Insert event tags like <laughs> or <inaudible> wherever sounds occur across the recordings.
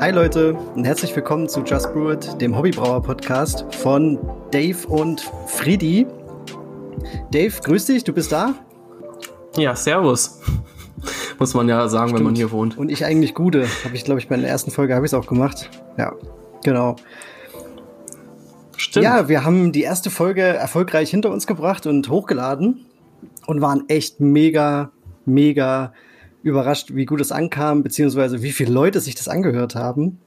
Hi Leute und herzlich willkommen zu Just Brew It, dem Hobbybrauer Podcast von Dave und Friedi. Dave, grüß dich, du bist da? Ja, servus. <laughs> Muss man ja sagen, Stimmt. wenn man hier wohnt. Und ich eigentlich Gude. Habe ich, glaube ich, bei der ersten Folge habe ich es auch gemacht. Ja, genau. Stimmt. Ja, wir haben die erste Folge erfolgreich hinter uns gebracht und hochgeladen und waren echt mega, mega überrascht, wie gut es ankam, beziehungsweise wie viele Leute sich das angehört haben.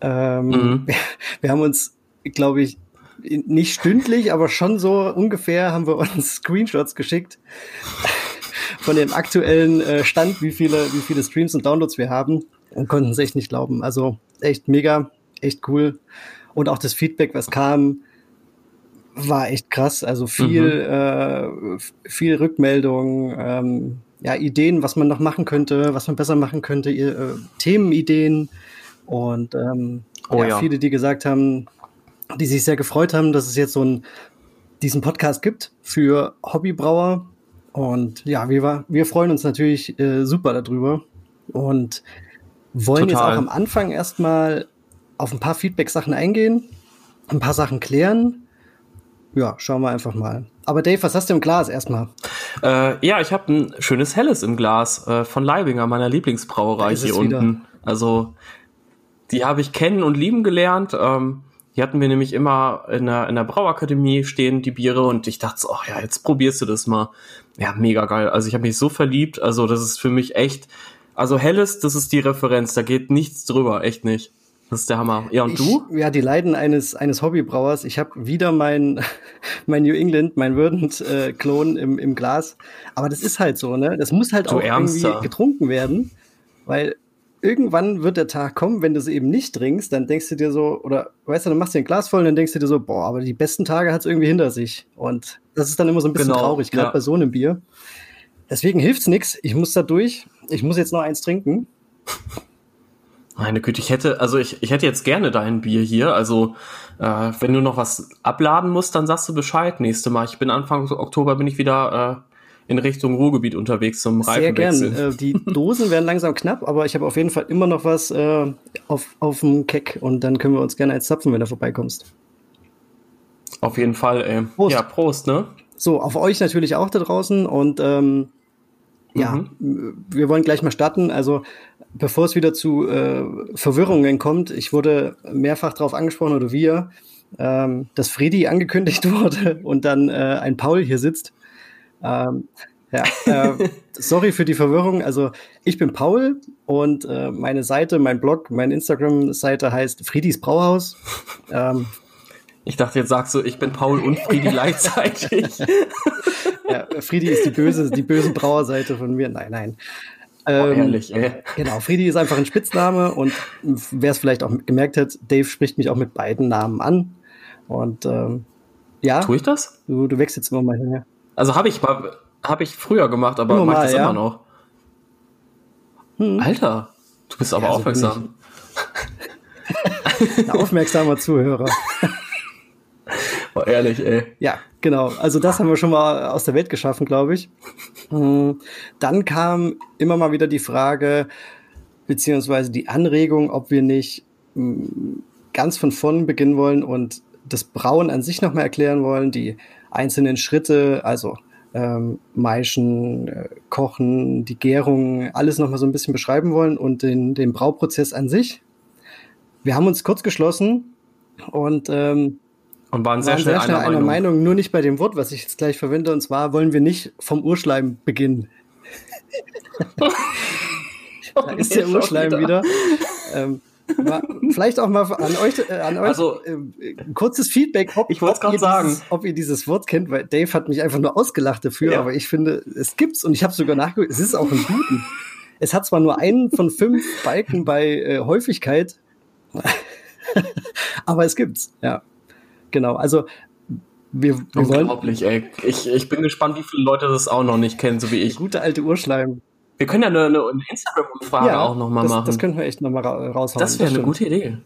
Ähm, mhm. <laughs> wir, wir haben uns, glaube ich, nicht stündlich, aber schon so ungefähr haben wir uns <laughs> Screenshots geschickt <laughs> von dem aktuellen äh, Stand, wie viele, wie viele Streams und Downloads wir haben und konnten es echt nicht glauben. Also echt mega, echt cool. Und auch das Feedback, was kam, war echt krass. Also viel, mhm. äh, viel Rückmeldung, ähm, ja, Ideen, was man noch machen könnte, was man besser machen könnte, äh, Themenideen und ähm, oh, ja, ja. viele, die gesagt haben, die sich sehr gefreut haben, dass es jetzt so ein, diesen Podcast gibt für Hobbybrauer. Und ja, wir, wir freuen uns natürlich äh, super darüber und wollen Total. jetzt auch am Anfang erstmal auf ein paar Feedback-Sachen eingehen, ein paar Sachen klären. Ja, schauen wir einfach mal. Aber Dave, was hast du im Glas erstmal? Äh, ja, ich habe ein schönes Helles im Glas äh, von Leibinger, meiner Lieblingsbrauerei hier unten. Also die habe ich kennen und lieben gelernt. Ähm, die hatten wir nämlich immer in der, in der Brauakademie stehen, die Biere, und ich dachte so, oh ja, jetzt probierst du das mal. Ja, mega geil. Also ich habe mich so verliebt. Also das ist für mich echt, also Helles, das ist die Referenz, da geht nichts drüber, echt nicht. Das ist der Hammer. Ja, und ich, du? Ja, die Leiden eines, eines Hobbybrauers. Ich habe wieder mein, <laughs> mein New England, mein Verdant-Klon äh, im, im Glas. Aber das ist halt so, ne? Das muss halt du auch Ernster. irgendwie getrunken werden. Weil irgendwann wird der Tag kommen, wenn du es eben nicht trinkst, dann denkst du dir so, oder weißt du, dann machst du ein Glas voll und dann denkst du dir so, boah, aber die besten Tage hat es irgendwie hinter sich. Und das ist dann immer so ein bisschen genau, traurig, gerade ja. bei so einem Bier. Deswegen hilft's nix. Ich muss da durch. Ich muss jetzt noch eins trinken. Meine Güte, ich hätte, also ich, ich hätte jetzt gerne dein Bier hier. Also, äh, wenn du noch was abladen musst, dann sagst du Bescheid nächste Mal. Ich bin Anfang Oktober bin ich wieder äh, in Richtung Ruhrgebiet unterwegs zum Reifenwechsel. Sehr gern. Äh, die <laughs> Dosen werden langsam knapp, aber ich habe auf jeden Fall immer noch was äh, auf, auf dem Keck und dann können wir uns gerne eins zapfen, wenn du vorbeikommst. Auf jeden Fall, ey. Prost. Ja, Prost, ne? So, auf euch natürlich auch da draußen und ähm, ja, mhm. wir wollen gleich mal starten. Also bevor es wieder zu äh, Verwirrungen kommt, ich wurde mehrfach darauf angesprochen oder wir, ähm, dass Freddy angekündigt <laughs> wurde und dann äh, ein Paul hier sitzt. Ähm, ja, äh, <laughs> sorry für die Verwirrung. Also ich bin Paul und äh, meine Seite, mein Blog, meine Instagram-Seite heißt Friedis Brauhaus. Ähm, ich dachte, jetzt sagst du, ich bin Paul und Friedi <laughs> gleichzeitig. ja, Friedi ist die böse, die böse Brauerseite von mir. Nein, nein. Ähm, oh, ehrlich, ey. Genau, Friedi ist einfach ein Spitzname und wer es vielleicht auch gemerkt hat, Dave spricht mich auch mit beiden Namen an. Und ähm, ja. Tue ich das? Du, du wächst jetzt immer mal her. Also habe ich habe ich früher gemacht, aber Normal, mach das ja. immer noch. Hm. Alter, du bist aber ja, aufmerksam. Ein <laughs> aufmerksamer Zuhörer. <laughs> Oh, ehrlich, ey. Ja, genau. Also das haben wir schon mal aus der Welt geschaffen, glaube ich. Hm, dann kam immer mal wieder die Frage, beziehungsweise die Anregung, ob wir nicht hm, ganz von vorn beginnen wollen und das Brauen an sich nochmal erklären wollen, die einzelnen Schritte, also ähm, Maischen, äh, Kochen, die Gärung, alles nochmal so ein bisschen beschreiben wollen und den, den Brauprozess an sich. Wir haben uns kurz geschlossen und ähm, und waren sehr, waren schnell, sehr schnell einer, einer Meinung. Meinung. nur nicht bei dem Wort, was ich jetzt gleich verwende. Und zwar wollen wir nicht vom Urschleim beginnen. <laughs> da ist der Urschleim wieder. wieder. Ähm, vielleicht auch mal an euch, äh, an euch also, äh, kurzes Feedback, ob, ich ob, ihr sagen. Dieses, ob ihr dieses Wort kennt, weil Dave hat mich einfach nur ausgelacht dafür, ja. aber ich finde, es gibt's und ich habe sogar nachgeguckt, es ist auch ein Guten. Es hat zwar nur einen von fünf Balken bei äh, Häufigkeit, <laughs> aber es gibt's, ja. Genau, also wir, wir Unglaublich, ey. Ich, ich bin gespannt, wie viele Leute das auch noch nicht kennen, so wie ich. Gute alte Urschleim. Wir können ja eine, eine Instagram-Umfrage ja, auch nochmal machen. Das können wir echt nochmal raushauen. Das wäre eine gute Idee.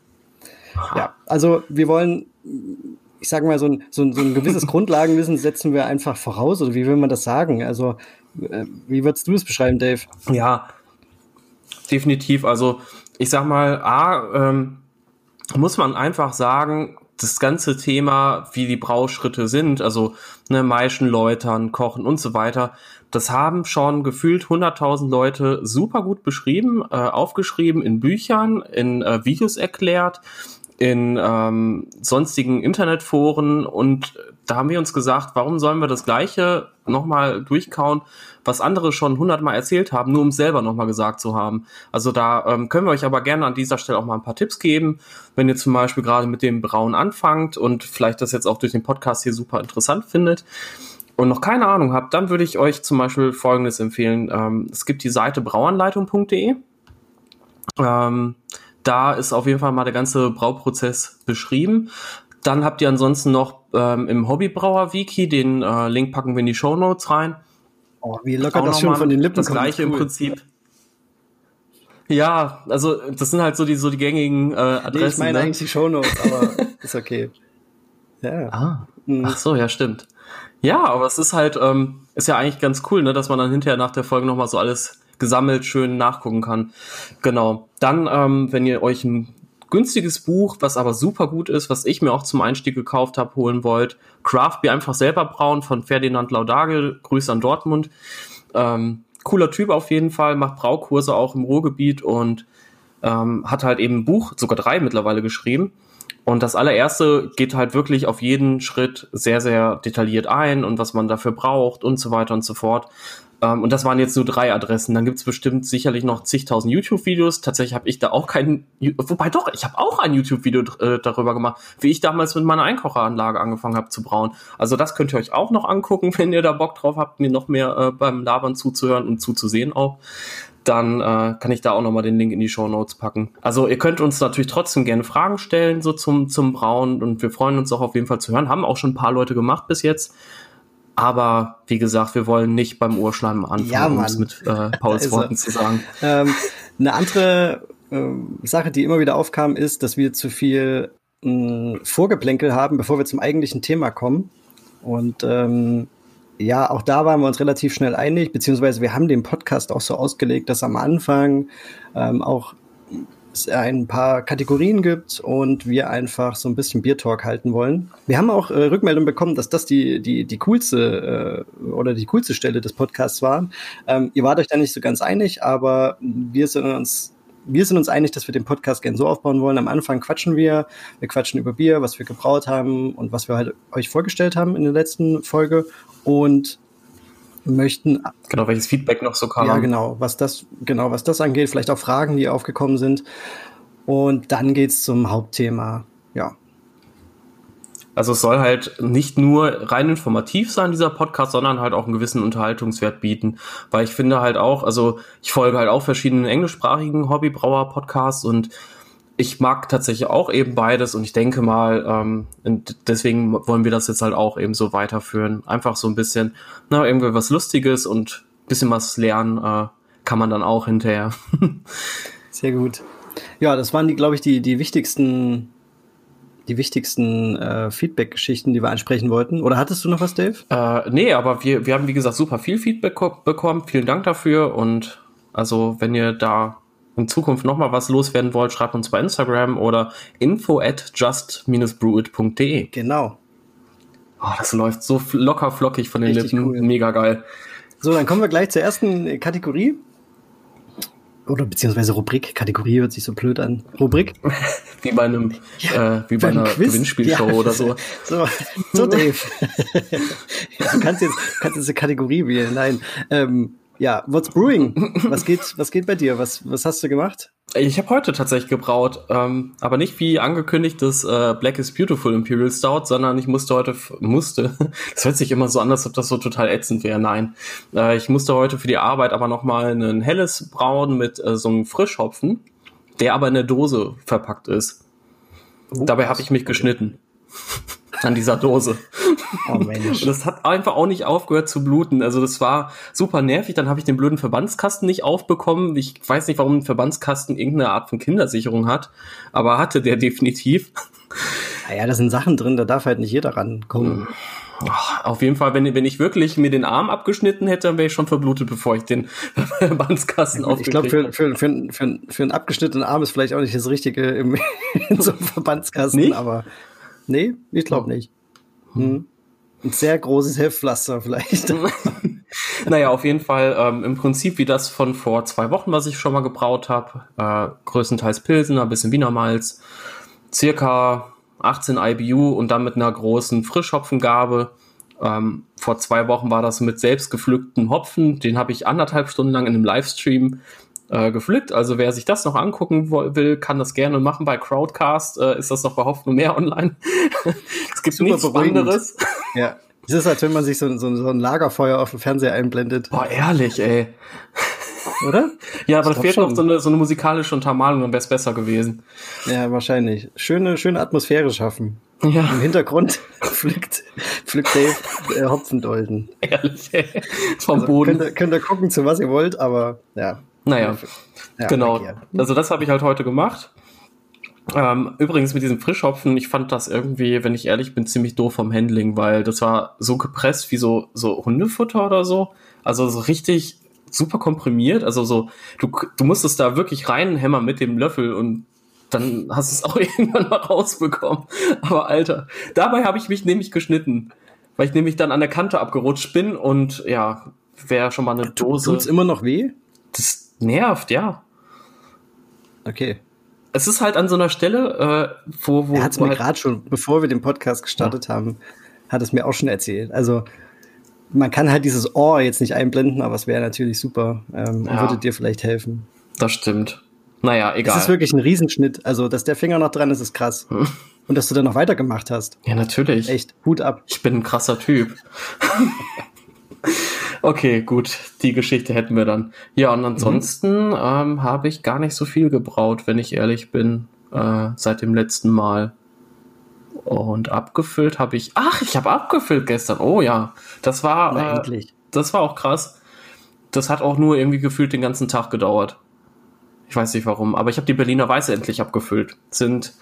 Ja, also wir wollen, ich sage mal, so ein, so, ein, so ein gewisses <laughs> Grundlagenwissen setzen wir einfach voraus, oder wie will man das sagen? Also, äh, wie würdest du es beschreiben, Dave? Ja, definitiv. Also, ich sag mal, A, ähm, muss man einfach sagen, das ganze Thema, wie die Brauschritte sind, also ne, Maischen läutern, kochen und so weiter, das haben schon gefühlt 100.000 Leute super gut beschrieben, äh, aufgeschrieben in Büchern, in äh, Videos erklärt, in ähm, sonstigen Internetforen und da haben wir uns gesagt, warum sollen wir das Gleiche nochmal durchkauen, was andere schon hundertmal erzählt haben, nur um es selber nochmal gesagt zu haben. Also da ähm, können wir euch aber gerne an dieser Stelle auch mal ein paar Tipps geben, wenn ihr zum Beispiel gerade mit dem Brauen anfangt und vielleicht das jetzt auch durch den Podcast hier super interessant findet und noch keine Ahnung habt, dann würde ich euch zum Beispiel Folgendes empfehlen. Ähm, es gibt die Seite brauanleitung.de. Ähm, da ist auf jeden Fall mal der ganze Brauprozess beschrieben. Dann habt ihr ansonsten noch ähm, im Hobbybrauer-Wiki, den äh, Link packen wir in die Show Notes rein. Oh, wie locker das schon von den Lippen Das gleiche cool. im Prinzip. Ja, also das sind halt so die so die gängigen äh, Adressen. Nee, ich meine ne? eigentlich die Show Notes, aber <laughs> ist okay. Ja. Ah. Mhm. Ach so, ja, stimmt. Ja, aber es ist halt, ähm, ist ja eigentlich ganz cool, ne, dass man dann hinterher nach der Folge nochmal so alles gesammelt schön nachgucken kann. Genau. Dann, ähm, wenn ihr euch ein günstiges Buch, was aber super gut ist, was ich mir auch zum Einstieg gekauft habe, holen wollt. Craft Beer einfach selber brauen von Ferdinand Laudage. Grüße an Dortmund. Ähm, cooler Typ auf jeden Fall, macht Braukurse auch im Ruhrgebiet und ähm, hat halt eben ein Buch, sogar drei mittlerweile geschrieben. Und das allererste geht halt wirklich auf jeden Schritt sehr, sehr detailliert ein und was man dafür braucht und so weiter und so fort. Ähm, und das waren jetzt nur drei Adressen. Dann gibt's bestimmt sicherlich noch zigtausend YouTube-Videos. Tatsächlich habe ich da auch keinen, wobei doch, ich habe auch ein YouTube-Video äh, darüber gemacht, wie ich damals mit meiner Einkocheranlage angefangen habe zu brauen. Also das könnt ihr euch auch noch angucken, <laughs> wenn ihr da Bock drauf habt, mir noch mehr äh, beim Labern zuzuhören und zuzusehen auch. Dann äh, kann ich da auch nochmal den Link in die Show Notes packen. Also ihr könnt uns natürlich trotzdem gerne Fragen stellen, so zum, zum Brauen und wir freuen uns auch auf jeden Fall zu hören. Haben auch schon ein paar Leute gemacht bis jetzt. Aber wie gesagt, wir wollen nicht beim Urschleim anfangen, ja, um es mit äh, Pauls Worten zu sagen. Ähm, eine andere äh, Sache, die immer wieder aufkam, ist, dass wir zu viel mh, Vorgeplänkel haben, bevor wir zum eigentlichen Thema kommen. Und ähm, ja, auch da waren wir uns relativ schnell einig, beziehungsweise wir haben den Podcast auch so ausgelegt, dass am Anfang ähm, auch es ein paar Kategorien gibt und wir einfach so ein bisschen Beer Talk halten wollen. Wir haben auch äh, Rückmeldung bekommen, dass das die, die, die coolste äh, oder die coolste Stelle des Podcasts war. Ähm, ihr wart euch da nicht so ganz einig, aber wir sind uns wir sind uns einig, dass wir den Podcast gerne so aufbauen wollen. Am Anfang quatschen wir. Wir quatschen über Bier, was wir gebraut haben und was wir halt euch vorgestellt haben in der letzten Folge. Und möchten. Genau, welches Feedback noch so kam. Ja, genau, was das, genau, was das angeht, vielleicht auch Fragen, die aufgekommen sind. Und dann geht's zum Hauptthema. Ja. Also es soll halt nicht nur rein informativ sein, dieser Podcast, sondern halt auch einen gewissen Unterhaltungswert bieten. Weil ich finde halt auch, also ich folge halt auch verschiedenen englischsprachigen Hobbybrauer-Podcasts und ich mag tatsächlich auch eben beides und ich denke mal, ähm, deswegen wollen wir das jetzt halt auch eben so weiterführen. Einfach so ein bisschen, na, irgendwie was Lustiges und bisschen was lernen äh, kann man dann auch hinterher. <laughs> Sehr gut. Ja, das waren die, glaube ich, die, die wichtigsten, die wichtigsten äh, Feedback-Geschichten, die wir ansprechen wollten. Oder hattest du noch was, Dave? Äh, nee, aber wir, wir haben, wie gesagt, super viel Feedback bekommen. Vielen Dank dafür und also, wenn ihr da in Zukunft nochmal was loswerden wollt, schreibt uns bei Instagram oder info at just-brewit.de. Genau. Oh, das läuft so locker flockig von den Richtig Lippen. Cool. Mega geil. So, dann kommen wir gleich zur ersten Kategorie. Oder beziehungsweise Rubrik. Kategorie hört sich so blöd an. Rubrik. <laughs> wie bei einem, ja, äh, wie bei einer Quiz? Gewinnspielshow ja. oder so. <laughs> So, so Dave. <laughs> ja, du kannst jetzt, kannst jetzt eine Kategorie wählen. Nein. Ähm, ja, what's brewing? Was geht, was geht bei dir? Was, was hast du gemacht? Ich habe heute tatsächlich gebraut, ähm, aber nicht wie angekündigt das äh, Black is Beautiful Imperial Stout, sondern ich musste heute, musste, <laughs> das hört sich immer so an, als ob das so total ätzend wäre, nein. Äh, ich musste heute für die Arbeit aber nochmal ein helles brauen mit äh, so einem Frischhopfen, der aber in der Dose verpackt ist. Oh, Dabei habe ich mich geschnitten <laughs> an dieser Dose. Oh Mensch. Und das hat einfach auch nicht aufgehört zu bluten. Also das war super nervig. Dann habe ich den blöden Verbandskasten nicht aufbekommen. Ich weiß nicht, warum ein Verbandskasten irgendeine Art von Kindersicherung hat, aber hatte der definitiv. Naja, da sind Sachen drin, da darf halt nicht jeder rankommen. Ach, auf jeden Fall, wenn, wenn ich wirklich mir den Arm abgeschnitten hätte, dann wäre ich schon verblutet, bevor ich den <laughs> Verbandskasten ja, Ich glaube, für, für, für, für, für einen abgeschnittenen Arm ist vielleicht auch nicht das Richtige im, <laughs> in so einem Verbandskasten, nicht? aber nee, ich glaube nicht. Hm. Ein sehr großes Heftpflaster vielleicht. <laughs> naja, auf jeden Fall ähm, im Prinzip wie das von vor zwei Wochen, was ich schon mal gebraut habe. Äh, größtenteils Pilsen, ein bisschen Wiener Malz, circa 18 IBU und dann mit einer großen Frischhopfengabe. Ähm, vor zwei Wochen war das mit selbst gepflückten Hopfen. Den habe ich anderthalb Stunden lang in einem Livestream äh, gepflückt. Also wer sich das noch angucken will, kann das gerne machen. Bei Crowdcast äh, ist das noch bei Hoffnung mehr <laughs> online. es gibt Super nichts beruhigend. anderes. Ja. Es ist, als wenn man sich so, so, so ein Lagerfeuer auf dem Fernseher einblendet. Boah, ehrlich, ey. Oder? ja, aber da fehlt schon. noch so eine, so eine musikalische Untermalung, dann wäre es besser gewesen. Ja, wahrscheinlich. Schöne, schöne Atmosphäre schaffen. Ja. Im Hintergrund <laughs> pflückt, pflückt Dave äh, Hopfendolden. Ehrlich, ey. Vom also, Boden. Könnt ihr, könnt ihr gucken, zu was ihr wollt, aber ja. Naja, ja, genau. Also das habe ich halt heute gemacht. Ähm, übrigens mit diesem Frischhopfen, ich fand das irgendwie, wenn ich ehrlich bin, ziemlich doof vom Handling, weil das war so gepresst wie so, so Hundefutter oder so. Also so richtig super komprimiert. Also so, du, du musstest da wirklich reinhämmern mit dem Löffel und dann hast du es <laughs> auch irgendwann mal rausbekommen. Aber Alter, dabei habe ich mich nämlich geschnitten, weil ich nämlich dann an der Kante abgerutscht bin und ja, wäre schon mal eine Dose. Tut's immer noch weh? Das nervt, ja. Okay. Es ist halt an so einer Stelle, äh, wo, wo. Er hat es mir halt gerade schon, bevor wir den Podcast gestartet ja. haben, hat es mir auch schon erzählt. Also man kann halt dieses Ohr jetzt nicht einblenden, aber es wäre natürlich super ähm, ja. und würde dir vielleicht helfen. Das stimmt. Naja, egal. Es ist wirklich ein Riesenschnitt. Also, dass der Finger noch dran ist, ist krass. Hm. Und dass du dann noch weitergemacht hast. Ja, natürlich. Echt, Hut ab. Ich bin ein krasser Typ. <laughs> okay, gut. Die Geschichte hätten wir dann. Ja, und ansonsten mhm. ähm, habe ich gar nicht so viel gebraut, wenn ich ehrlich bin, äh, seit dem letzten Mal. Und abgefüllt habe ich. Ach, ich habe abgefüllt gestern. Oh ja, das war. Äh, das war auch krass. Das hat auch nur irgendwie gefühlt den ganzen Tag gedauert. Ich weiß nicht warum, aber ich habe die Berliner Weiße endlich abgefüllt. Sind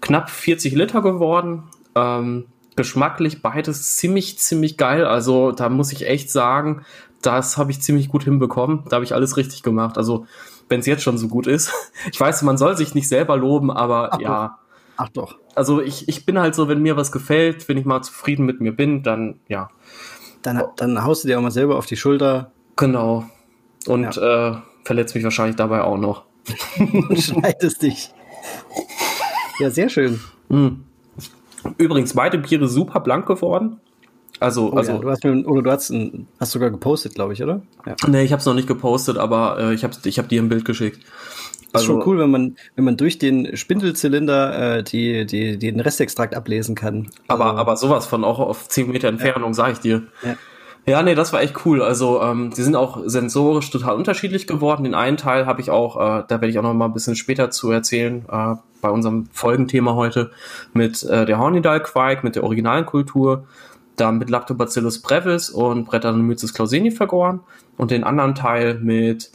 knapp 40 Liter geworden. Ähm, geschmacklich beides ziemlich, ziemlich geil. Also da muss ich echt sagen, das habe ich ziemlich gut hinbekommen. Da habe ich alles richtig gemacht. Also wenn es jetzt schon so gut ist. <laughs> Ich weiß, man soll sich nicht selber loben, aber Ach ja. Doch. Ach doch. Also ich, ich bin halt so, wenn mir was gefällt, wenn ich mal zufrieden mit mir bin, dann ja. Dann, dann haust du dir auch mal selber auf die Schulter. Genau. Und ja. äh, verletzt mich wahrscheinlich dabei auch noch. <laughs> Schneidest dich. Ja, sehr schön. Mhm. Übrigens, beide Biere super blank geworden. Also, oh, also ja, du hast mir, oder du hast, hast sogar gepostet, glaube ich, oder? Ja. Nee, ich habe es noch nicht gepostet, aber äh, ich habe ich hab dir ein Bild geschickt. Also, ist schon also cool, wenn man, wenn man durch den Spindelzylinder äh, die, die, den Restextrakt ablesen kann. Aber, also, aber sowas von auch auf 10 Meter Entfernung, ja. sage ich dir. Ja. Ja, nee, das war echt cool. Also, ähm, die sind auch sensorisch total unterschiedlich geworden. Den einen Teil habe ich auch, äh, da werde ich auch noch mal ein bisschen später zu erzählen, äh, bei unserem Folgenthema heute, mit äh, der Hornidal-Quake, mit der originalen Kultur, dann mit Lactobacillus brevis und Brettanomyces clauseni vergoren und den anderen Teil mit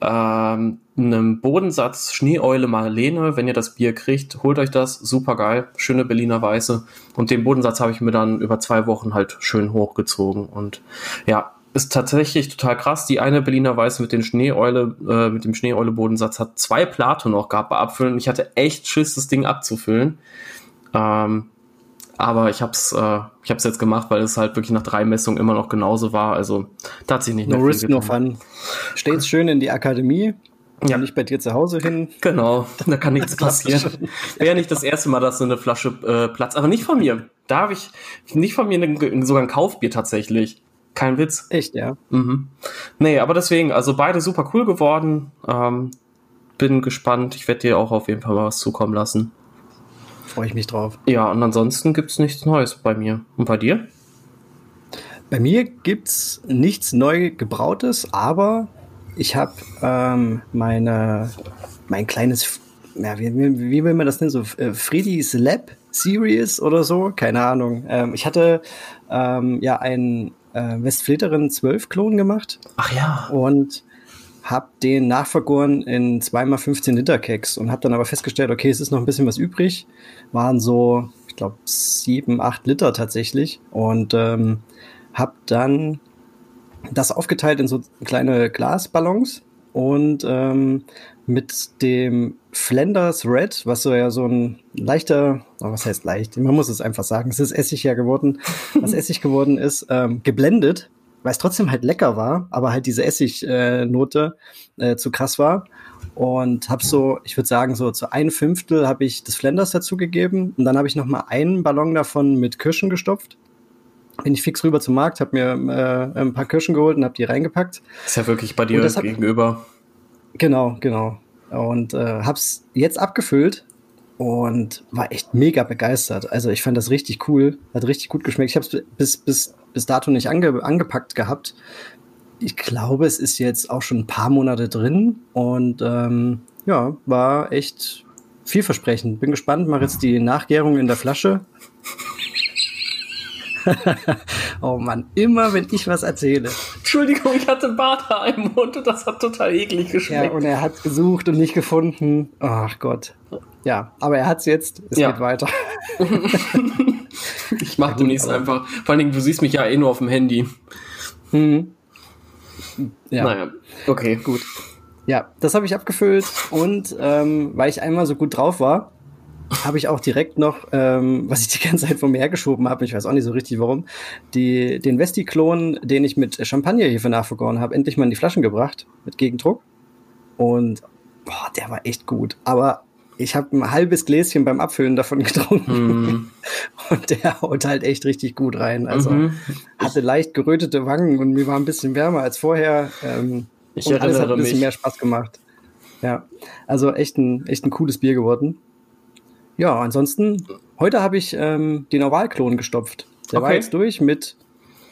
ähm, einem Bodensatz Schneeeule Marlene. Wenn ihr das Bier kriegt, holt euch das. Super geil. Schöne Berliner Weiße. Und den Bodensatz habe ich mir dann über zwei Wochen halt schön hochgezogen. Und ja, ist tatsächlich total krass. Die eine Berliner Weiße mit den Schneeeule, äh, mit dem Schneeeule-Bodensatz hat zwei Plato noch gehabt bei Abfüllen. Ich hatte echt Schiss, das Ding abzufüllen. Ähm, aber ich hab's, äh, ich hab's jetzt gemacht, weil es halt wirklich nach drei Messungen immer noch genauso war. Also da hat sich nicht no mehr risk, no fun. Steht's schön in die Akademie. Ja. Nicht bei dir zu Hause hin. Genau, <laughs> da kann nichts <laughs> passieren. Wäre nicht das erste Mal, dass so eine Flasche äh, Platz, aber nicht von mir. Da habe ich nicht von mir eine, sogar ein Kaufbier tatsächlich. Kein Witz. Echt, ja. Mhm. Nee, aber deswegen, also beide super cool geworden. Ähm, bin gespannt. Ich werde dir auch auf jeden Fall mal was zukommen lassen. Freue ich mich drauf. Ja, und ansonsten gibt es nichts Neues bei mir. Und bei dir? Bei mir gibt es nichts neu gebrautes, aber ich habe ähm, meine mein kleines, ja, wie, wie, will man das nennen, so äh, Freddy's Lab Series oder so, keine Ahnung. Ähm, ich hatte ähm, ja einen äh, Westfleterin 12 Klon gemacht. Ach ja. Und habe den nachvergoren in 2x15 Liter Keks und habe dann aber festgestellt, okay, es ist noch ein bisschen was übrig. Waren so, ich glaube, sieben, acht Liter tatsächlich. Und ähm, habe dann das aufgeteilt in so kleine Glasballons und ähm, mit dem Flanders Red, was so ja so ein leichter, oh, was heißt leicht, man muss es einfach sagen, es ist Essig ja geworden, <laughs> was Essig geworden ist, ähm, geblendet, weil es trotzdem halt lecker war, aber halt diese Essignote äh, äh, zu krass war. Und habe so, ich würde sagen, so zu ein Fünftel habe ich das Flanders dazu gegeben. Und dann habe ich noch mal einen Ballon davon mit Kirschen gestopft bin ich fix rüber zum Markt, habe mir äh, ein paar Kirschen geholt und habe die reingepackt. Ist ja wirklich bei dir gegenüber. genau, genau. Und äh, hab's jetzt abgefüllt und war echt mega begeistert. Also ich fand das richtig cool, hat richtig gut geschmeckt. Ich habe es bis, bis, bis dato nicht ange, angepackt gehabt. Ich glaube, es ist jetzt auch schon ein paar Monate drin und ähm, ja, war echt vielversprechend. Bin gespannt, mache jetzt die Nachgärung in der Flasche <laughs> oh Mann, immer wenn ich was erzähle. Entschuldigung, ich hatte Barthaar im Mund und das hat total eklig geschmeckt. Ja, und er hat gesucht und nicht gefunden. Ach Gott. Ja, aber er hat es jetzt. Es ja. geht weiter. <laughs> ich mach demnächst einfach. Vor allen Dingen, du siehst mich ja eh nur auf dem Handy. Hm. Ja. Naja, okay. Gut. Ja, das habe ich abgefüllt und ähm, weil ich einmal so gut drauf war, habe ich auch direkt noch, ähm, was ich die ganze Zeit vor mir hergeschoben habe, ich weiß auch nicht so richtig warum, die, den Vesti-Klon, den ich mit Champagnerhefe nachvergoren habe, endlich mal in die Flaschen gebracht, mit Gegendruck. Und boah, der war echt gut. Aber ich habe ein halbes Gläschen beim Abfüllen davon <laughs> getrunken. Mm. Und der haut halt echt richtig gut rein. Also mm hatte leicht gerötete Wangen und mir war ein bisschen wärmer als vorher. Ähm, ich und alles hat ein bisschen mich. mehr Spaß gemacht. Ja, also echt ein, echt ein cooles Bier geworden. Ja, ansonsten, heute habe ich ähm, den Ovalklon gestopft. Der okay. war jetzt durch mit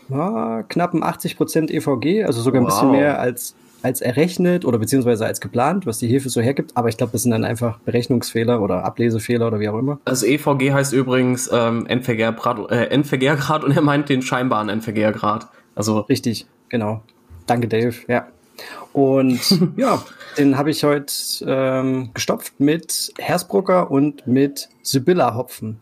ja, knappen 80% EVG, also sogar ein wow. bisschen mehr als, als errechnet oder beziehungsweise als geplant, was die Hilfe so hergibt. Aber ich glaube, das sind dann einfach Berechnungsfehler oder Ablesefehler oder wie auch immer. Also EVG heißt übrigens ähm, Endverkehrgrad, äh, <laughs> und er meint den scheinbaren Endverkehrgrad. Also richtig, genau. Danke, Dave. Ja. Und <laughs> ja, den habe ich heute ähm, gestopft mit Hersbrucker und mit Sibylla Hopfen.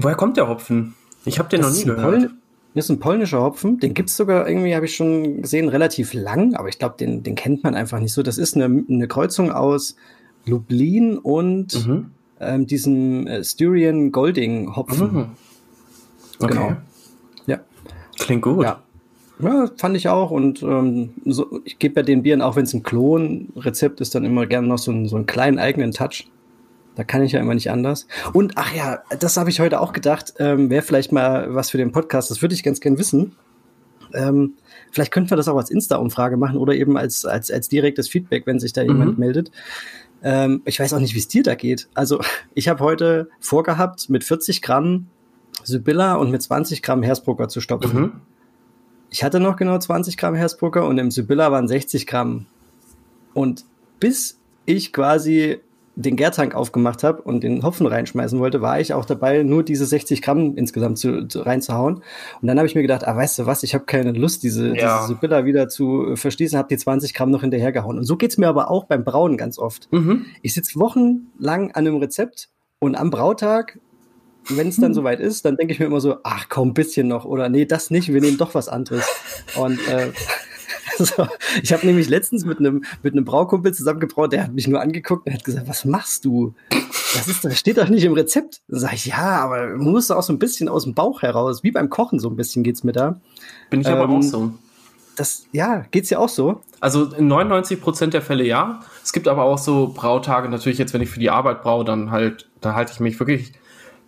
Woher kommt der Hopfen? Ich habe den das noch nie gehört. Pol ist ein polnischer Hopfen. Den gibt's sogar irgendwie, habe ich schon gesehen, relativ lang, aber ich glaube, den, den kennt man einfach nicht so. Das ist eine, eine Kreuzung aus Lublin und mhm. ähm, diesem äh, Styrian Golding Hopfen. Mhm. Okay. Genau. Ja. Klingt gut. Ja. Ja, fand ich auch. Und ähm, so, ich gebe bei den Bieren, auch wenn es ein Klon-Rezept ist, dann immer gerne noch so, einen, so einen kleinen eigenen Touch. Da kann ich ja immer nicht anders. Und ach ja, das habe ich heute auch gedacht, ähm, wäre vielleicht mal was für den Podcast. Das würde ich ganz gern wissen. Ähm, vielleicht könnten wir das auch als Insta-Umfrage machen oder eben als, als, als direktes Feedback, wenn sich da mhm. jemand meldet. Ähm, ich weiß auch nicht, wie es dir da geht. Also <laughs> ich habe heute vorgehabt, mit 40 Gramm Sibylla und mit 20 Gramm Hersbrucker zu stopfen. Mhm. Ich hatte noch genau 20 Gramm Hersbrucker und im Sibylla waren 60 Gramm. Und bis ich quasi den Gärtank aufgemacht habe und den Hopfen reinschmeißen wollte, war ich auch dabei, nur diese 60 Gramm insgesamt zu, zu reinzuhauen. Und dann habe ich mir gedacht, ah, weißt du was, ich habe keine Lust, diese, ja. diese Sibylla wieder zu verschließen, habe die 20 Gramm noch hinterhergehauen. Und so geht's mir aber auch beim Brauen ganz oft. Mhm. Ich sitze wochenlang an einem Rezept und am Brautag wenn es dann soweit ist, dann denke ich mir immer so, ach komm, bisschen noch oder nee, das nicht, wir nehmen doch was anderes. Und äh, <laughs> also, ich habe nämlich letztens mit einem mit einem Braukumpel zusammengebraut, der hat mich nur angeguckt und hat gesagt, was machst du? Das ist, das steht doch nicht im Rezept. Dann sag ich, ja, aber man muss auch so ein bisschen aus dem Bauch heraus, wie beim Kochen so ein bisschen geht's mir da. Bin ich ähm, aber auch so. Das, ja, geht's ja auch so? Also in 99 Prozent der Fälle ja. Es gibt aber auch so Brautage, natürlich jetzt, wenn ich für die Arbeit braue, dann halt, da halte ich mich wirklich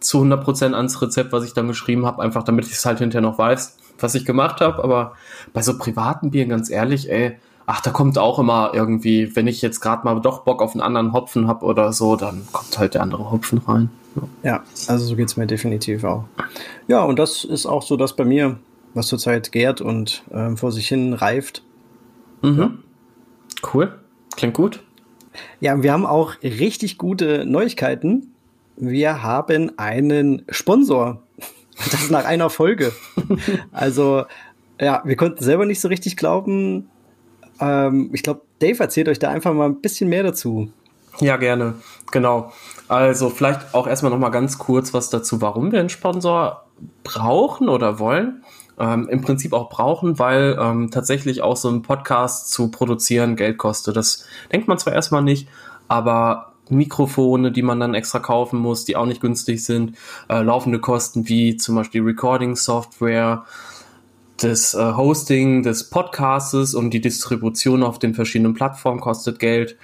zu 100% ans Rezept, was ich dann geschrieben habe, einfach damit ich es halt hinterher noch weiß, was ich gemacht habe. Aber bei so privaten Bieren, ganz ehrlich, ey, ach, da kommt auch immer irgendwie, wenn ich jetzt gerade mal doch Bock auf einen anderen Hopfen habe oder so, dann kommt halt der andere Hopfen rein. Ja, ja also so geht's mir definitiv auch. Ja, und das ist auch so das bei mir, was zurzeit gärt und ähm, vor sich hin reift. Mhm. Ja. Cool. Klingt gut. Ja, wir haben auch richtig gute Neuigkeiten wir haben einen Sponsor. Das nach einer Folge. also, ja, wir konnten selber nicht so richtig glauben. Ähm, ich glaube, Dave erzählt euch da einfach mal ein bisschen mehr dazu. Ja, gerne. Genau. Also vielleicht auch erstmal noch mal ganz kurz was dazu, warum wir einen Sponsor brauchen oder wollen. Ähm, Im Prinzip auch brauchen, weil ähm, tatsächlich auch so ein Podcast zu produzieren Geld kostet. Das denkt man zwar erstmal nicht, aber Mikrofone, die man dann extra kaufen muss, die auch nicht günstig sind, äh, laufende Kosten wie zum Beispiel Recording-Software, das äh, Hosting des Podcastes und die Distribution auf den verschiedenen Plattformen kostet Geld.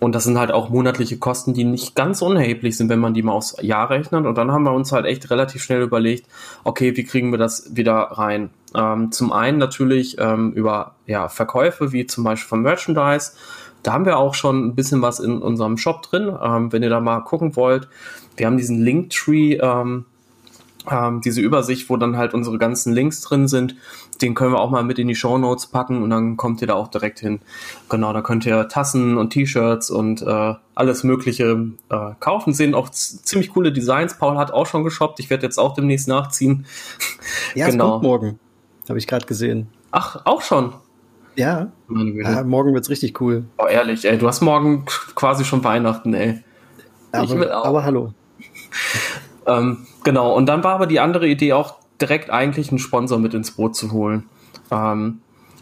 Und das sind halt auch monatliche Kosten, die nicht ganz unerheblich sind, wenn man die mal aufs Jahr rechnet. Und dann haben wir uns halt echt relativ schnell überlegt, okay, wie kriegen wir das wieder rein? Ähm, zum einen natürlich ähm, über ja, Verkäufe, wie zum Beispiel von Merchandise. Da haben wir auch schon ein bisschen was in unserem Shop drin. Ähm, wenn ihr da mal gucken wollt, wir haben diesen Linktree, ähm, ähm, diese Übersicht, wo dann halt unsere ganzen Links drin sind. Den können wir auch mal mit in die Show Notes packen und dann kommt ihr da auch direkt hin. Genau, da könnt ihr Tassen und T-Shirts und äh, alles Mögliche äh, kaufen. Sehen auch ziemlich coole Designs. Paul hat auch schon geshoppt. Ich werde jetzt auch demnächst nachziehen. Ja, genau. es kommt morgen. Habe ich gerade gesehen. Ach, auch schon. Ja. ja morgen wird's richtig cool. Oh, ehrlich, ey, du hast morgen quasi schon Weihnachten, ey. Aber, aber hallo. <laughs> ähm, genau, und dann war aber die andere Idee auch direkt eigentlich einen Sponsor mit ins Boot zu holen. Ähm,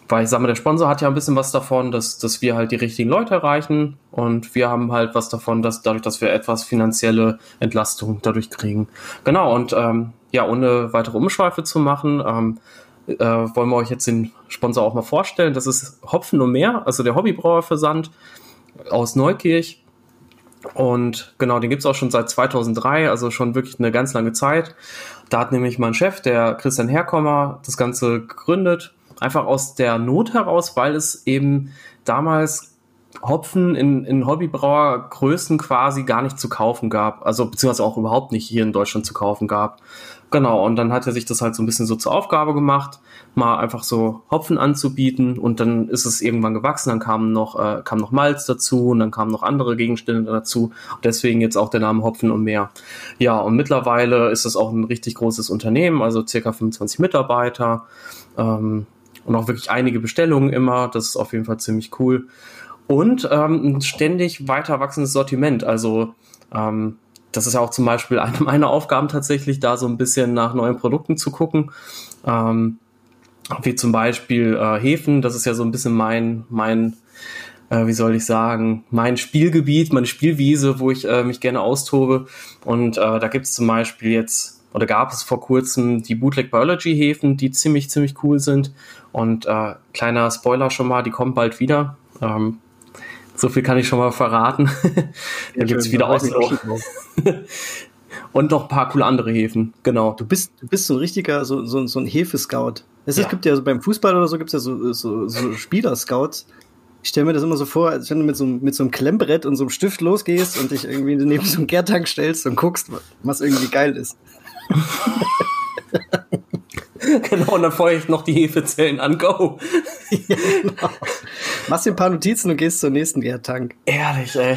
weil ich sage mal, der Sponsor hat ja ein bisschen was davon, dass, dass wir halt die richtigen Leute erreichen und wir haben halt was davon, dass dadurch, dass wir etwas finanzielle Entlastung dadurch kriegen. Genau, und ähm, ja, ohne weitere Umschweife zu machen, ähm, äh, wollen wir euch jetzt den Sponsor auch mal vorstellen. Das ist Hopfen und mehr, also der Hobbybrauerversand aus Neukirch. Und genau, den gibt es auch schon seit 2003, also schon wirklich eine ganz lange Zeit. Da hat nämlich mein Chef, der Christian Herkommer, das Ganze gegründet. Einfach aus der Not heraus, weil es eben damals Hopfen in, in Hobbybrauergrößen quasi gar nicht zu kaufen gab. Also beziehungsweise auch überhaupt nicht hier in Deutschland zu kaufen gab. Genau, und dann hat er sich das halt so ein bisschen so zur Aufgabe gemacht, mal einfach so Hopfen anzubieten und dann ist es irgendwann gewachsen, dann kam noch, äh, kam noch Malz dazu und dann kamen noch andere Gegenstände dazu. Deswegen jetzt auch der Name Hopfen und mehr. Ja, und mittlerweile ist es auch ein richtig großes Unternehmen, also circa 25 Mitarbeiter ähm, und auch wirklich einige Bestellungen immer. Das ist auf jeden Fall ziemlich cool. Und ähm, ein ständig weiter wachsendes Sortiment. Also ähm, das ist ja auch zum Beispiel <laughs> eine meiner Aufgaben tatsächlich, da so ein bisschen nach neuen Produkten zu gucken. Ähm, wie zum Beispiel äh, Hefen, das ist ja so ein bisschen mein, mein, äh, wie soll ich sagen, mein Spielgebiet, meine Spielwiese, wo ich äh, mich gerne austobe. Und äh, da gibt es zum Beispiel jetzt, oder gab es vor kurzem die Bootleg Biology Hefen, die ziemlich, ziemlich cool sind. Und äh, kleiner Spoiler schon mal, die kommen bald wieder. Ähm, so viel kann ich schon mal verraten. da gibt es wieder Oslo. <laughs> Und noch ein paar coole andere Häfen, genau. Du bist, du bist so ein richtiger, so, so, so ein Hefescout. Es ja. gibt ja so beim Fußball oder so gibt es ja so, so, so Spieler-Scouts. Ich stelle mir das immer so vor, als wenn du mit so, mit so einem Klemmbrett und so einem Stift losgehst und dich irgendwie neben so einem Gärtank stellst und guckst, was irgendwie geil ist. <laughs> <laughs> genau, und dann feuere ich noch die Hefezellen an. Go! ja, genau. Machst dir ein paar Notizen und gehst zur nächsten Gärtank. Ehrlich, ey.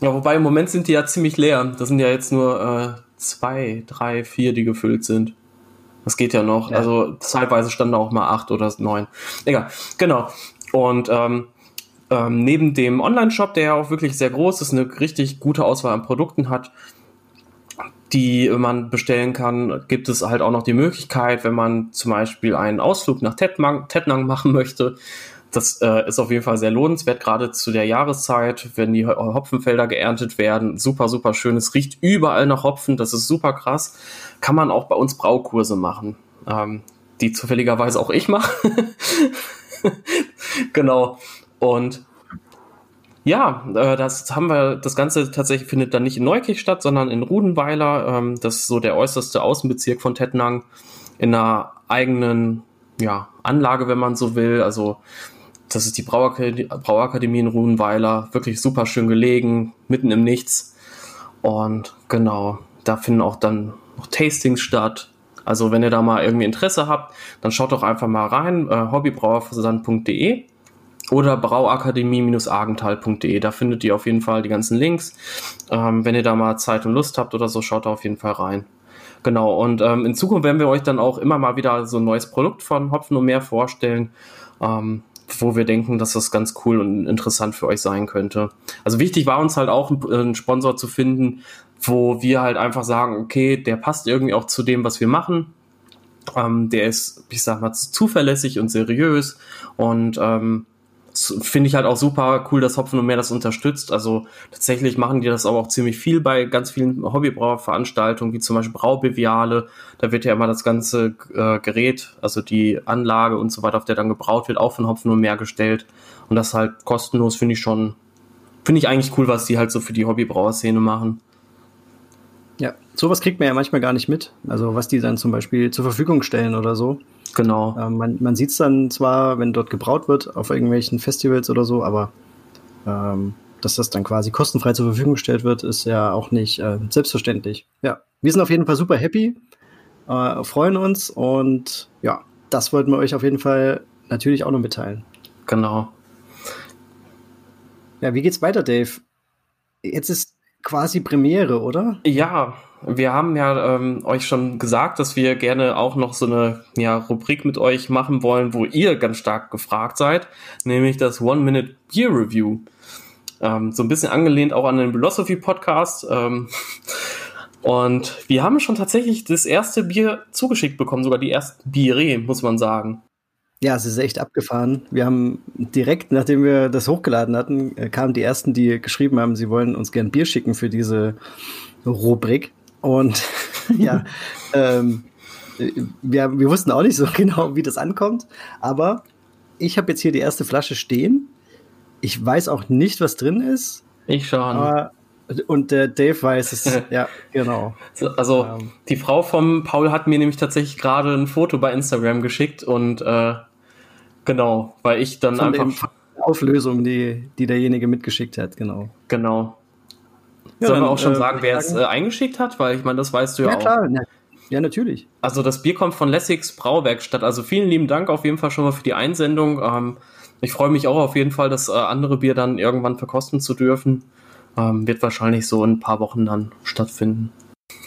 Ja, wobei im Moment sind die ja ziemlich leer. Das sind ja jetzt nur äh, zwei, drei, vier, die gefüllt sind. Das geht ja noch. Ja. Also zeitweise standen auch mal acht oder neun. Egal. Genau. Und ähm, ähm, neben dem Online-Shop, der ja auch wirklich sehr groß ist, eine richtig gute Auswahl an Produkten hat, die man bestellen kann, gibt es halt auch noch die Möglichkeit, wenn man zum Beispiel einen Ausflug nach Tettnang machen möchte. Das äh, ist auf jeden Fall sehr lohnenswert, gerade zu der Jahreszeit, wenn die Hopfenfelder geerntet werden. Super, super schön. Es riecht überall nach Hopfen. Das ist super krass. Kann man auch bei uns Braukurse machen, ähm, die zufälligerweise auch ich mache. <laughs> genau. Und ja, äh, das haben wir, das Ganze tatsächlich findet dann nicht in Neukirch statt, sondern in Rudenweiler. Ähm, das ist so der äußerste Außenbezirk von Tettnang in einer eigenen ja, Anlage, wenn man so will. Also das ist die Brauakademie, in Rudenweiler, wirklich super schön gelegen, mitten im Nichts. Und genau, da finden auch dann noch Tastings statt. Also wenn ihr da mal irgendwie Interesse habt, dann schaut doch einfach mal rein, äh, hobbybrauerversand.de oder brauakademie-argental.de. Da findet ihr auf jeden Fall die ganzen Links. Ähm, wenn ihr da mal Zeit und Lust habt oder so, schaut da auf jeden Fall rein. Genau, und ähm, in Zukunft werden wir euch dann auch immer mal wieder so ein neues Produkt von Hopfen und mehr vorstellen. Ähm, wo wir denken, dass das ganz cool und interessant für euch sein könnte. Also wichtig war uns halt auch, einen Sponsor zu finden, wo wir halt einfach sagen, okay, der passt irgendwie auch zu dem, was wir machen. Ähm, der ist, ich sag mal, zuverlässig und seriös und ähm, finde ich halt auch super cool, dass Hopfen und mehr das unterstützt. Also tatsächlich machen die das aber auch ziemlich viel bei ganz vielen Hobbybrauerveranstaltungen, wie zum Beispiel Braubeviale. Da wird ja immer das ganze äh, Gerät, also die Anlage und so weiter, auf der dann gebraut wird, auch von Hopfen und mehr gestellt. Und das halt kostenlos finde ich schon, finde ich eigentlich cool, was die halt so für die Hobbybrauerszene machen. Ja, sowas kriegt man ja manchmal gar nicht mit. Also was die dann zum Beispiel zur Verfügung stellen oder so. Genau. Ähm, man man sieht es dann zwar, wenn dort gebraut wird, auf irgendwelchen Festivals oder so, aber ähm, dass das dann quasi kostenfrei zur Verfügung gestellt wird, ist ja auch nicht äh, selbstverständlich. Ja, wir sind auf jeden Fall super happy, äh, freuen uns und ja, das wollten wir euch auf jeden Fall natürlich auch noch mitteilen. Genau. Ja, wie geht's weiter, Dave? Jetzt ist quasi Premiere, oder? Ja, wir haben ja ähm, euch schon gesagt, dass wir gerne auch noch so eine ja, Rubrik mit euch machen wollen, wo ihr ganz stark gefragt seid, nämlich das One-Minute Beer Review. Ähm, so ein bisschen angelehnt auch an den Philosophy Podcast. Ähm, <laughs> und wir haben schon tatsächlich das erste Bier zugeschickt bekommen, sogar die ersten Biere, muss man sagen. Ja, es ist echt abgefahren. Wir haben direkt, nachdem wir das hochgeladen hatten, äh, kamen die ersten, die geschrieben haben, sie wollen uns gern Bier schicken für diese Rubrik. Und <laughs> ja, ähm, wir, wir wussten auch nicht so genau, wie das ankommt. Aber ich habe jetzt hier die erste Flasche stehen. Ich weiß auch nicht, was drin ist. Ich schon. Aber, und der Dave weiß es. <laughs> ja, genau. Also ähm. die Frau vom Paul hat mir nämlich tatsächlich gerade ein Foto bei Instagram geschickt und äh, genau, weil ich dann Von einfach Auflösung, die, die derjenige mitgeschickt hat, genau. Genau. Ja, Sollen wir auch schon äh, sagen, wer es äh, eingeschickt hat? Weil ich meine, das weißt du ja, ja auch. Klar, ja, natürlich. Also das Bier kommt von Lessigs Brauwerkstatt. Also vielen lieben Dank auf jeden Fall schon mal für die Einsendung. Ähm, ich freue mich auch auf jeden Fall, das äh, andere Bier dann irgendwann verkosten zu dürfen. Ähm, wird wahrscheinlich so in ein paar Wochen dann stattfinden.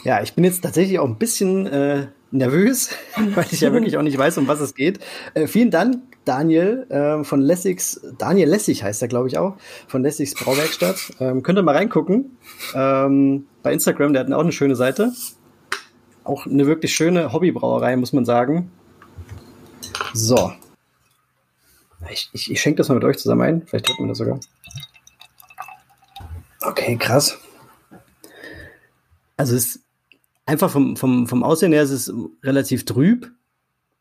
Ja, ich bin jetzt tatsächlich auch ein bisschen äh, nervös, <laughs> <laughs> weil ich ja wirklich auch nicht weiß, um was es geht. Äh, vielen Dank, Daniel äh, von Lessigs, Daniel Lessig heißt er, glaube ich auch, von Lessigs Brauwerkstatt. Ähm, könnt ihr mal reingucken. Ähm, bei Instagram, der hat auch eine schöne Seite. Auch eine wirklich schöne Hobbybrauerei, muss man sagen. So. Ich, ich, ich schenke das mal mit euch zusammen ein. Vielleicht hört man das sogar. Okay, krass. Also es ist einfach vom, vom, vom Aussehen her ist es relativ trüb.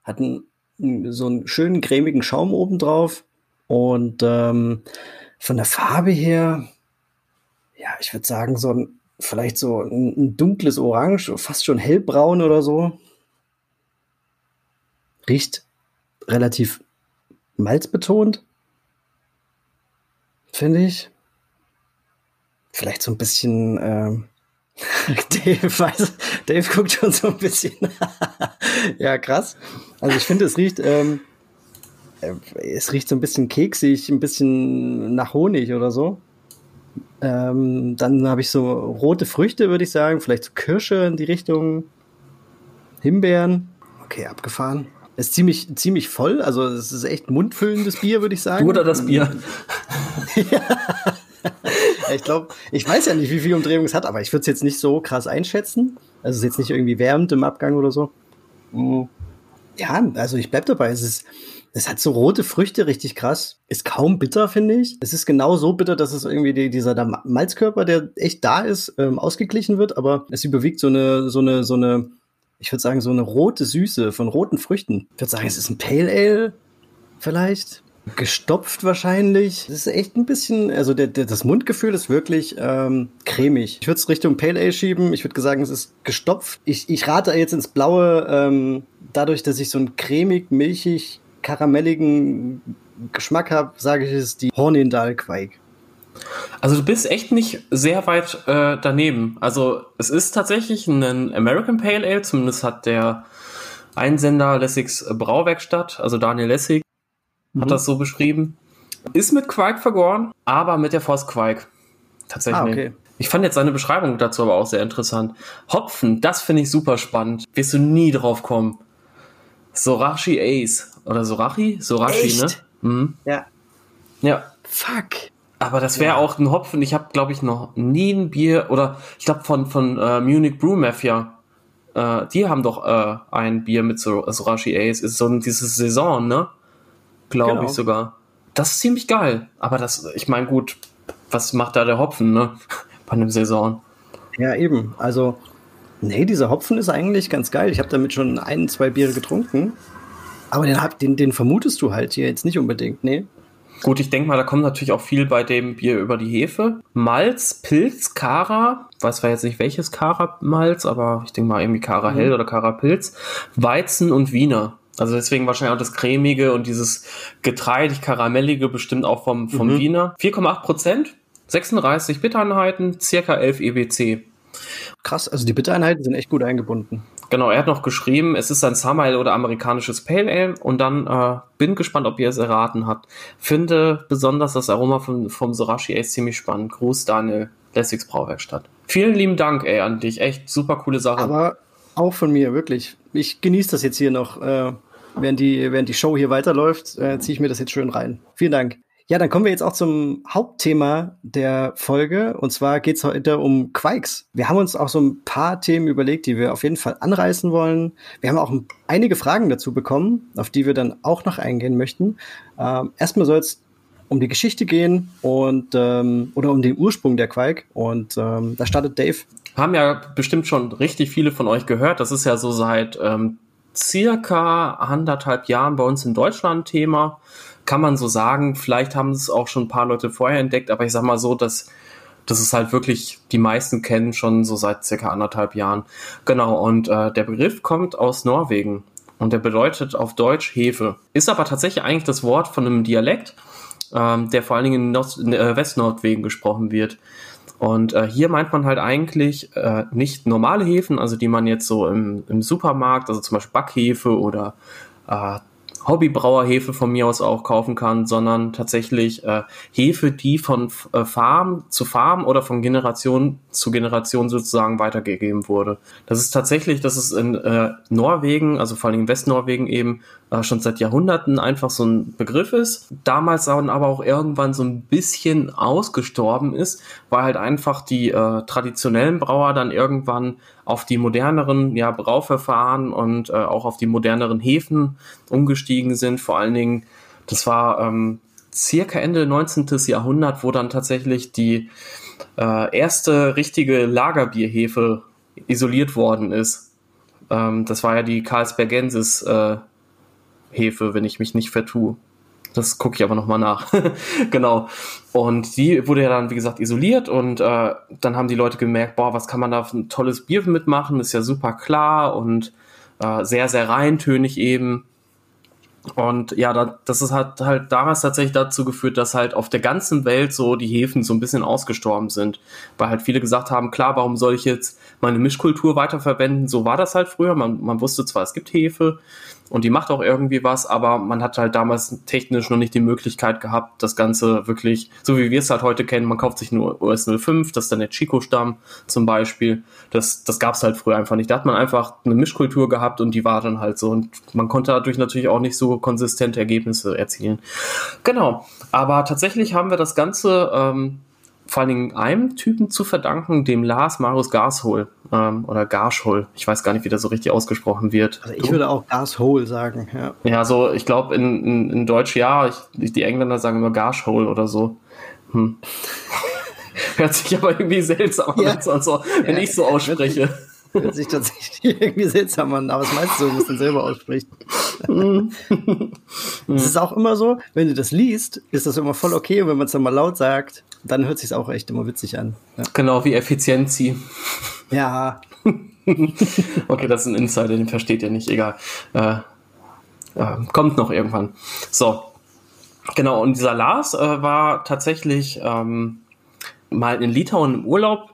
Hat einen, so einen schönen cremigen Schaum oben drauf. Und ähm, von der Farbe her, ja, ich würde sagen, so ein, vielleicht so ein, ein, dunkles Orange, fast schon hellbraun oder so. Riecht relativ malzbetont, finde ich. Vielleicht so ein bisschen, ähm, <laughs> Dave, weiß, Dave guckt schon so ein bisschen. <laughs> ja, krass. Also ich finde, es riecht, ähm, äh, es riecht so ein bisschen keksig, ein bisschen nach Honig oder so. Ähm, dann habe ich so rote Früchte, würde ich sagen, vielleicht so Kirsche in die Richtung, Himbeeren. Okay, abgefahren. Ist ziemlich, ziemlich voll, also es ist echt mundfüllendes Bier, würde ich sagen. Du oder das Bier? <laughs> ja. Ich glaube, ich weiß ja nicht, wie viel Umdrehung es hat, aber ich würde es jetzt nicht so krass einschätzen. Also es ist jetzt nicht irgendwie wärmend im Abgang oder so. Mhm. Ja, also ich bleib dabei. Es ist, es hat so rote Früchte, richtig krass. Ist kaum bitter, finde ich. Es ist genau so bitter, dass es irgendwie die, dieser Malzkörper, der echt da ist, ähm, ausgeglichen wird, aber es überwiegt so eine, so eine, so eine, ich würde sagen, so eine rote Süße von roten Früchten. Ich würde sagen, es ist ein Pale Ale, vielleicht gestopft wahrscheinlich. Das ist echt ein bisschen, also der, der, das Mundgefühl ist wirklich ähm, cremig. Ich würde es Richtung Pale Ale schieben. Ich würde sagen, es ist gestopft. Ich, ich rate jetzt ins Blaue, ähm, dadurch, dass ich so einen cremig, milchig, karamelligen Geschmack habe, sage ich es die Hornindal Quake. Also du bist echt nicht sehr weit äh, daneben. Also es ist tatsächlich ein American Pale Ale, zumindest hat der Einsender Lessigs Brauwerkstatt, also Daniel Lessig, mhm. hat das so beschrieben. Ist mit Quark vergoren, aber mit der Force Quark. Tatsächlich. Ah, okay. Ich fand jetzt seine Beschreibung dazu aber auch sehr interessant. Hopfen, das finde ich super spannend. Wirst du nie drauf kommen. Sorachi Ace. Oder Sorachi? Sorachi, Echt? ne? Mhm. Ja. Ja. Fuck. Aber das wäre ja. auch ein Hopfen. Ich habe, glaube ich, noch nie ein Bier oder ich glaube von von äh, Munich Brew Mafia. Äh, die haben doch äh, ein Bier mit so Sorachi Ace. Ist so diese Saison, ne? Glaube genau. ich sogar. Das ist ziemlich geil. Aber das, ich meine, gut, was macht da der Hopfen, ne? <laughs> Bei einem Saison. Ja, eben. Also, nee, dieser Hopfen ist eigentlich ganz geil. Ich habe damit schon ein, zwei Biere getrunken. Aber den, den, den vermutest du halt hier jetzt nicht unbedingt, nee. Gut, ich denke mal, da kommt natürlich auch viel bei dem Bier über die Hefe. Malz, Pilz, Kara, weiß zwar jetzt nicht welches Kara-Malz, aber ich denke mal irgendwie Kara Hell mhm. oder Kara Pilz, Weizen und Wiener. Also deswegen wahrscheinlich auch das cremige und dieses getreidig karamellige bestimmt auch vom, vom mhm. Wiener. 4,8 Prozent, 36 Bittereinheiten, circa 11 EBC. Krass, also die Bittereinheiten sind echt gut eingebunden. Genau, er hat noch geschrieben, es ist ein Summer oder amerikanisches Pale Ale und dann äh, bin gespannt, ob ihr es erraten habt. Finde besonders das Aroma von, vom Sorashi Ace ziemlich spannend. Gruß Daniel, Lessigs Brauwerkstatt. Vielen lieben Dank, ey, an dich. Echt super coole Sache. Aber auch von mir, wirklich. Ich genieße das jetzt hier noch. Äh, während, die, während die Show hier weiterläuft, äh, ziehe ich mir das jetzt schön rein. Vielen Dank. Ja, dann kommen wir jetzt auch zum Hauptthema der Folge. Und zwar geht es heute um Quikes. Wir haben uns auch so ein paar Themen überlegt, die wir auf jeden Fall anreißen wollen. Wir haben auch einige Fragen dazu bekommen, auf die wir dann auch noch eingehen möchten. Ähm, erstmal soll es um die Geschichte gehen und ähm, oder um den Ursprung der Quake. Und ähm, da startet Dave. Haben ja bestimmt schon richtig viele von euch gehört. Das ist ja so seit ähm, circa anderthalb Jahren bei uns in Deutschland Thema kann man so sagen. Vielleicht haben es auch schon ein paar Leute vorher entdeckt, aber ich sag mal so, dass das ist halt wirklich, die meisten kennen schon so seit circa anderthalb Jahren. Genau, und äh, der Begriff kommt aus Norwegen und der bedeutet auf Deutsch Hefe. Ist aber tatsächlich eigentlich das Wort von einem Dialekt, ähm, der vor allen Dingen in, Nord in äh, Westnorwegen gesprochen wird. Und äh, hier meint man halt eigentlich äh, nicht normale Hefen, also die man jetzt so im, im Supermarkt, also zum Beispiel Backhefe oder äh, Hobbybrauerhefe von mir aus auch kaufen kann, sondern tatsächlich äh, Hefe, die von äh, Farm zu Farm oder von Generation zu Generation sozusagen weitergegeben wurde. Das ist tatsächlich, das ist in äh, Norwegen, also vor allem in Westnorwegen eben äh, schon seit Jahrhunderten einfach so ein Begriff ist. Damals dann aber auch irgendwann so ein bisschen ausgestorben ist, weil halt einfach die äh, traditionellen Brauer dann irgendwann auf die moderneren ja, Brauverfahren und äh, auch auf die moderneren Hefen umgestiegen sind. Vor allen Dingen, das war ähm, circa Ende 19. Jahrhundert, wo dann tatsächlich die äh, erste richtige Lagerbierhefe isoliert worden ist. Ähm, das war ja die Carlsbergensis äh, Hefe, wenn ich mich nicht vertue. Das gucke ich aber nochmal nach. <laughs> genau. Und die wurde ja dann, wie gesagt, isoliert und äh, dann haben die Leute gemerkt, boah, was kann man da für ein tolles Bier mitmachen? Ist ja super klar und äh, sehr, sehr reintönig eben. Und ja, da, das ist halt, halt damals tatsächlich dazu geführt, dass halt auf der ganzen Welt so die Hefen so ein bisschen ausgestorben sind. Weil halt viele gesagt haben, klar, warum soll ich jetzt meine Mischkultur weiterverwenden? So war das halt früher. Man, man wusste zwar, es gibt Hefe, und die macht auch irgendwie was, aber man hat halt damals technisch noch nicht die Möglichkeit gehabt, das Ganze wirklich, so wie wir es halt heute kennen, man kauft sich nur US 05, das ist dann der Chico-Stamm zum Beispiel. Das, das gab es halt früher einfach nicht. Da hat man einfach eine Mischkultur gehabt und die war dann halt so. Und man konnte dadurch natürlich auch nicht so konsistente Ergebnisse erzielen. Genau. Aber tatsächlich haben wir das Ganze ähm, vor allen Dingen einem Typen zu verdanken, dem Lars Marius Garshol ähm, oder Garschol. Ich weiß gar nicht, wie das so richtig ausgesprochen wird. Also ich würde auch Garshol sagen, ja. Ja, so, ich glaube in, in, in Deutsch ja, ich, die Engländer sagen immer Garschol oder so. Hm. <laughs> Hört sich aber irgendwie seltsam an, ja. also, wenn ja. ich so ausspreche. Hört sich tatsächlich <laughs> irgendwie seltsam an, aber es meist so, wenn man es dann selber ausspricht. Es ist auch immer so, wenn du das liest, ist das immer voll okay und wenn man es dann mal laut sagt, dann hört sich auch echt immer witzig an. Ja. Genau, wie Effizienzi. Ja. <laughs> okay, das ist ein Insider, den versteht ihr nicht, egal. Äh, äh, kommt noch irgendwann. So. Genau, und dieser Lars äh, war tatsächlich ähm, mal in Litauen im Urlaub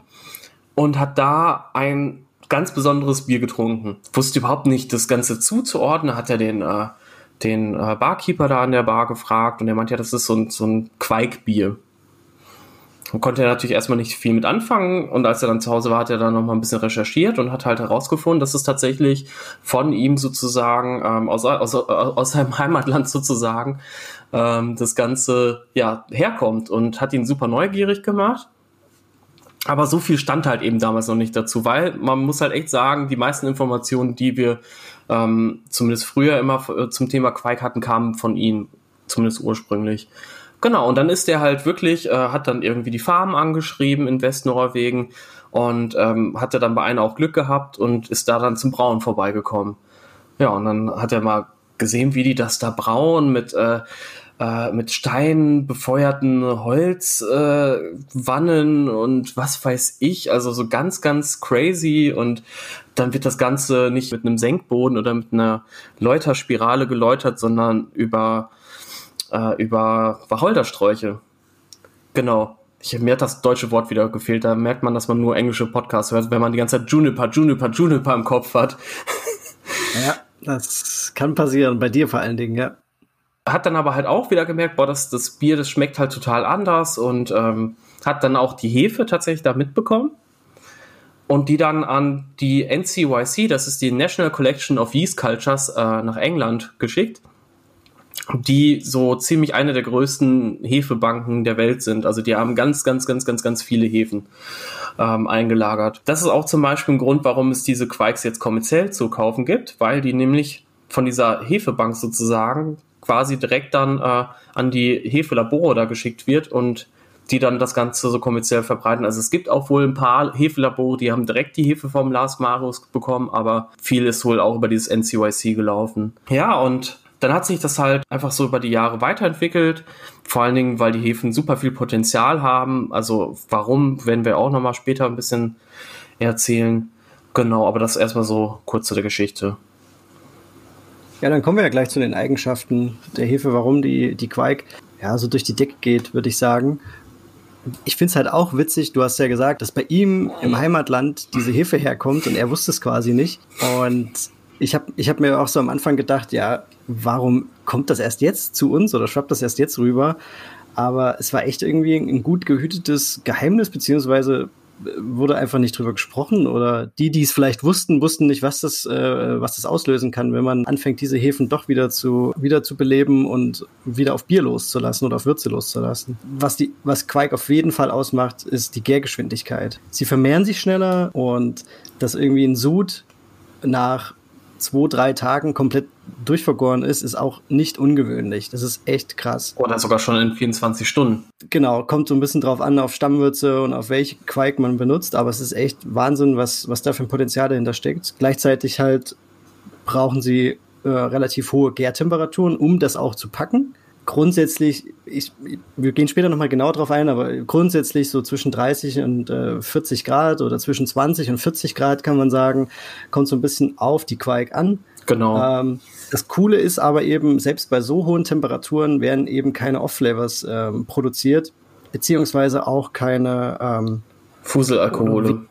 und hat da ein ganz besonderes Bier getrunken. Wusste überhaupt nicht, das Ganze zuzuordnen, hat er den, äh, den äh, Barkeeper da an der Bar gefragt und er meinte ja, das ist so ein, so ein Quaikbier konnte er natürlich erstmal nicht viel mit anfangen und als er dann zu Hause war, hat er dann noch mal ein bisschen recherchiert und hat halt herausgefunden, dass es tatsächlich von ihm sozusagen ähm, aus, aus, aus seinem Heimatland sozusagen ähm, das Ganze ja herkommt und hat ihn super neugierig gemacht. Aber so viel stand halt eben damals noch nicht dazu, weil man muss halt echt sagen, die meisten Informationen, die wir ähm, zumindest früher immer äh, zum Thema Quake hatten, kamen von ihm, zumindest ursprünglich. Genau, und dann ist er halt wirklich, äh, hat dann irgendwie die Farm angeschrieben in Westnorwegen und ähm, hatte dann bei einer auch Glück gehabt und ist da dann zum Brauen vorbeigekommen. Ja, und dann hat er mal gesehen, wie die das da brauen mit, äh, äh, mit Stein befeuerten Holzwannen äh, und was weiß ich, also so ganz, ganz crazy und dann wird das Ganze nicht mit einem Senkboden oder mit einer Läuterspirale geläutert, sondern über äh, über Wacholdersträuche. Genau. Ich, mir hat das deutsche Wort wieder gefehlt. Da merkt man, dass man nur englische Podcasts hört, wenn man die ganze Zeit Juniper, Juniper, Juniper im Kopf hat. <laughs> Ja, das kann passieren. Bei dir vor allen Dingen, ja. Hat dann aber halt auch wieder gemerkt, boah, das, das Bier, das schmeckt halt total anders und ähm, hat dann auch die Hefe tatsächlich da mitbekommen und die dann an die NCYC, das ist die National Collection of Yeast Cultures, äh, nach England geschickt die so ziemlich eine der größten Hefebanken der Welt sind. Also die haben ganz, ganz, ganz, ganz, ganz viele Hefen ähm, eingelagert. Das ist auch zum Beispiel ein Grund, warum es diese Quikes jetzt kommerziell zu kaufen gibt, weil die nämlich von dieser Hefebank sozusagen quasi direkt dann äh, an die Hefelabore da geschickt wird und die dann das Ganze so kommerziell verbreiten. Also es gibt auch wohl ein paar Hefelabore, die haben direkt die Hefe vom Lars Marius bekommen, aber viel ist wohl auch über dieses NCYC gelaufen. Ja, und dann hat sich das halt einfach so über die Jahre weiterentwickelt. Vor allen Dingen, weil die Hefen super viel Potenzial haben. Also warum, werden wir auch nochmal später ein bisschen erzählen. Genau, aber das erstmal so kurz zu der Geschichte. Ja, dann kommen wir ja gleich zu den Eigenschaften der Hefe, warum die, die Quake ja so durch die Decke geht, würde ich sagen. Ich finde es halt auch witzig, du hast ja gesagt, dass bei ihm im Heimatland diese Hefe herkommt und er wusste es quasi nicht. Und ich habe ich hab mir auch so am Anfang gedacht, ja, warum kommt das erst jetzt zu uns oder schwappt das erst jetzt rüber? Aber es war echt irgendwie ein gut gehütetes Geheimnis, beziehungsweise wurde einfach nicht drüber gesprochen oder die, die es vielleicht wussten, wussten nicht, was das, äh, was das auslösen kann, wenn man anfängt, diese Hefen doch wieder zu, wieder zu beleben und wieder auf Bier loszulassen oder auf Würze loszulassen. Was die, was Quake auf jeden Fall ausmacht, ist die Gärgeschwindigkeit. Sie vermehren sich schneller und dass irgendwie ein Sud nach zwei, drei Tagen komplett durchvergoren ist, ist auch nicht ungewöhnlich. Das ist echt krass. Oder sogar schon in 24 Stunden. Genau, kommt so ein bisschen drauf an, auf Stammwürze und auf welche Quake man benutzt, aber es ist echt Wahnsinn, was, was da für ein Potenzial dahinter steckt. Gleichzeitig halt brauchen sie äh, relativ hohe Gärtemperaturen, um das auch zu packen grundsätzlich, ich, wir gehen später nochmal genau drauf ein, aber grundsätzlich so zwischen 30 und äh, 40 Grad oder zwischen 20 und 40 Grad kann man sagen, kommt so ein bisschen auf die Quake an. Genau. Ähm, das Coole ist aber eben, selbst bei so hohen Temperaturen werden eben keine Off-Flavors ähm, produziert, beziehungsweise auch keine ähm, Fuselalkohole.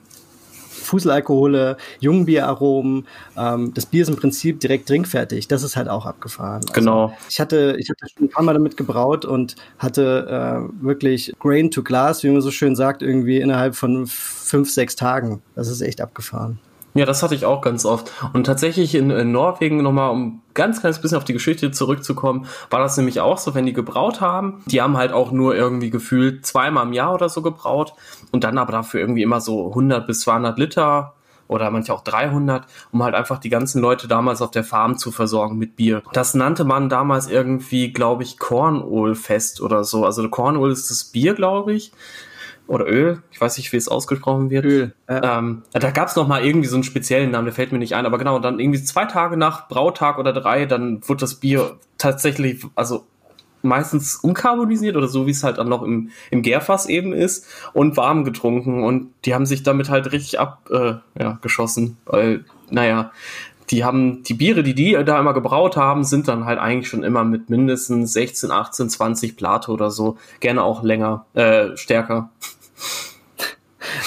Fuselalkohole, Jungbieraromen. Ähm, das Bier ist im Prinzip direkt trinkfertig. Das ist halt auch abgefahren. Also genau. Ich hatte, ich hatte schon ein paar Mal damit gebraut und hatte äh, wirklich Grain to Glass, wie man so schön sagt, irgendwie innerhalb von fünf, sechs Tagen. Das ist echt abgefahren. Ja, das hatte ich auch ganz oft. Und tatsächlich in, in Norwegen nochmal, um ganz kleines bisschen auf die Geschichte zurückzukommen, war das nämlich auch so, wenn die gebraut haben, die haben halt auch nur irgendwie gefühlt zweimal im Jahr oder so gebraut und dann aber dafür irgendwie immer so 100 bis 200 Liter oder manche auch 300, um halt einfach die ganzen Leute damals auf der Farm zu versorgen mit Bier. Das nannte man damals irgendwie, glaube ich, Kornölfest oder so. Also Kornöl ist das Bier, glaube ich oder Öl, ich weiß nicht, wie es ausgesprochen wird. Öl. Ja. Ähm, da gab es noch mal irgendwie so einen speziellen Namen, der fällt mir nicht ein, aber genau, dann irgendwie zwei Tage nach Brautag oder drei, dann wurde das Bier tatsächlich, also meistens unkarbonisiert oder so, wie es halt dann noch im, im Gärfass eben ist und warm getrunken und die haben sich damit halt richtig abgeschossen, äh, ja, weil, naja, die haben, die Biere, die die da immer gebraut haben, sind dann halt eigentlich schon immer mit mindestens 16, 18, 20 Plato oder so, gerne auch länger, äh, stärker.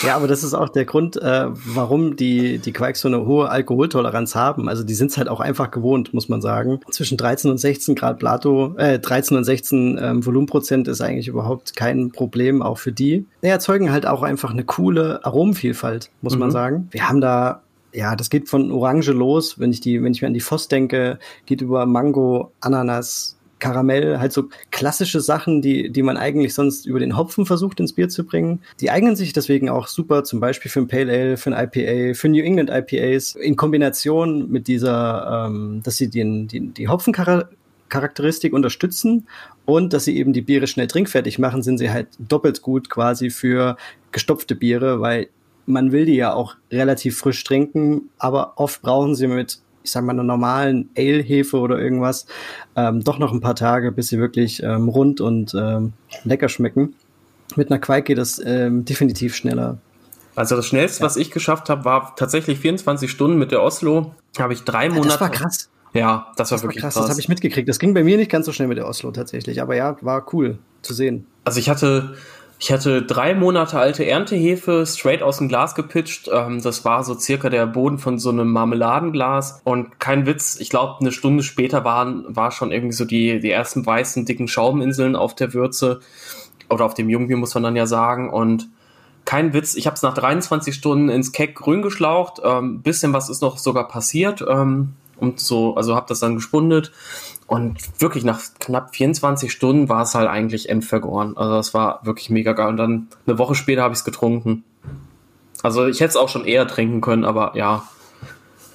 Ja, aber das ist auch der Grund, äh, warum die, die Quikes so eine hohe Alkoholtoleranz haben. Also die sind es halt auch einfach gewohnt, muss man sagen. Zwischen 13 und 16 Grad Plato, äh, 13 und 16 ähm, Volumenprozent ist eigentlich überhaupt kein Problem, auch für die. Die erzeugen halt auch einfach eine coole Aromenvielfalt, muss mhm. man sagen. Wir haben da ja, das geht von Orange los, wenn ich die, wenn ich mir an die Voss denke, geht über Mango, Ananas, Karamell, halt so klassische Sachen, die, die man eigentlich sonst über den Hopfen versucht ins Bier zu bringen. Die eignen sich deswegen auch super, zum Beispiel für ein Pale Ale, für ein IPA, für New England IPAs, in Kombination mit dieser, ähm, dass sie den, die, die Hopfencharakteristik unterstützen und dass sie eben die Biere schnell trinkfertig machen, sind sie halt doppelt gut quasi für gestopfte Biere, weil man will die ja auch relativ frisch trinken, aber oft brauchen sie mit ich sag mal, einer normalen Ale-Hefe oder irgendwas, ähm, doch noch ein paar Tage, bis sie wirklich ähm, rund und ähm, lecker schmecken. Mit einer Quake geht das ähm, definitiv schneller. Also das schnellste, ja. was ich geschafft habe, war tatsächlich 24 Stunden mit der Oslo. Habe ich drei Monate. Das war krass. Ja, das war das wirklich war krass. krass. Das habe ich mitgekriegt. Das ging bei mir nicht ganz so schnell mit der Oslo tatsächlich, aber ja, war cool zu sehen. Also ich hatte ich hatte drei Monate alte Erntehefe straight aus dem Glas gepitcht. Ähm, das war so circa der Boden von so einem Marmeladenglas. Und kein Witz, ich glaube, eine Stunde später waren, war schon irgendwie so die, die ersten weißen, dicken Schauminseln auf der Würze. Oder auf dem Jungbier, muss man dann ja sagen. Und kein Witz, ich habe es nach 23 Stunden ins Keck grün geschlaucht. Ähm, bisschen was ist noch sogar passiert. Ähm, und so, also habe das dann gespundet und wirklich nach knapp 24 Stunden war es halt eigentlich endvergoren. Also das war wirklich mega geil. Und dann eine Woche später habe ich es getrunken. Also ich hätte es auch schon eher trinken können, aber ja.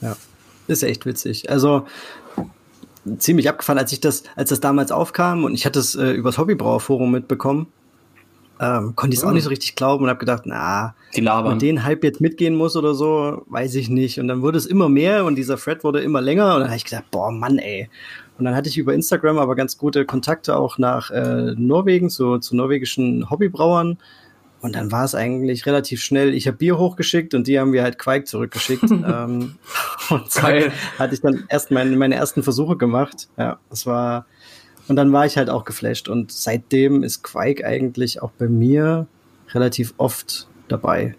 Ja, ist echt witzig. Also ziemlich abgefahren, als ich das, als das damals aufkam und ich hatte es äh, übers Hobbybrauerforum mitbekommen, ähm, konnte ich es auch nicht so richtig glauben und habe gedacht, na, die labern. Und den Hype jetzt mitgehen muss oder so, weiß ich nicht. Und dann wurde es immer mehr und dieser Thread wurde immer länger und dann habe ich gedacht, boah, Mann, ey. Und dann hatte ich über Instagram aber ganz gute Kontakte auch nach äh, Norwegen, zu, zu norwegischen Hobbybrauern. Und dann war es eigentlich relativ schnell. Ich habe Bier hochgeschickt und die haben mir halt Quake zurückgeschickt. <laughs> ähm, und zack, hatte ich dann erst meine, meine ersten Versuche gemacht. Ja, das war. Und dann war ich halt auch geflasht. Und seitdem ist Quake eigentlich auch bei mir relativ oft dabei.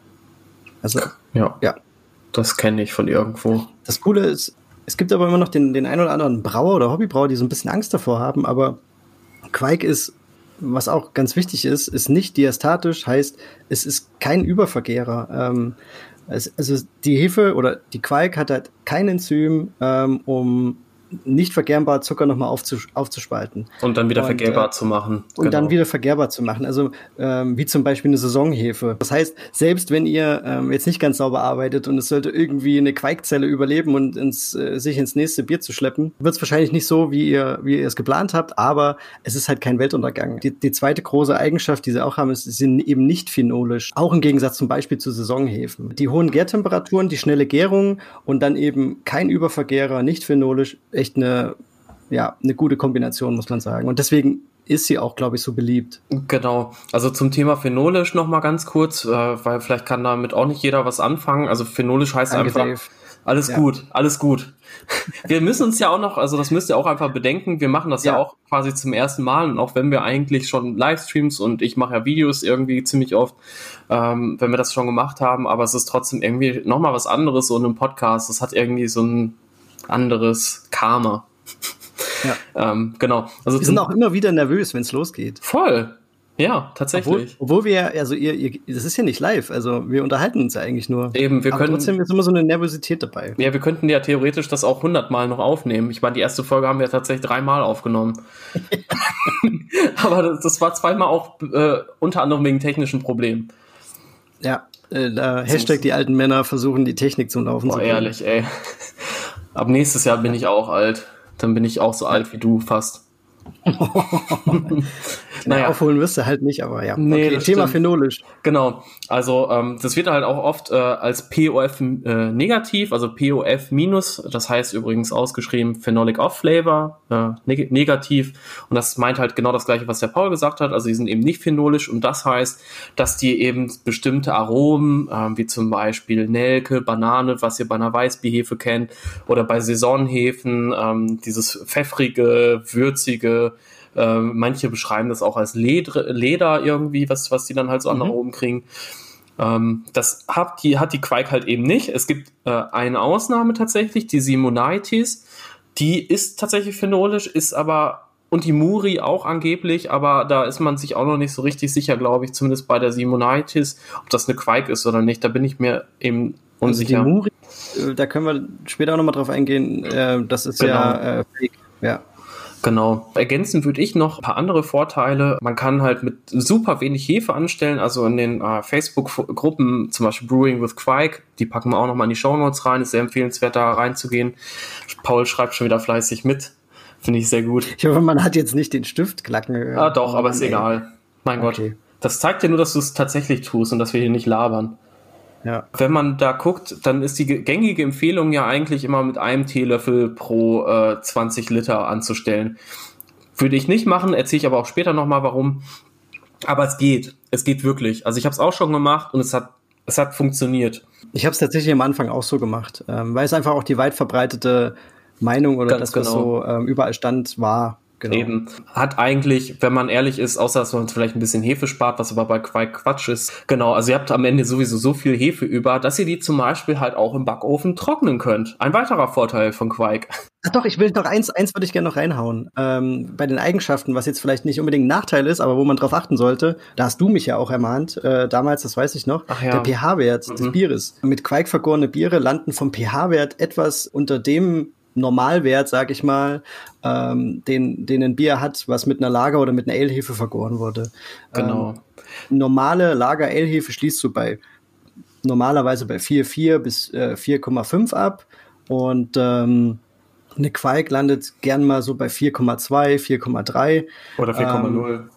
Also, ja. ja. Das kenne ich von irgendwo. Das Coole ist, es gibt aber immer noch den, den einen oder anderen Brauer oder Hobbybrauer, die so ein bisschen Angst davor haben, aber Quake ist, was auch ganz wichtig ist, ist nicht diastatisch, heißt, es ist kein Übervergärer. Ähm, es, also die Hefe oder die Quake hat halt kein Enzym, ähm, um nicht vergärbar Zucker nochmal aufzus aufzuspalten. Und dann wieder und, vergärbar äh, zu machen. Und genau. dann wieder vergärbar zu machen. Also ähm, wie zum Beispiel eine Saisonhefe. Das heißt, selbst wenn ihr ähm, jetzt nicht ganz sauber arbeitet und es sollte irgendwie eine Queikzelle überleben und ins, äh, sich ins nächste Bier zu schleppen, wird es wahrscheinlich nicht so, wie ihr, wie ihr es geplant habt, aber es ist halt kein Weltuntergang. Die, die zweite große Eigenschaft, die sie auch haben, ist, sie sind eben nicht phenolisch. Auch im Gegensatz zum Beispiel zu Saisonhefen. Die hohen Gärtemperaturen, die schnelle Gärung und dann eben kein Übervergärer, nicht phenolisch, echt eine, ja, eine gute Kombination, muss man sagen. Und deswegen ist sie auch, glaube ich, so beliebt. Genau. Also zum Thema phenolisch noch mal ganz kurz, äh, weil vielleicht kann damit auch nicht jeder was anfangen. Also phenolisch heißt Danke, einfach Dave. alles ja. gut, alles gut. <laughs> Wir müssen uns ja auch noch, also das müsst ihr auch einfach bedenken, wir machen das ja, ja auch quasi zum ersten Mal und auch wenn wir eigentlich schon Livestreams und ich mache ja Videos irgendwie ziemlich oft, ähm, wenn wir das schon gemacht haben, aber es ist trotzdem irgendwie noch mal was anderes so in einem Podcast. Das hat irgendwie so ein anderes Karma. Ja. <laughs> ähm, genau. Also wir sind auch immer wieder nervös, wenn es losgeht. Voll. Ja, tatsächlich. Obwohl, obwohl wir, also ihr, ihr, das ist ja nicht live, also wir unterhalten uns ja eigentlich nur. Eben, wir Aber können. Trotzdem ist immer so eine Nervosität dabei. Ja, wir könnten ja theoretisch das auch hundertmal noch aufnehmen. Ich meine, die erste Folge haben wir tatsächlich dreimal aufgenommen. <laughs> <laughs> Aber das, das, war zweimal auch äh, unter anderem wegen technischen Problemen. Ja, äh, da Hashtag die alten Männer versuchen die Technik zum Laufen Boah, zu bringen. ehrlich, ey. Ab nächstes Jahr bin ich auch alt. Dann bin ich auch so alt wie du fast. <laughs> naja. Aufholen wirst du halt nicht, aber ja. Nee, okay, Thema stimmt. phenolisch. Genau. Also ähm, das wird halt auch oft äh, als POF äh, negativ, also POF minus, das heißt übrigens ausgeschrieben Phenolic Off Flavor, äh, neg negativ. Und das meint halt genau das gleiche, was der Paul gesagt hat. Also die sind eben nicht phenolisch und das heißt, dass die eben bestimmte Aromen, äh, wie zum Beispiel Nelke, Banane, was ihr bei einer Weißbierhefe kennt, oder bei Saisonhefen, ähm, dieses pfeffrige, würzige, äh, manche beschreiben das auch als Leder, Leder irgendwie, was, was die dann halt so an mhm. oben kriegen. Ähm, das hat die, hat die Quake halt eben nicht. Es gibt äh, eine Ausnahme tatsächlich, die Simonitis. Die ist tatsächlich phenolisch, ist aber und die Muri auch angeblich, aber da ist man sich auch noch nicht so richtig sicher, glaube ich, zumindest bei der Simonitis, ob das eine Quake ist oder nicht. Da bin ich mir eben unsicher. Also die Muri, äh, da können wir später auch nochmal drauf eingehen. Äh, das ist genau. ja äh, Fake. Ja. Genau. Ergänzen würde ich noch ein paar andere Vorteile. Man kann halt mit super wenig Hefe anstellen, also in den äh, Facebook-Gruppen, zum Beispiel Brewing with Quake, die packen wir auch nochmal in die Show Notes rein, ist sehr empfehlenswert da reinzugehen. Paul schreibt schon wieder fleißig mit. Finde ich sehr gut. Ich hoffe, man hat jetzt nicht den Stift klacken gehört. Ah, doch, aber ist egal. Mein okay. Gott. Das zeigt ja nur, dass du es tatsächlich tust und dass wir hier nicht labern. Ja. Wenn man da guckt, dann ist die gängige Empfehlung ja eigentlich immer mit einem Teelöffel pro äh, 20 Liter anzustellen. Würde ich nicht machen, erzähle ich aber auch später nochmal warum. Aber es geht. Es geht wirklich. Also ich habe es auch schon gemacht und es hat, es hat funktioniert. Ich habe es tatsächlich am Anfang auch so gemacht, ähm, weil es einfach auch die weit verbreitete Meinung oder Ganz das, was genau. so ähm, überall stand, war. Genau. Eben. Hat eigentlich, wenn man ehrlich ist, außer dass man vielleicht ein bisschen Hefe spart, was aber bei Quake Quatsch ist. Genau, also ihr habt am Ende sowieso so viel Hefe über, dass ihr die zum Beispiel halt auch im Backofen trocknen könnt. Ein weiterer Vorteil von Quake. Ach doch, ich will noch eins, eins würde ich gerne noch reinhauen. Ähm, bei den Eigenschaften, was jetzt vielleicht nicht unbedingt ein Nachteil ist, aber wo man drauf achten sollte, da hast du mich ja auch ermahnt, äh, damals, das weiß ich noch, ja. der pH-Wert mhm. des Bieres. Mit Quake vergorene Biere landen vom pH-Wert etwas unter dem Normalwert, sag ich mal, ähm, den, den ein Bier hat, was mit einer Lager- oder mit einer Ale-Hefe vergoren wurde. Genau. Ähm, normale Lager-Ale-Hefe schließt du bei normalerweise bei 4,4 bis äh, 4,5 ab und ähm, eine Quake landet gern mal so bei 4,2, 4,3. Oder 4,0. Ähm,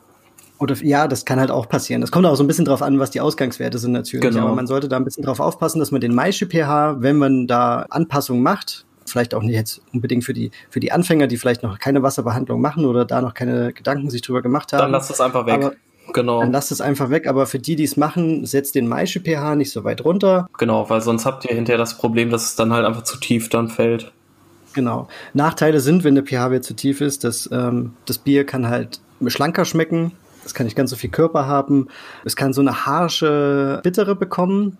oder ja, das kann halt auch passieren. Das kommt auch so ein bisschen drauf an, was die Ausgangswerte sind natürlich. Genau. Aber man sollte da ein bisschen drauf aufpassen, dass man den Maische pH, wenn man da Anpassungen macht, vielleicht auch nicht jetzt unbedingt für die, für die Anfänger, die vielleicht noch keine Wasserbehandlung machen oder da noch keine Gedanken sich drüber gemacht haben. Dann lasst es einfach weg. Aber Genau. Dann lasst es einfach weg, aber für die, die es machen, setzt den Maische pH nicht so weit runter. Genau, weil sonst habt ihr hinterher das Problem, dass es dann halt einfach zu tief dann fällt. Genau. Nachteile sind, wenn der pH-Wert zu tief ist, dass ähm, das Bier kann halt schlanker schmecken. Es kann nicht ganz so viel Körper haben. Es kann so eine harsche Bittere bekommen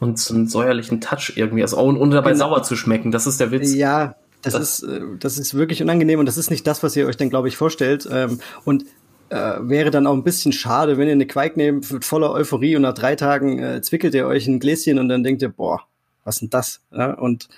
und so einen säuerlichen Touch irgendwie, also ohne dabei genau. sauer zu schmecken. Das ist der Witz. Ja, das, das, ist, äh, das ist wirklich unangenehm und das ist nicht das, was ihr euch dann, glaube ich, vorstellt. Ähm, und äh, wäre dann auch ein bisschen schade, wenn ihr eine Quake nehmt voller Euphorie und nach drei Tagen äh, zwickelt ihr euch ein Gläschen und dann denkt ihr, boah, was denn das? Ja, und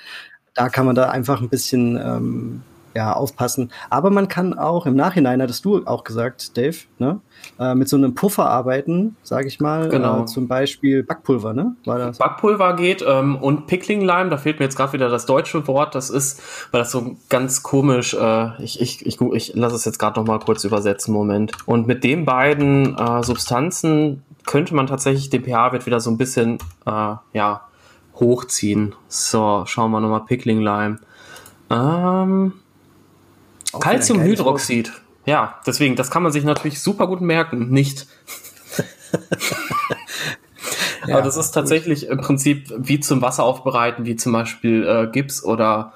da kann man da einfach ein bisschen ähm, ja, aufpassen. Aber man kann auch im Nachhinein, hattest du auch gesagt, Dave, ne? Äh, mit so einem Puffer arbeiten, sage ich mal. Genau. Äh, zum Beispiel Backpulver, ne? War das? Backpulver geht ähm, und Pickling Lime, da fehlt mir jetzt gerade wieder das deutsche Wort. Das ist, weil das so ganz komisch, äh, ich, ich, ich, ich lasse es jetzt gerade noch mal kurz übersetzen, Moment. Und mit den beiden äh, Substanzen könnte man tatsächlich den pH-Wert wieder so ein bisschen, ja, hochziehen. So, schauen wir nochmal Pickling Lime. Ähm, Calciumhydroxid. Ja, deswegen, das kann man sich natürlich super gut merken. Nicht. <laughs> ja, Aber das ist tatsächlich gut. im Prinzip wie zum Wasser aufbereiten, wie zum Beispiel äh, Gips oder,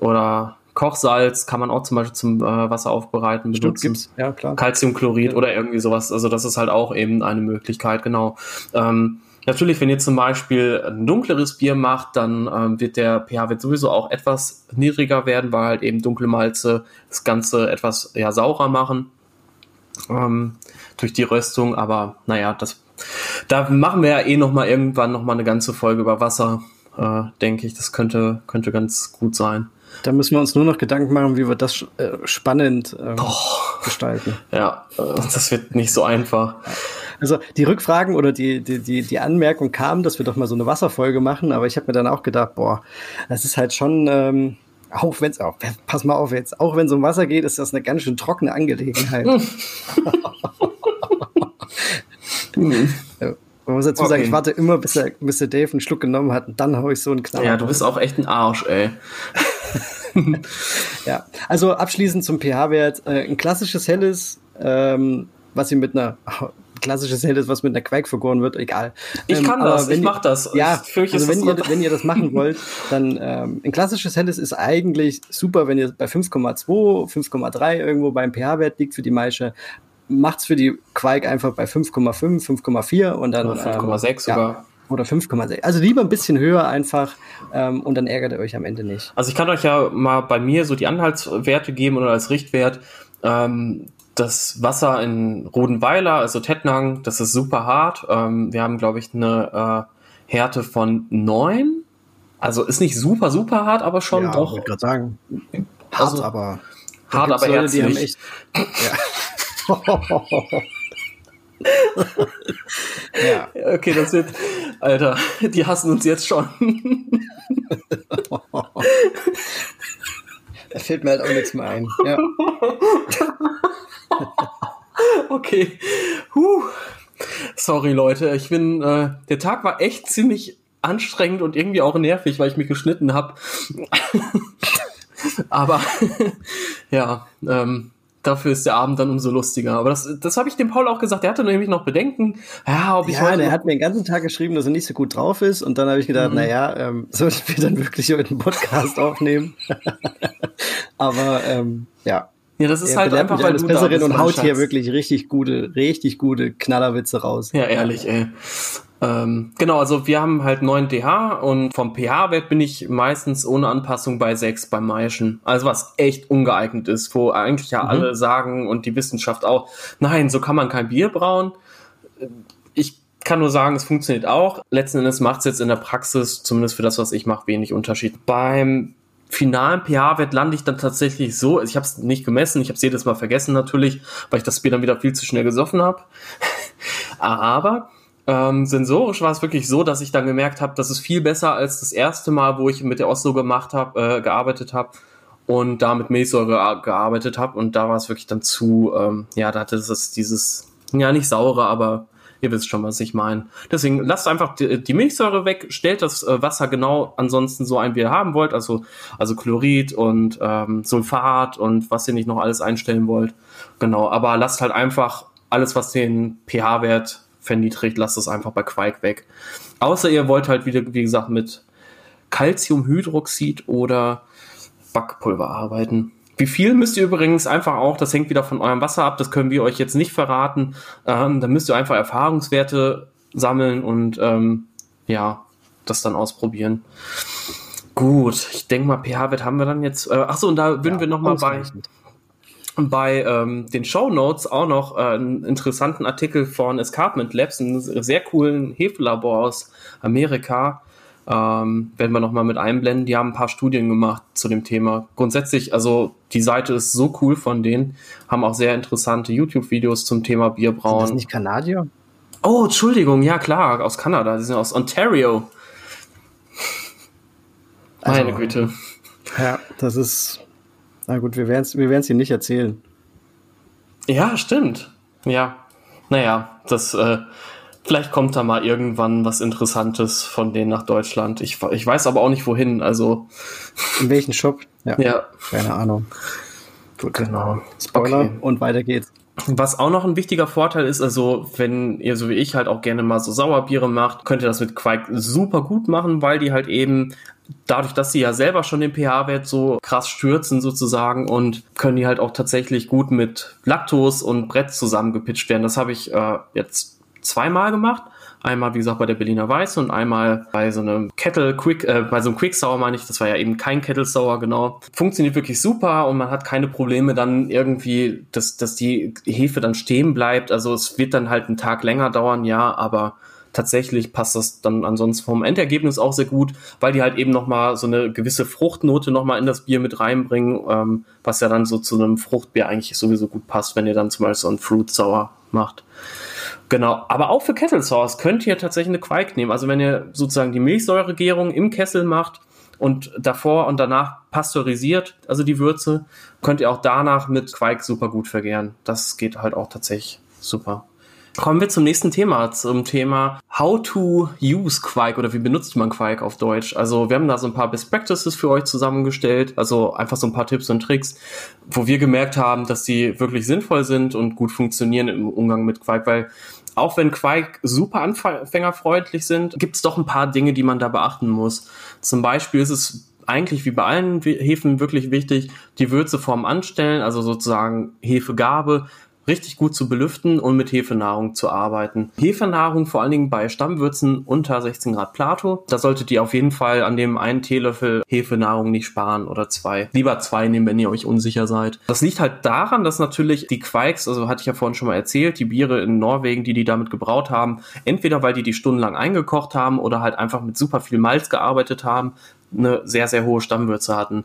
oder Kochsalz kann man auch zum Beispiel zum äh, Wasser aufbereiten benutzen. Gips, ja klar. Calciumchlorid ja. oder irgendwie sowas. Also das ist halt auch eben eine Möglichkeit, genau. Ähm, Natürlich, wenn ihr zum Beispiel ein dunkleres Bier macht, dann ähm, wird der pH-Wert sowieso auch etwas niedriger werden, weil halt eben dunkle Malze das Ganze etwas ja, saurer machen ähm, durch die Röstung. Aber naja, das, da machen wir ja eh noch mal irgendwann noch mal eine ganze Folge über Wasser, äh, denke ich. Das könnte, könnte ganz gut sein. Da müssen wir uns nur noch Gedanken machen, wie wir das äh, spannend ähm, gestalten. Ja, äh, das wird nicht so einfach. Also die Rückfragen oder die, die, die, die Anmerkung kam, dass wir doch mal so eine Wasserfolge machen, aber ich habe mir dann auch gedacht, boah, das ist halt schon, ähm, auch wenn es auch, pass mal auf jetzt, auch wenn es um Wasser geht, ist das eine ganz schön trockene Angelegenheit. Mhm. <laughs> Man muss dazu okay. sagen, ich warte immer, bis der, bis der Dave einen Schluck genommen hat und dann hau ich so einen Knall. Ja, du bist auch echt ein Arsch, ey. <laughs> ja, also abschließend zum pH-Wert. Äh, ein klassisches helles, ähm, was ihr mit einer klassisches Helles, was mit einer Quake vergoren wird, egal. Ich ähm, kann das, ich mach das. Ja, ich also wenn ihr, wenn ihr das machen <laughs> wollt, dann ähm, ein klassisches Helles ist eigentlich super, wenn ihr bei 5,2, 5,3 irgendwo beim pH-Wert liegt für die Maische macht's für die Quake einfach bei 5,5, 5,4 und dann 5,6 ähm, sogar. Oder 5,6. Also lieber ein bisschen höher einfach ähm, und dann ärgert ihr euch am Ende nicht. Also ich kann euch ja mal bei mir so die Anhaltswerte geben oder als Richtwert. Ähm, das Wasser in Rodenweiler, also Tettnang, das ist super hart. Ähm, wir haben, glaube ich, eine äh, Härte von 9. Also ist nicht super, super hart, aber schon ja, doch. Ich gerade sagen. Hart, also, aber. Hart, aber Leute, herzlich. Die haben echt, <laughs> ja. <laughs> ja. Okay, das wird. Alter, die hassen uns jetzt schon. <laughs> da fällt mir halt auch nichts mehr ein. Ja. <laughs> okay. Huh. Sorry, Leute. Ich bin. Äh, der Tag war echt ziemlich anstrengend und irgendwie auch nervig, weil ich mich geschnitten habe. <laughs> Aber <laughs> ja, ähm, dafür ist der Abend dann umso lustiger. Aber das, das habe ich dem Paul auch gesagt. Er hatte nämlich noch Bedenken. Ja, ob ich ja, heute. Er hat mir den ganzen Tag geschrieben, dass er nicht so gut drauf ist. Und dann habe ich gedacht, mhm. naja, ähm, <laughs> sollten wir dann wirklich heute einen Podcast aufnehmen? <laughs> Aber ähm, ja. Ja, das ist er halt einfach, weil du Besserin da und haut hier wirklich richtig gute, richtig gute Knallerwitze raus. Ja, ehrlich, ey. Ähm, genau, also wir haben halt 9 DH und vom pH-Wert bin ich meistens ohne Anpassung bei 6 beim Maischen. Also was echt ungeeignet ist, wo eigentlich ja mhm. alle sagen und die Wissenschaft auch, nein, so kann man kein Bier brauen. Ich kann nur sagen, es funktioniert auch. Letzten Endes macht es jetzt in der Praxis, zumindest für das, was ich mache, wenig Unterschied. Beim finalen pH-Wert lande ich dann tatsächlich so, ich habe es nicht gemessen, ich habe es jedes Mal vergessen natürlich, weil ich das Bier dann wieder viel zu schnell gesoffen habe. <laughs> Aber ähm, sensorisch war es wirklich so, dass ich dann gemerkt habe, das ist viel besser als das erste Mal, wo ich mit der Oslo gemacht habe, äh, gearbeitet habe und da mit Milchsäure gearbeitet habe und da war es wirklich dann zu, ähm, ja, da hatte es dieses, ja nicht saure, aber ihr wisst schon, was ich meine. Deswegen lasst einfach die, die, Milchsäure weg, stellt das äh, Wasser genau ansonsten so ein, wie ihr haben wollt, also, also Chlorid und ähm, Sulfat und was ihr nicht noch alles einstellen wollt. Genau, aber lasst halt einfach alles, was den pH-Wert verniedrigt, lasst es einfach bei Quark weg. Außer ihr wollt halt wieder, wie gesagt, mit Calciumhydroxid oder Backpulver arbeiten. Wie viel müsst ihr übrigens einfach auch, das hängt wieder von eurem Wasser ab, das können wir euch jetzt nicht verraten. Ähm, da müsst ihr einfach Erfahrungswerte sammeln und ähm, ja, das dann ausprobieren. Gut, ich denke mal, pH-Wert haben wir dann jetzt. Äh, achso, und da würden ja, wir nochmal bei, bei ähm, den Show Notes auch noch äh, einen interessanten Artikel von Escarpment Labs, einem sehr coolen Hefelabor aus Amerika. Ähm, werden wir nochmal mit einblenden. Die haben ein paar Studien gemacht zu dem Thema. Grundsätzlich, also die Seite ist so cool von denen, haben auch sehr interessante YouTube-Videos zum Thema Bierbrauen. Sind das nicht Kanadier? Oh, Entschuldigung, ja klar, aus Kanada. Die sind aus Ontario. Also, Meine Güte. Ja, das ist na gut, wir werden es wir werden's Ihnen nicht erzählen. Ja, stimmt. Ja. Naja, das, äh, vielleicht kommt da mal irgendwann was Interessantes von denen nach Deutschland. Ich, ich weiß aber auch nicht wohin, also. In welchen Shop? Ja. ja. Keine Ahnung. Gut. Genau. Spoiler okay. und weiter geht's. Was auch noch ein wichtiger Vorteil ist, also wenn ihr so wie ich halt auch gerne mal so Sauerbiere macht, könnt ihr das mit Quark super gut machen, weil die halt eben dadurch, dass sie ja selber schon den pH-Wert so krass stürzen sozusagen und können die halt auch tatsächlich gut mit Lactose und Brett zusammengepitcht werden. Das habe ich äh, jetzt zweimal gemacht. Einmal, wie gesagt, bei der Berliner Weiße und einmal bei so einem Kettle Quick, äh, bei so einem Quick Sour meine ich, das war ja eben kein Kettle Sour, genau. Funktioniert wirklich super und man hat keine Probleme dann irgendwie, dass, dass die Hefe dann stehen bleibt. Also es wird dann halt einen Tag länger dauern, ja, aber tatsächlich passt das dann ansonsten vom Endergebnis auch sehr gut, weil die halt eben nochmal so eine gewisse Fruchtnote nochmal in das Bier mit reinbringen, ähm, was ja dann so zu einem Fruchtbier eigentlich sowieso gut passt, wenn ihr dann zum Beispiel so ein Fruit Sour macht. Genau, aber auch für Sours könnt ihr tatsächlich eine Quark nehmen. Also wenn ihr sozusagen die Milchsäuregärung im Kessel macht und davor und danach pasteurisiert, also die Würze, könnt ihr auch danach mit Quark super gut vergären. Das geht halt auch tatsächlich super. Kommen wir zum nächsten Thema, zum Thema How to use Quark oder wie benutzt man Quark auf Deutsch. Also wir haben da so ein paar Best Practices für euch zusammengestellt, also einfach so ein paar Tipps und Tricks, wo wir gemerkt haben, dass die wirklich sinnvoll sind und gut funktionieren im Umgang mit Quark, weil auch wenn Quark super anfängerfreundlich sind, gibt es doch ein paar Dinge, die man da beachten muss. Zum Beispiel ist es eigentlich wie bei allen Hefen wirklich wichtig, die Würze vorm Anstellen, also sozusagen Hefegabe, richtig gut zu belüften und mit Hefenahrung zu arbeiten. Hefenahrung vor allen Dingen bei Stammwürzen unter 16 Grad Plato. Da solltet ihr auf jeden Fall an dem einen Teelöffel Hefenahrung nicht sparen oder zwei. Lieber zwei nehmen, wenn ihr euch unsicher seid. Das liegt halt daran, dass natürlich die Quikes, also hatte ich ja vorhin schon mal erzählt, die Biere in Norwegen, die die damit gebraut haben, entweder weil die die stundenlang eingekocht haben oder halt einfach mit super viel Malz gearbeitet haben, eine sehr, sehr hohe Stammwürze hatten.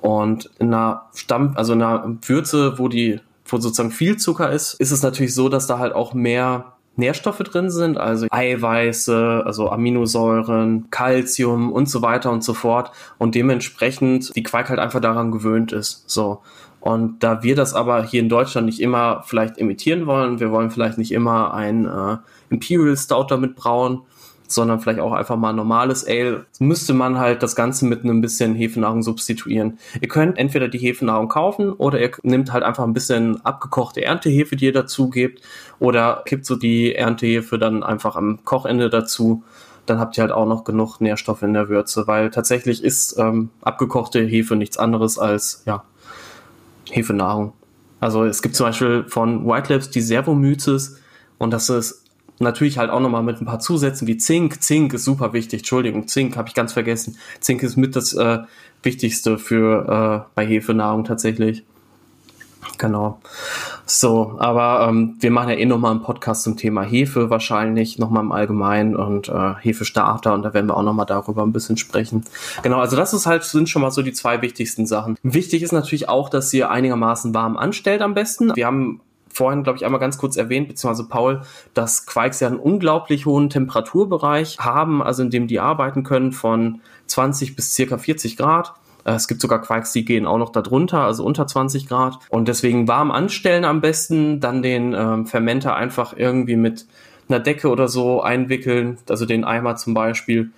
Und in einer Stamm, also in einer Würze, wo die wo sozusagen viel Zucker ist, ist es natürlich so, dass da halt auch mehr Nährstoffe drin sind, also Eiweiße, also Aminosäuren, Calcium und so weiter und so fort und dementsprechend die Quark halt einfach daran gewöhnt ist. So. Und da wir das aber hier in Deutschland nicht immer vielleicht imitieren wollen, wir wollen vielleicht nicht immer ein äh, Imperial Stout damit brauen, sondern vielleicht auch einfach mal normales Ale, müsste man halt das Ganze mit einem bisschen Hefenahrung substituieren. Ihr könnt entweder die Hefenahrung kaufen oder ihr nehmt halt einfach ein bisschen abgekochte Erntehefe, die ihr dazu gebt, oder kippt so die Erntehefe dann einfach am Kochende dazu. Dann habt ihr halt auch noch genug Nährstoffe in der Würze, weil tatsächlich ist ähm, abgekochte Hefe nichts anderes als ja, Hefenahrung. Also es gibt zum Beispiel von White Labs die Servomyces und das ist Natürlich halt auch nochmal mit ein paar Zusätzen wie Zink. Zink ist super wichtig. Entschuldigung, Zink habe ich ganz vergessen. Zink ist mit das äh, Wichtigste für äh, bei Hefenahrung tatsächlich. Genau. So, aber ähm, wir machen ja eh nochmal einen Podcast zum Thema Hefe wahrscheinlich, nochmal im Allgemeinen und äh, Hefestarter und da werden wir auch nochmal darüber ein bisschen sprechen. Genau, also das ist halt, sind schon mal so die zwei wichtigsten Sachen. Wichtig ist natürlich auch, dass ihr einigermaßen warm anstellt am besten. Wir haben vorhin, glaube ich, einmal ganz kurz erwähnt, beziehungsweise Paul, dass Quikes ja einen unglaublich hohen Temperaturbereich haben, also in dem die arbeiten können von 20 bis circa 40 Grad. Äh, es gibt sogar Quikes, die gehen auch noch darunter, also unter 20 Grad. Und deswegen warm anstellen am besten, dann den ähm, Fermenter einfach irgendwie mit einer Decke oder so einwickeln, also den Eimer zum Beispiel.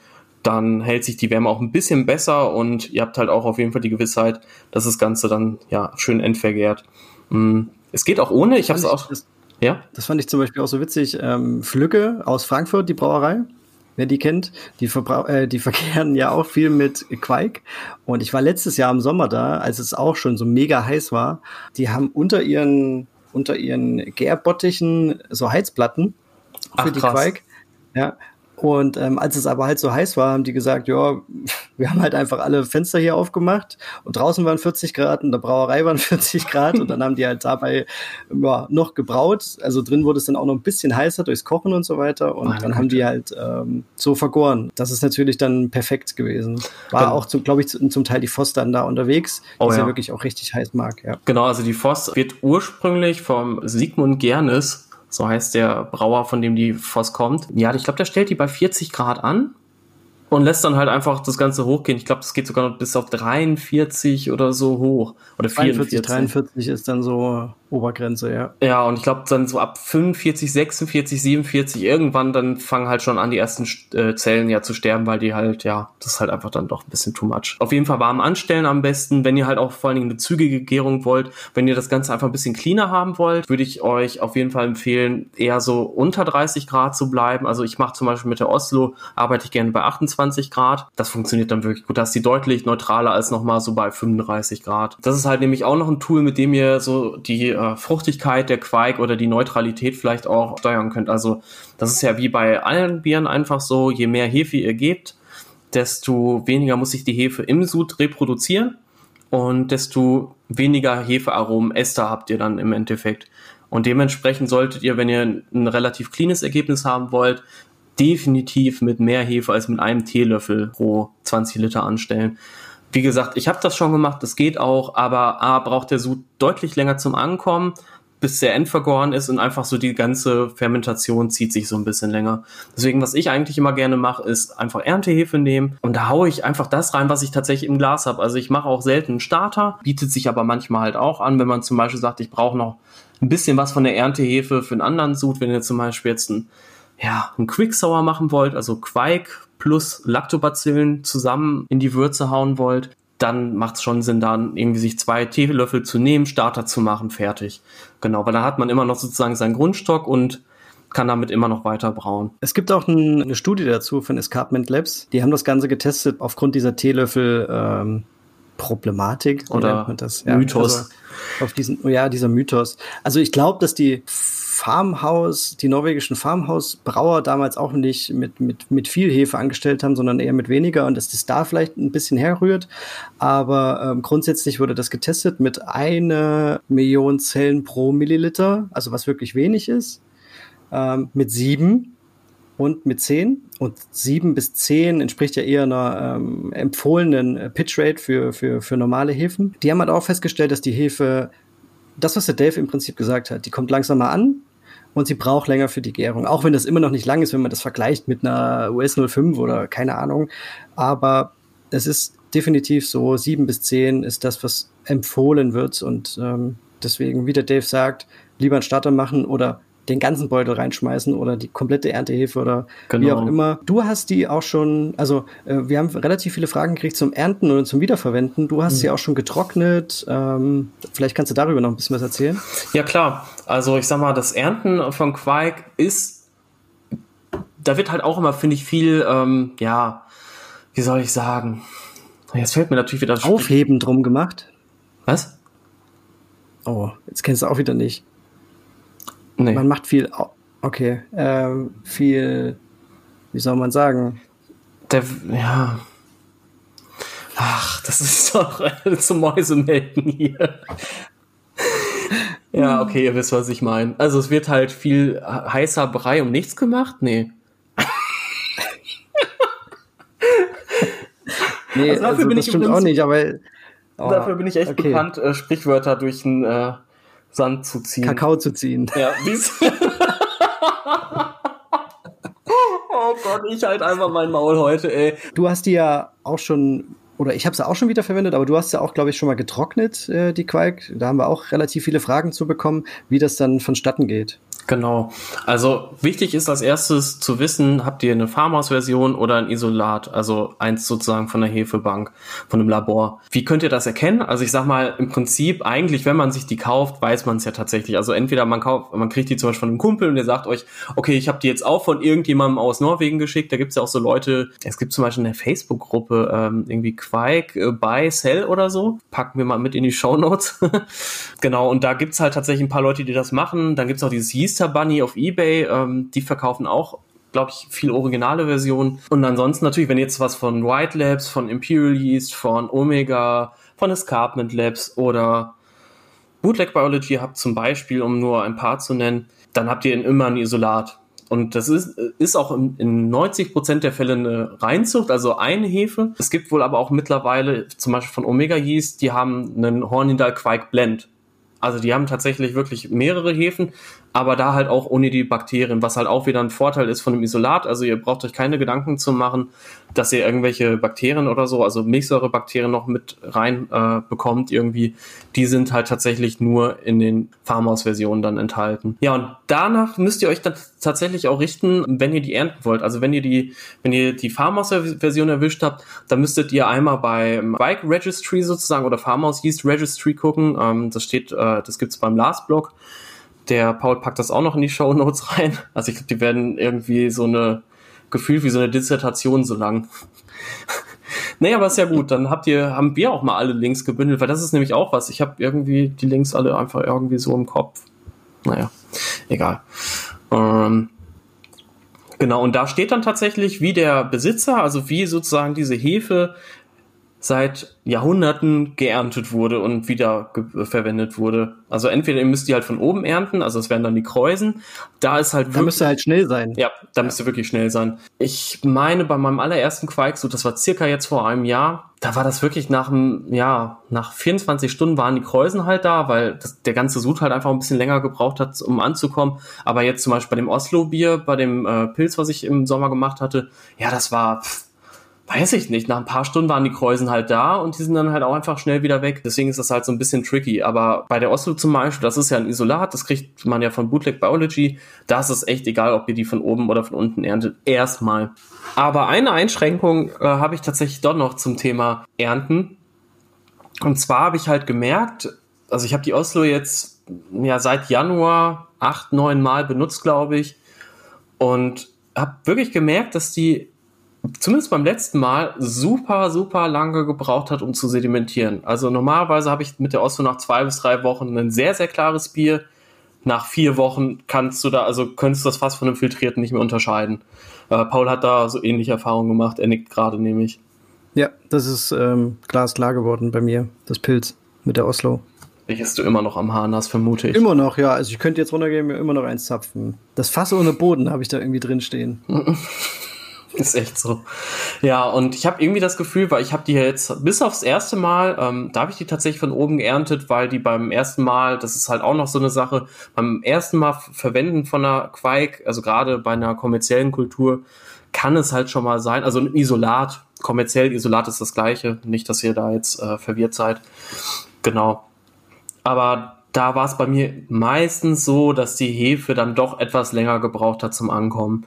Dann hält sich die Wärme auch ein bisschen besser und ihr habt halt auch auf jeden Fall die Gewissheit, dass das Ganze dann ja schön entvergehrt. Mm. Es geht auch ohne. Ich habe es auch. Das, ja? das fand ich zum Beispiel auch so witzig. Ähm, Flücke aus Frankfurt, die Brauerei, wer die kennt, die, äh, die <laughs> verkehren ja auch viel mit Quake. Und ich war letztes Jahr im Sommer da, als es auch schon so mega heiß war. Die haben unter ihren, unter ihren Gärbottichen so Heizplatten für Ach, die Quake. Ja, und ähm, als es aber halt so heiß war, haben die gesagt, ja, <laughs> wir haben halt einfach alle Fenster hier aufgemacht und draußen waren 40 Grad und der Brauerei waren <laughs> 40 Grad und dann haben die halt dabei ja, noch gebraut. Also drin wurde es dann auch noch ein bisschen heißer durchs Kochen und so weiter und Meine dann Gute. haben die halt ähm, so vergoren. Das ist natürlich dann perfekt gewesen. War genau. auch, glaube ich, zum Teil die Voss dann da unterwegs, die oh, ja. ja wirklich auch richtig heiß mag. Ja. Genau, also die Voss wird ursprünglich vom Sigmund Gernes so heißt der Brauer, von dem die Voss kommt. Ja, ich glaube, der stellt die bei 40 Grad an und lässt dann halt einfach das Ganze hochgehen. Ich glaube, das geht sogar noch bis auf 43 oder so hoch. Oder 44. 43 ist dann so Obergrenze, ja. Ja, und ich glaube dann so ab 45, 46, 47 irgendwann dann fangen halt schon an die ersten äh, Zellen ja zu sterben, weil die halt ja, das ist halt einfach dann doch ein bisschen too much. Auf jeden Fall warm anstellen am besten, wenn ihr halt auch vor allen Dingen eine zügige Gärung wollt, wenn ihr das Ganze einfach ein bisschen cleaner haben wollt, würde ich euch auf jeden Fall empfehlen, eher so unter 30 Grad zu bleiben. Also ich mache zum Beispiel mit der Oslo arbeite ich gerne bei 28 Grad. Das funktioniert dann wirklich gut. Da ist die deutlich neutraler als nochmal so bei 35 Grad. Das ist halt nämlich auch noch ein Tool, mit dem ihr so die äh, Fruchtigkeit der Quark oder die Neutralität vielleicht auch steuern könnt. Also das ist ja wie bei allen Bieren einfach so, je mehr Hefe ihr gebt, desto weniger muss sich die Hefe im Sud reproduzieren und desto weniger Hefearomen, Ester habt ihr dann im Endeffekt. Und dementsprechend solltet ihr, wenn ihr ein relativ cleanes Ergebnis haben wollt, definitiv mit mehr Hefe als mit einem Teelöffel pro 20 Liter anstellen. Wie gesagt, ich habe das schon gemacht, das geht auch, aber A, braucht der Sud deutlich länger zum Ankommen, bis der endvergoren ist und einfach so die ganze Fermentation zieht sich so ein bisschen länger. Deswegen, was ich eigentlich immer gerne mache, ist einfach Erntehefe nehmen und da haue ich einfach das rein, was ich tatsächlich im Glas habe. Also ich mache auch selten einen Starter, bietet sich aber manchmal halt auch an, wenn man zum Beispiel sagt, ich brauche noch ein bisschen was von der Erntehefe für einen anderen Sud, wenn ihr zum Beispiel jetzt ein ja, ein Quick machen wollt, also Quake plus Lactobacillen zusammen in die Würze hauen wollt, dann macht es schon Sinn, dann irgendwie sich zwei Teelöffel zu nehmen, Starter zu machen, fertig. Genau, weil dann hat man immer noch sozusagen seinen Grundstock und kann damit immer noch weiter brauen. Es gibt auch ein, eine Studie dazu von Escarpment Labs. Die haben das Ganze getestet aufgrund dieser Teelöffel ähm, Problematik oder das? Ja, Mythos. Also auf diesen, ja, dieser Mythos. Also ich glaube, dass die Farmhaus, die norwegischen Farmhausbrauer damals auch nicht mit, mit, mit viel Hefe angestellt haben, sondern eher mit weniger und dass das da vielleicht ein bisschen herrührt. Aber ähm, grundsätzlich wurde das getestet mit einer Million Zellen pro Milliliter, also was wirklich wenig ist, ähm, mit sieben und mit zehn. Und sieben bis zehn entspricht ja eher einer ähm, empfohlenen Pitchrate für, für, für normale Hefen. Die haben halt auch festgestellt, dass die Hefe das, was der Dave im Prinzip gesagt hat, die kommt langsamer an und sie braucht länger für die Gärung. Auch wenn das immer noch nicht lang ist, wenn man das vergleicht mit einer US 05 oder keine Ahnung. Aber es ist definitiv so, sieben bis zehn ist das, was empfohlen wird. Und ähm, deswegen, wie der Dave sagt, lieber einen Starter machen oder den ganzen Beutel reinschmeißen oder die komplette Erntehefe oder genau. wie auch immer. Du hast die auch schon, also äh, wir haben relativ viele Fragen gekriegt zum Ernten oder zum Wiederverwenden. Du hast mhm. sie auch schon getrocknet. Ähm, vielleicht kannst du darüber noch ein bisschen was erzählen. Ja klar, also ich sag mal, das Ernten von Quark ist, da wird halt auch immer, finde ich, viel, ähm, ja, wie soll ich sagen? Jetzt fällt mir natürlich wieder Aufheben drum gemacht. Was? Oh, jetzt kennst du auch wieder nicht. Nee. Man macht viel, okay, ähm, viel, wie soll man sagen? Der, ja. Ach, das ist <laughs> doch zum Mäusemelken hier. ja, okay, ihr wisst, was ich meine. Also es wird halt viel heißer Brei um nichts gemacht? Nee. nee, also dafür also, bin das ich stimmt auch nicht, aber oh, dafür bin ich echt okay. bekannt, äh, Sprichwörter durch ein äh, Sand zu ziehen. Kakao zu ziehen. Ja, <laughs> oh Gott, ich halt einfach mein Maul heute, ey. Du hast die ja auch schon oder ich habe sie auch schon wieder verwendet, aber du hast ja auch, glaube ich, schon mal getrocknet, äh, die Quake. Da haben wir auch relativ viele Fragen zu bekommen, wie das dann vonstatten geht. Genau. Also wichtig ist als erstes zu wissen, habt ihr eine Farmhouse-Version oder ein Isolat, also eins sozusagen von der Hefebank, von einem Labor. Wie könnt ihr das erkennen? Also ich sag mal, im Prinzip eigentlich, wenn man sich die kauft, weiß man es ja tatsächlich. Also entweder man kauft, man kriegt die zum Beispiel von einem Kumpel und der sagt euch, okay, ich habe die jetzt auch von irgendjemandem aus Norwegen geschickt. Da gibt's ja auch so Leute, es gibt zum Beispiel eine Facebook-Gruppe, ähm, irgendwie Quike, äh, Buy, Sell oder so. Packen wir mal mit in die Show Notes. <laughs> genau, und da gibt's halt tatsächlich ein paar Leute, die das machen. Dann gibt's auch dieses Yeast Easter Bunny auf Ebay, ähm, die verkaufen auch glaube ich, viel originale Versionen. Und ansonsten natürlich, wenn jetzt was von White Labs, von Imperial Yeast, von Omega, von Escarpment Labs oder Bootleg Biology habt zum Beispiel, um nur ein paar zu nennen, dann habt ihr immer ein Isolat. Und das ist, ist auch in, in 90 Prozent der Fälle eine Reinzucht, also eine Hefe. Es gibt wohl aber auch mittlerweile, zum Beispiel von Omega Yeast, die haben einen Hornindal Quake Blend. Also die haben tatsächlich wirklich mehrere Hefen, aber da halt auch ohne die Bakterien, was halt auch wieder ein Vorteil ist von dem Isolat. Also ihr braucht euch keine Gedanken zu machen, dass ihr irgendwelche Bakterien oder so, also Milchsäurebakterien noch mit rein äh, bekommt irgendwie. Die sind halt tatsächlich nur in den Farmhouse-Versionen dann enthalten. Ja, und danach müsst ihr euch dann tatsächlich auch richten, wenn ihr die ernten wollt. Also wenn ihr die, wenn ihr die Farmhouse-Version erwischt habt, dann müsstet ihr einmal bei Bike Registry sozusagen oder Farmhouse Yeast Registry gucken. Ähm, das steht, äh, das gibt's beim Last Blog. Der Paul packt das auch noch in die Show Notes rein. Also ich glaube, die werden irgendwie so eine gefühlt wie so eine Dissertation so lang. <laughs> naja, aber ist ja gut. Dann habt ihr, haben wir auch mal alle Links gebündelt, weil das ist nämlich auch was. Ich habe irgendwie die Links alle einfach irgendwie so im Kopf. Naja, egal. Ähm, genau, und da steht dann tatsächlich, wie der Besitzer, also wie sozusagen diese Hefe seit Jahrhunderten geerntet wurde und wieder verwendet wurde. Also entweder ihr müsst die halt von oben ernten, also es wären dann die Kreusen. Da ist halt Da müsst ihr halt schnell sein. Ja, da ja. müsst ihr wirklich schnell sein. Ich meine, bei meinem allerersten Quark, so das war circa jetzt vor einem Jahr, da war das wirklich nach einem, ja, nach 24 Stunden waren die Kreusen halt da, weil das, der ganze Sud halt einfach ein bisschen länger gebraucht hat, um anzukommen. Aber jetzt zum Beispiel bei dem Oslo-Bier, bei dem äh, Pilz, was ich im Sommer gemacht hatte, ja, das war pff, weiß ich nicht, nach ein paar Stunden waren die Kreusen halt da und die sind dann halt auch einfach schnell wieder weg. Deswegen ist das halt so ein bisschen tricky. Aber bei der Oslo zum Beispiel, das ist ja ein Isolat, das kriegt man ja von Bootleg Biology. Da ist es echt egal, ob ihr die von oben oder von unten erntet. Erstmal. Aber eine Einschränkung äh, habe ich tatsächlich doch noch zum Thema Ernten. Und zwar habe ich halt gemerkt, also ich habe die Oslo jetzt ja seit Januar acht, neun Mal benutzt, glaube ich. Und habe wirklich gemerkt, dass die zumindest beim letzten Mal super, super lange gebraucht hat, um zu sedimentieren. Also normalerweise habe ich mit der Oslo nach zwei bis drei Wochen ein sehr, sehr klares Bier. Nach vier Wochen kannst du da, also könntest du das fast von einem filtrierten nicht mehr unterscheiden. Äh, Paul hat da so ähnliche Erfahrungen gemacht. Er nickt gerade nämlich. Ja, das ist ähm, glasklar geworden bei mir, das Pilz mit der Oslo. Welches du immer noch am Hahn hast, vermute ich. Immer noch, ja. Also ich könnte jetzt runtergehen und mir immer noch eins zapfen. Das Fass ohne Boden habe ich da irgendwie drin stehen. <laughs> <laughs> Ist echt so. Ja, und ich habe irgendwie das Gefühl, weil ich habe die jetzt bis aufs erste Mal, ähm, da habe ich die tatsächlich von oben geerntet, weil die beim ersten Mal, das ist halt auch noch so eine Sache, beim ersten Mal verwenden von einer Quake, also gerade bei einer kommerziellen Kultur, kann es halt schon mal sein, also ein Isolat, kommerziell Isolat ist das gleiche, nicht, dass ihr da jetzt äh, verwirrt seid. Genau. Aber da war es bei mir meistens so, dass die Hefe dann doch etwas länger gebraucht hat zum Ankommen.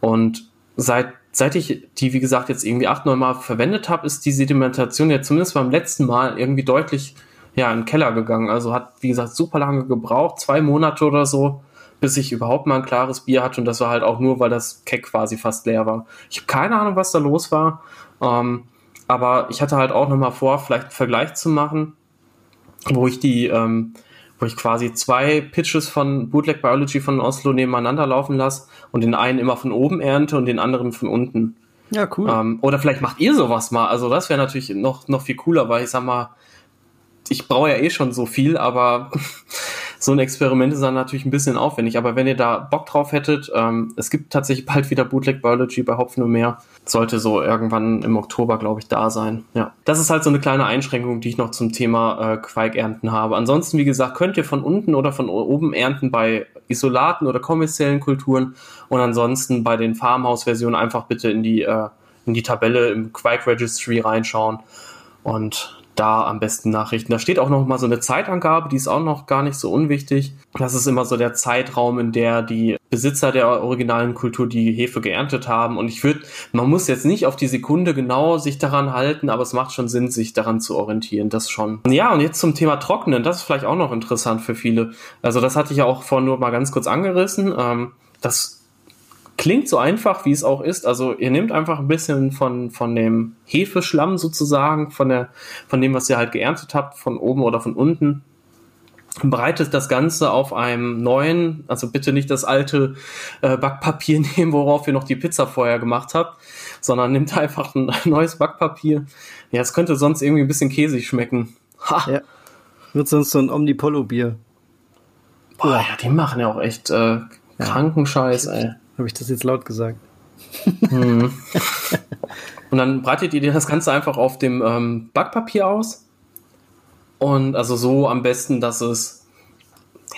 Und seit, seit ich die, wie gesagt, jetzt irgendwie acht, neun Mal verwendet habe, ist die Sedimentation ja zumindest beim letzten Mal irgendwie deutlich ja, in den Keller gegangen. Also hat, wie gesagt, super lange gebraucht, zwei Monate oder so, bis ich überhaupt mal ein klares Bier hatte. Und das war halt auch nur, weil das Keck quasi fast leer war. Ich habe keine Ahnung, was da los war. Ähm, aber ich hatte halt auch nochmal vor, vielleicht einen Vergleich zu machen, wo ich die, ähm, wo ich quasi zwei Pitches von Bootleg Biology von Oslo nebeneinander laufen lasse und den einen immer von oben ernte und den anderen von unten. Ja, cool. Ähm, oder vielleicht macht ihr sowas mal. Also das wäre natürlich noch, noch viel cooler, weil ich sag mal, ich brauche ja eh schon so viel, aber <laughs> so ein Experiment ist dann natürlich ein bisschen aufwendig. Aber wenn ihr da Bock drauf hättet, ähm, es gibt tatsächlich bald wieder Bootleg Biology bei Hopfen und mehr. Sollte so irgendwann im Oktober, glaube ich, da sein. Ja, das ist halt so eine kleine Einschränkung, die ich noch zum Thema äh, Quake-Ernten habe. Ansonsten, wie gesagt, könnt ihr von unten oder von oben ernten bei Isolaten oder kommerziellen Kulturen. Und ansonsten bei den Farmhouse-Versionen einfach bitte in die, äh, in die Tabelle im Quake Registry reinschauen. Und da am besten Nachrichten. Da steht auch noch mal so eine Zeitangabe, die ist auch noch gar nicht so unwichtig. Das ist immer so der Zeitraum, in der die Besitzer der originalen Kultur die Hefe geerntet haben. Und ich würde, man muss jetzt nicht auf die Sekunde genau sich daran halten, aber es macht schon Sinn, sich daran zu orientieren. Das schon. Ja, und jetzt zum Thema Trocknen. Das ist vielleicht auch noch interessant für viele. Also das hatte ich ja auch vorhin nur mal ganz kurz angerissen. Ähm, das Klingt so einfach, wie es auch ist. Also ihr nehmt einfach ein bisschen von, von dem Hefeschlamm sozusagen, von, der, von dem, was ihr halt geerntet habt, von oben oder von unten. Breitet das Ganze auf einem neuen, also bitte nicht das alte äh, Backpapier <laughs> nehmen, worauf ihr noch die Pizza vorher gemacht habt, sondern nehmt einfach ein <laughs> neues Backpapier. Ja, es könnte sonst irgendwie ein bisschen käsig schmecken. Ha. Ja. Wird sonst so ein Omnipollo-Bier. Boah, ja, die machen ja auch echt äh, kranken Scheiß, ey. Habe ich das jetzt laut gesagt? Hm. <laughs> Und dann breitet ihr das Ganze einfach auf dem ähm, Backpapier aus. Und also so am besten, dass es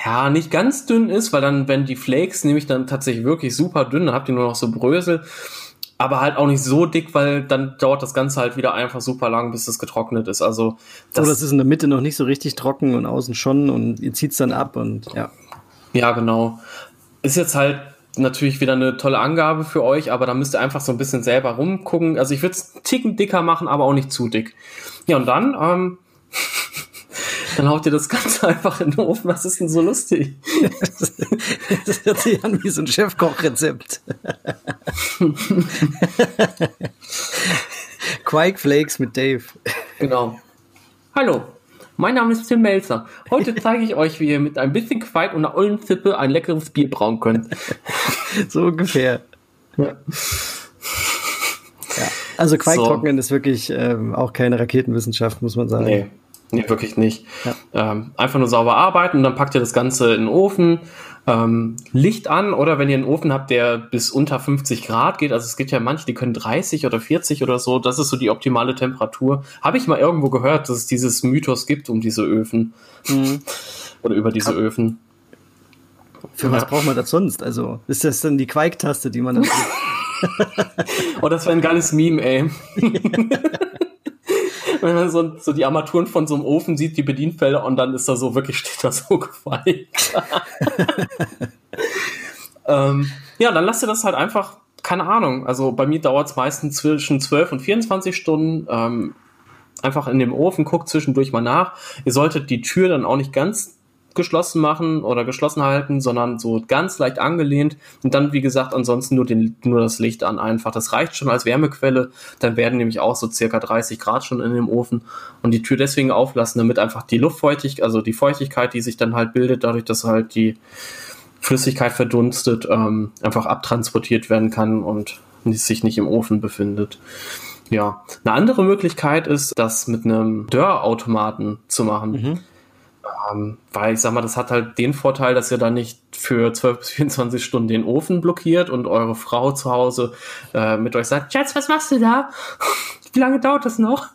ja nicht ganz dünn ist, weil dann, wenn die Flakes nämlich dann tatsächlich wirklich super dünn, dann habt ihr nur noch so Brösel. Aber halt auch nicht so dick, weil dann dauert das Ganze halt wieder einfach super lang, bis es getrocknet ist. Also das, oh, das ist in der Mitte noch nicht so richtig trocken und außen schon und ihr zieht es dann ab und ja. Ja, genau. Ist jetzt halt natürlich wieder eine tolle Angabe für euch, aber da müsst ihr einfach so ein bisschen selber rumgucken. Also ich würde es Ticken dicker machen, aber auch nicht zu dick. Ja, und dann, ähm, <laughs> dann haut ihr das Ganze <laughs> einfach in den Ofen. Was ist denn so lustig? das hört sich an wie so ein Chefkochrezept. <laughs> Quake Flakes mit Dave. Genau. Hallo, mein Name ist Tim Melzer. Heute zeige ich euch, wie ihr mit ein bisschen Quake und einer ollen Zippe ein leckeres Bier brauen könnt. <laughs> so ungefähr. Ja. ja. Also Quake so. trocknen ist wirklich ähm, auch keine Raketenwissenschaft, muss man sagen. Nee. Nee, wirklich nicht. Ja. Ähm, einfach nur sauber arbeiten und dann packt ihr das Ganze in den Ofen, ähm, Licht an oder wenn ihr einen Ofen habt, der bis unter 50 Grad geht, also es gibt ja manche, die können 30 oder 40 oder so, das ist so die optimale Temperatur. Habe ich mal irgendwo gehört, dass es dieses Mythos gibt um diese Öfen. Mhm. <laughs> oder über diese Kann Öfen. Für was braucht man das sonst? Also ist das dann die Quake-Taste, die man dann. <laughs> oh, das wäre ein geiles Meme, ey. <laughs> <laughs> wenn man so, so, die Armaturen von so einem Ofen sieht, die Bedienfelder, und dann ist da so, wirklich steht da so <laughs> gefeigt. <laughs> ähm, ja, dann lasst ihr das halt einfach, keine Ahnung, also bei mir dauert es meistens zwischen 12 und 24 Stunden. Ähm, einfach in dem Ofen, guckt zwischendurch mal nach. Ihr solltet die Tür dann auch nicht ganz geschlossen machen oder geschlossen halten, sondern so ganz leicht angelehnt und dann, wie gesagt, ansonsten nur, den, nur das Licht an einfach. Das reicht schon als Wärmequelle. Dann werden nämlich auch so circa 30 Grad schon in dem Ofen und die Tür deswegen auflassen, damit einfach die Luftfeuchtigkeit, also die Feuchtigkeit, die sich dann halt bildet, dadurch, dass halt die Flüssigkeit verdunstet, ähm, einfach abtransportiert werden kann und sich nicht im Ofen befindet. Ja, eine andere Möglichkeit ist, das mit einem Dörrautomaten zu machen. Mhm. Ähm, weil ich sag mal, das hat halt den Vorteil, dass ihr dann nicht für 12 bis 24 Stunden den Ofen blockiert und eure Frau zu Hause äh, mit euch sagt, Schatz, was machst du da? <laughs> Wie lange dauert das noch?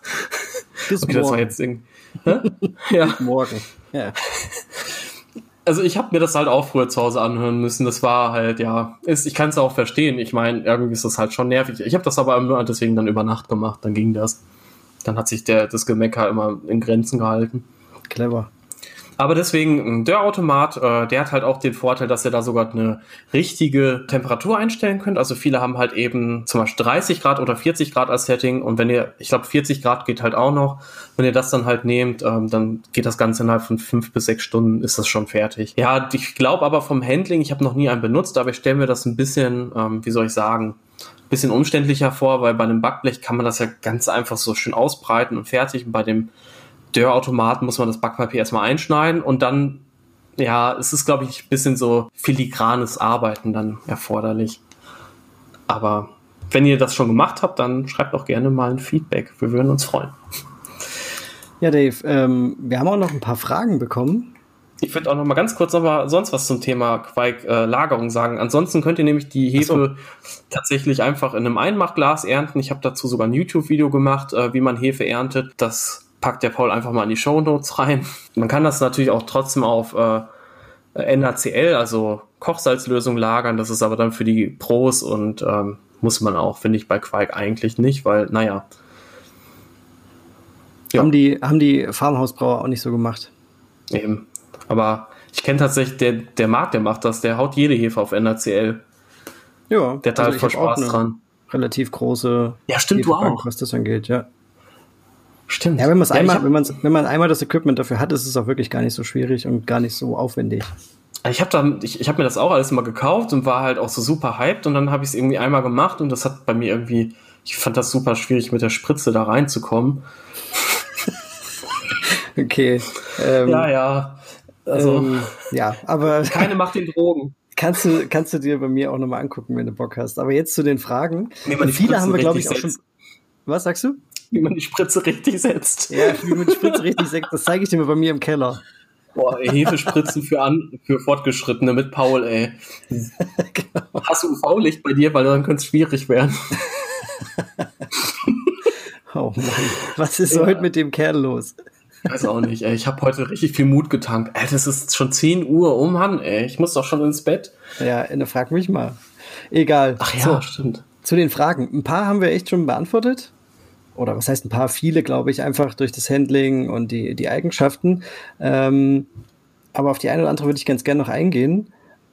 Bis okay, morgen. das war jetzt irgendwie. <laughs> ja. Bis morgen. Ja <laughs> also ich habe mir das halt auch früher zu Hause anhören müssen. Das war halt, ja, ist, ich kann es auch verstehen. Ich meine, irgendwie ist das halt schon nervig. Ich habe das aber nur deswegen dann über Nacht gemacht, dann ging das. Dann hat sich der, das Gemecker immer in Grenzen gehalten. Clever. Aber deswegen, der Automat, äh, der hat halt auch den Vorteil, dass ihr da sogar eine richtige Temperatur einstellen könnt. Also viele haben halt eben zum Beispiel 30 Grad oder 40 Grad als Setting. Und wenn ihr, ich glaube 40 Grad geht halt auch noch. Wenn ihr das dann halt nehmt, ähm, dann geht das Ganze innerhalb von fünf bis sechs Stunden ist das schon fertig. Ja, ich glaube aber vom Handling, ich habe noch nie einen benutzt, aber ich stelle mir das ein bisschen, ähm, wie soll ich sagen, bisschen umständlicher vor, weil bei einem Backblech kann man das ja ganz einfach so schön ausbreiten und fertig. Und bei dem Dörrautomaten muss man das Backpapier erstmal einschneiden und dann, ja, es ist, glaube ich, ein bisschen so filigranes Arbeiten dann erforderlich. Aber wenn ihr das schon gemacht habt, dann schreibt auch gerne mal ein Feedback. Wir würden uns freuen. Ja, Dave, ähm, wir haben auch noch ein paar Fragen bekommen. Ich würde auch noch mal ganz kurz noch mal sonst was zum Thema Quark-Lagerung äh, sagen. Ansonsten könnt ihr nämlich die Hefe so. tatsächlich einfach in einem Einmachglas ernten. Ich habe dazu sogar ein YouTube-Video gemacht, äh, wie man Hefe erntet. Das packt der Paul einfach mal in die Show Notes rein. Man kann das natürlich auch trotzdem auf äh, NaCl, also Kochsalzlösung lagern. Das ist aber dann für die Pros und ähm, muss man auch, finde ich, bei Quark eigentlich nicht, weil, naja. Ja. Haben, die, haben die Farmhausbrauer auch nicht so gemacht. Eben. Aber ich kenne tatsächlich, der, der Markt, der macht das, der haut jede Hefe auf NaCl. Ja. Der hat also halt voll Spaß dran. Relativ große. Ja, stimmt, Hefe du auch. Was das angeht, ja. Stimmt. Ja, wenn man es ja, einmal, wenn man wenn man einmal das Equipment dafür hat, ist es auch wirklich gar nicht so schwierig und gar nicht so aufwendig. Ich habe da, ich, ich habe mir das auch alles mal gekauft und war halt auch so super hyped und dann habe ich es irgendwie einmal gemacht und das hat bei mir irgendwie, ich fand das super schwierig mit der Spritze da reinzukommen. <laughs> okay. Ähm, ja, ja. Also ähm, ja, aber <laughs> keine macht den Drogen. Kannst du, kannst du dir bei mir auch nochmal angucken, wenn du Bock hast. Aber jetzt zu den Fragen. Nee, viele haben wir, glaube ich, auch schon. Was sagst du? Wie man die Spritze richtig setzt. Ja, wie man die Spritze richtig <laughs> setzt, das zeige ich dir mal bei mir im Keller. Boah, ey, Hefespritzen für, an, für Fortgeschrittene mit Paul, ey. genau. <laughs> Hast du UV-Licht bei dir, weil dann könnte es schwierig werden. <laughs> oh Mann, was ist ja. heute mit dem Kerl los? Weiß auch nicht, ey. Ich habe heute richtig viel Mut getankt. Ey, das ist schon 10 Uhr. Oh Mann, ey. Ich muss doch schon ins Bett. Ja, dann frag mich mal. Egal. Ach ja, so, stimmt. Zu den Fragen. Ein paar haben wir echt schon beantwortet oder was heißt ein paar, viele, glaube ich, einfach durch das Handling und die, die Eigenschaften. Ähm, aber auf die eine oder andere würde ich ganz gerne noch eingehen.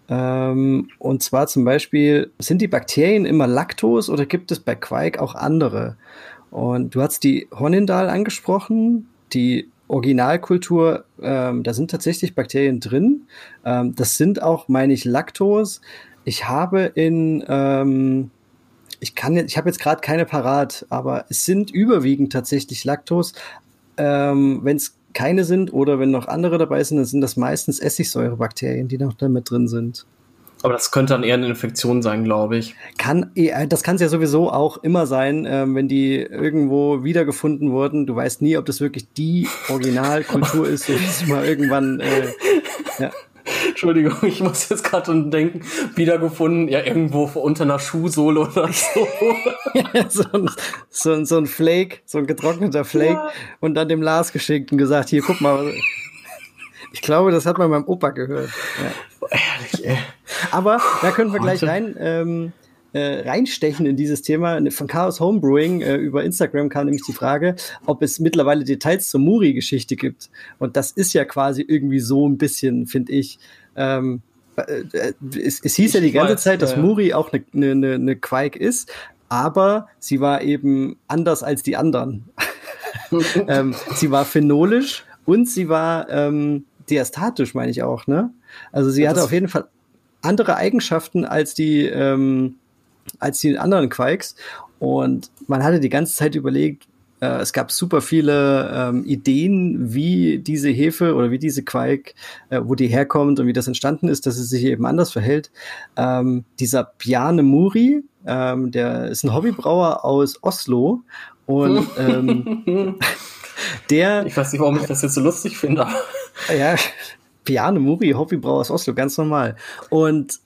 Ähm, und zwar zum Beispiel, sind die Bakterien immer Laktos oder gibt es bei Quark auch andere? Und du hast die Hornindal angesprochen, die Originalkultur, ähm, da sind tatsächlich Bakterien drin. Ähm, das sind auch, meine ich, Laktos. Ich habe in, ähm, ich kann jetzt, ich habe jetzt gerade keine parat, aber es sind überwiegend tatsächlich Laktos. Ähm, wenn es keine sind oder wenn noch andere dabei sind, dann sind das meistens Essigsäurebakterien, die noch damit drin sind. Aber das könnte dann eher eine Infektion sein, glaube ich. Kann, äh, das kann es ja sowieso auch immer sein, ähm, wenn die irgendwo wiedergefunden wurden. Du weißt nie, ob das wirklich die Originalkultur ist, die mal irgendwann äh, ja. Entschuldigung, ich muss jetzt gerade denken, wiedergefunden, ja, irgendwo unter einer Schuhsohle oder so. <laughs> so, ein, so, ein, so ein Flake, so ein getrockneter Flake ja. und dann dem Lars geschickt und gesagt, hier, guck mal. Ich glaube, das hat man beim Opa gehört. Ja. Ehrlich, ey. Aber da können wir gleich rein. Ähm, äh, reinstechen in dieses Thema. Von Chaos Homebrewing äh, über Instagram kam nämlich die Frage, ob es mittlerweile Details zur Muri-Geschichte gibt. Und das ist ja quasi irgendwie so ein bisschen, finde ich. Ähm, äh, äh, es, es, hieß ich ja die ganze weiß, Zeit, dass ja. Muri auch eine ne, ne, ne Quake ist, aber sie war eben anders als die anderen. <laughs> ähm, sie war phenolisch und sie war ähm, diastatisch, meine ich auch, ne? Also sie ja, hatte auf jeden Fall andere Eigenschaften als die, ähm, als die anderen Quikes. Und man hatte die ganze Zeit überlegt, äh, es gab super viele ähm, Ideen, wie diese Hefe oder wie diese Quake, äh, wo die herkommt und wie das entstanden ist, dass es sich eben anders verhält. Ähm, dieser Bjarne Muri, ähm, der ist ein Hobbybrauer aus Oslo und ähm, <laughs> der. Ich weiß nicht, warum ich das jetzt so lustig finde. ja, Bjarne Muri, Hobbybrauer aus Oslo, ganz normal. Und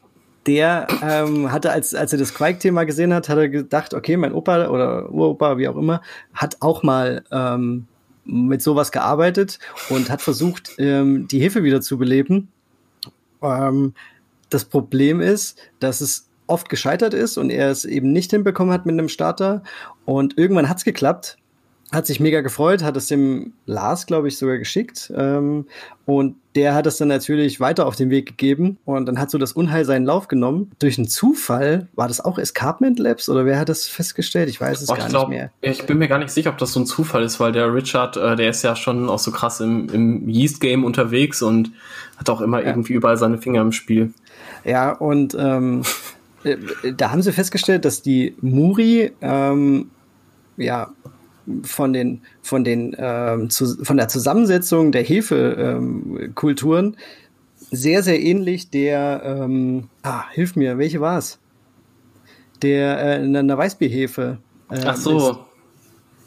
der ähm, hatte, als, als er das Quake-Thema gesehen hat, hat er gedacht, okay, mein Opa oder Uropa, wie auch immer, hat auch mal ähm, mit sowas gearbeitet und hat versucht, ähm, die Hefe wieder zu beleben. Ähm, das Problem ist, dass es oft gescheitert ist und er es eben nicht hinbekommen hat mit einem Starter. Und irgendwann hat's geklappt hat sich mega gefreut, hat es dem Lars, glaube ich, sogar geschickt. Ähm, und der hat es dann natürlich weiter auf den Weg gegeben. Und dann hat so das Unheil seinen Lauf genommen. Durch einen Zufall, war das auch Escarpment Labs oder wer hat das festgestellt? Ich weiß es oh, gar glaub, nicht mehr. Ich bin mir gar nicht sicher, ob das so ein Zufall ist, weil der Richard, äh, der ist ja schon auch so krass im, im Yeast-Game unterwegs und hat auch immer ja. irgendwie überall seine Finger im Spiel. Ja, und ähm, äh, da haben sie festgestellt, dass die Muri ähm, ja von den von den ähm, zu, von der Zusammensetzung der Hefekulturen ähm, sehr sehr ähnlich der ähm, ah, hilf mir welche war es der äh, einer Weißbierhefe äh, ach so ist.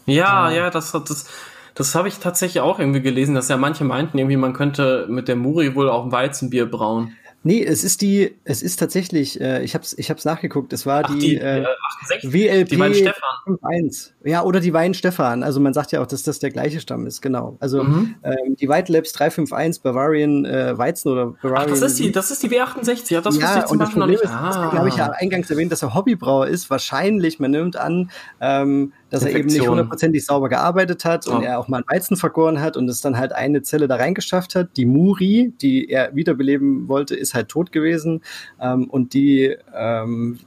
ja ja das das das habe ich tatsächlich auch irgendwie gelesen, dass ja manche meinten, irgendwie man könnte mit der Muri wohl auch ein Weizenbier brauen. Nee, es ist die, es ist tatsächlich, äh, ich hab's, ich hab's nachgeguckt, es war Ach, die, die äh, 68, WLP die Weinstefan. 1. Ja, oder die Weinstefan. Also man sagt ja auch, dass das der gleiche Stamm ist, genau. Also mhm. ähm, die White Labs 351 Bavarian äh, Weizen oder Bavarian. Ach, das ist die, das ist die W68, ja, das ja, wusste ich zum Beispiel noch nicht. Ist, ah. Das habe ich ja eingangs erwähnt, dass er Hobbybrauer ist. Wahrscheinlich, man nimmt an, ähm, dass Infektion. er eben nicht hundertprozentig sauber gearbeitet hat und oh. er auch mal Weizen vergoren hat und es dann halt eine Zelle da reingeschafft hat. Die Muri, die er wiederbeleben wollte, ist halt tot gewesen ähm, und die ähm,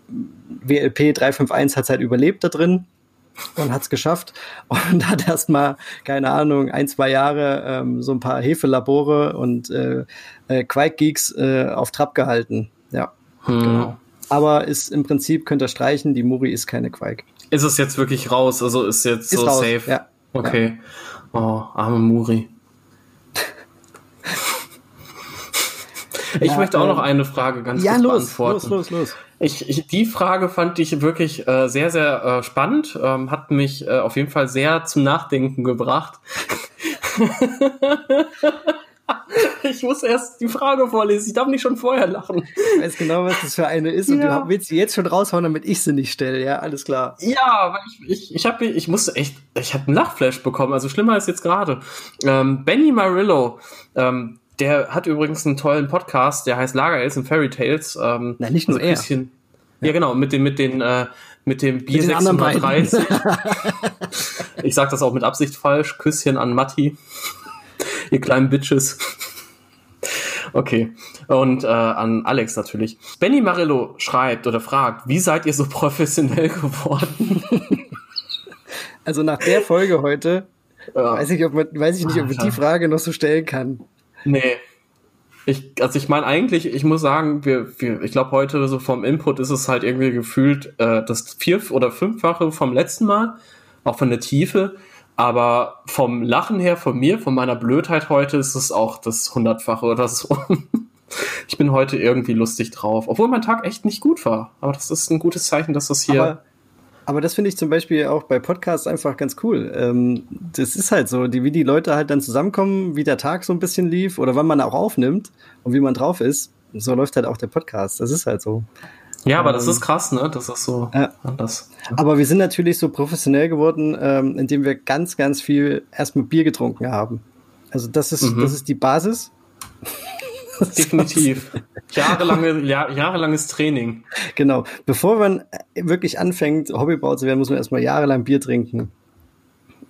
WLP 351 hat es halt überlebt da drin und hat es geschafft <laughs> und hat erstmal, keine Ahnung, ein, zwei Jahre ähm, so ein paar Hefelabore und äh, äh, Quake-Geeks äh, auf Trab gehalten. Ja, hm. genau. Aber ist im Prinzip, könnt ihr streichen, die Muri ist keine Quake. Ist es jetzt wirklich raus? Also ist jetzt ist so raus, safe? Ja. Okay. Ja. Oh, arme Muri. Ich ja, möchte auch noch eine Frage ganz ja, kurz los, beantworten. Los, los, los. Ich, ich, die Frage fand ich wirklich äh, sehr, sehr äh, spannend, ähm, hat mich äh, auf jeden Fall sehr zum Nachdenken gebracht. <laughs> Ich muss erst die Frage vorlesen. Ich darf nicht schon vorher lachen. Ich weiß genau, was das für eine ist. Und ja. du willst sie jetzt schon raushauen, damit ich sie nicht stelle. Ja, alles klar. Ja, weil ich, ich, ich, hab, ich musste echt, ich habe einen Lachflash bekommen. Also schlimmer als jetzt gerade. Ähm, Benny Marillo, ähm, der hat übrigens einen tollen Podcast, der heißt Lager Ales and Fairy Tales. Ähm, Na, nicht nur also er. Ja. ja, genau, mit den, mit den, äh, mit dem Bier mit 630. <laughs> <laughs> ich sag das auch mit Absicht falsch. Küsschen an Matti. Ihr kleinen Bitches. Okay. Und äh, an Alex natürlich. Benny Marillo schreibt oder fragt, wie seid ihr so professionell geworden? Also nach der Folge heute ja. weiß ich, ob man, weiß ich nicht, ob man die Frage noch so stellen kann. Nee. Ich, also ich meine eigentlich, ich muss sagen, wir, wir ich glaube heute so vom Input ist es halt irgendwie gefühlt äh, das vier- oder fünffache vom letzten Mal, auch von der Tiefe. Aber vom Lachen her, von mir, von meiner Blödheit heute, ist es auch das Hundertfache oder so. <laughs> ich bin heute irgendwie lustig drauf, obwohl mein Tag echt nicht gut war. Aber das ist ein gutes Zeichen, dass das hier. Aber, aber das finde ich zum Beispiel auch bei Podcasts einfach ganz cool. Ähm, das ist halt so, die, wie die Leute halt dann zusammenkommen, wie der Tag so ein bisschen lief oder wann man auch aufnimmt und wie man drauf ist. So läuft halt auch der Podcast. Das ist halt so. Ja, aber das ähm, ist krass, ne? Das ist so ja. anders. Aber wir sind natürlich so professionell geworden, ähm, indem wir ganz, ganz viel erstmal Bier getrunken haben. Also das ist, mhm. das ist die Basis. <laughs> Definitiv. Jahrelange, Jahr, jahrelanges Training. Genau. Bevor man wirklich anfängt, Hobbybau zu werden, muss man erstmal jahrelang Bier trinken.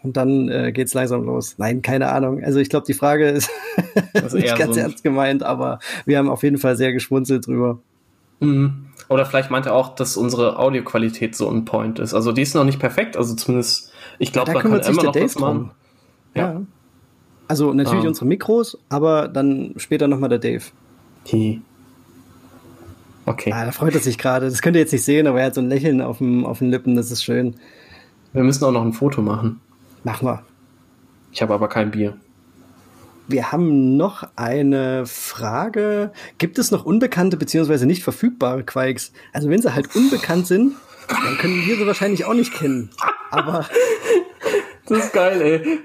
Und dann äh, geht's langsam los. Nein, keine Ahnung. Also ich glaube, die Frage ist <laughs> nicht ganz so ernst gemeint, aber wir haben auf jeden Fall sehr geschmunzelt drüber. Mhm. Oder vielleicht meint er auch, dass unsere Audioqualität so on point ist. Also die ist noch nicht perfekt, also zumindest, ich glaube, ja, da, da kann immer noch was machen. Ja. ja. Also natürlich ah. unsere Mikros, aber dann später nochmal der Dave. Okay. Okay. Ah, da freut er sich gerade. Das könnt ihr jetzt nicht sehen, aber er hat so ein Lächeln auf, dem, auf den Lippen, das ist schön. Wir müssen auch noch ein Foto machen. Machen wir. Ich habe aber kein Bier. Wir haben noch eine Frage. Gibt es noch unbekannte bzw. nicht verfügbare Quikes? Also wenn sie halt unbekannt sind, dann können wir sie wahrscheinlich auch nicht kennen. Aber. <laughs> Das ist geil, ey.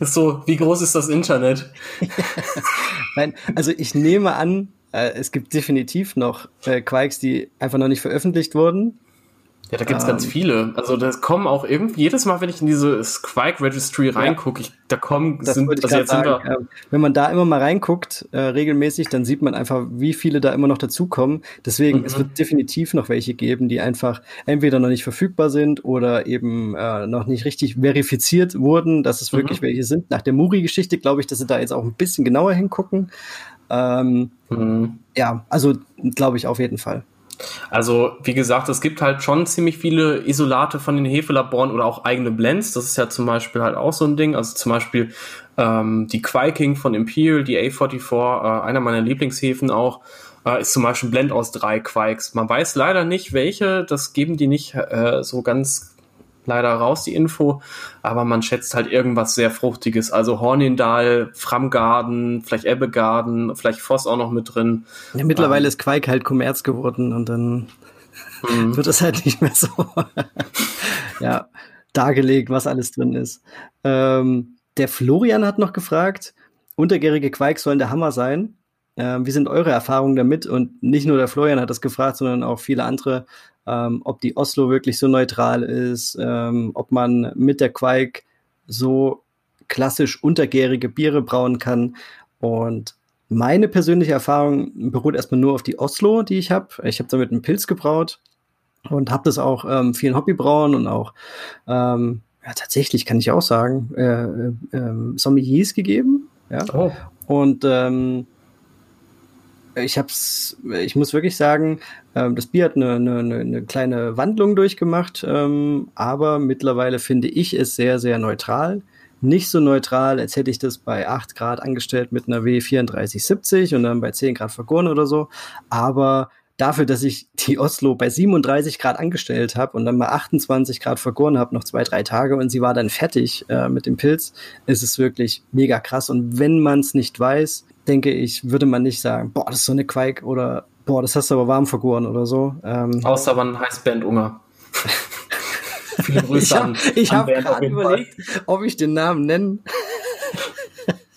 Ist so, wie groß ist das Internet? <laughs> Nein, also ich nehme an, äh, es gibt definitiv noch äh, Quikes, die einfach noch nicht veröffentlicht wurden. Ja, da gibt's ähm, ganz viele. Also das kommen auch irgendwie, jedes Mal, wenn ich in diese Squike Registry reingucke, ja, da kommen, das sind, also jetzt sagen, sind wir, wenn man da immer mal reinguckt, äh, regelmäßig, dann sieht man einfach, wie viele da immer noch dazukommen. Deswegen, mhm. es wird definitiv noch welche geben, die einfach entweder noch nicht verfügbar sind oder eben äh, noch nicht richtig verifiziert wurden, dass es wirklich mhm. welche sind. Nach der Muri-Geschichte glaube ich, dass sie da jetzt auch ein bisschen genauer hingucken. Ähm, mhm. Ja, also glaube ich auf jeden Fall. Also, wie gesagt, es gibt halt schon ziemlich viele Isolate von den Hefelaboren oder auch eigene Blends. Das ist ja zum Beispiel halt auch so ein Ding. Also zum Beispiel ähm, die Quaking von Imperial, die A44, äh, einer meiner Lieblingshefen auch, äh, ist zum Beispiel ein Blend aus drei Quikes. Man weiß leider nicht, welche, das geben die nicht äh, so ganz leider raus, die Info. Aber man schätzt halt irgendwas sehr Fruchtiges. Also Hornindal, Framgarden, vielleicht Ebbegarden, vielleicht Voss auch noch mit drin. Ja, mittlerweile ähm, ist Quake halt Kommerz geworden und dann mhm. <laughs> wird es halt nicht mehr so <laughs> ja, dargelegt, was alles drin ist. Ähm, der Florian hat noch gefragt, untergärige Quake sollen der Hammer sein. Ähm, wie sind eure Erfahrungen damit? Und nicht nur der Florian hat das gefragt, sondern auch viele andere ähm, ob die Oslo wirklich so neutral ist, ähm, ob man mit der Quake so klassisch untergärige Biere brauen kann. Und meine persönliche Erfahrung beruht erstmal nur auf die Oslo, die ich habe. Ich habe damit einen Pilz gebraut und habe das auch ähm, vielen Hobbybrauen und auch ähm, ja, tatsächlich kann ich auch sagen, äh, äh, äh, Sommeliers gegeben. Ja. Oh. Und ähm, ich hab's, ich muss wirklich sagen, ähm, das Bier hat eine, eine, eine kleine Wandlung durchgemacht, ähm, aber mittlerweile finde ich es sehr, sehr neutral. Nicht so neutral, als hätte ich das bei 8 Grad angestellt mit einer W3470 und dann bei 10 Grad vergoren oder so. Aber dafür, dass ich die Oslo bei 37 Grad angestellt habe und dann bei 28 Grad vergoren habe, noch zwei, drei Tage und sie war dann fertig äh, mit dem Pilz, ist es wirklich mega krass. Und wenn man es nicht weiß, denke ich, würde man nicht sagen, boah, das ist so eine Quake oder boah, das hast du aber warm vergoren oder so. Ähm, Außer man heißt Bernd Unger. <laughs> Viele Grüße ich hab, an Ich habe gerade überlegt, ob ich den Namen nennen.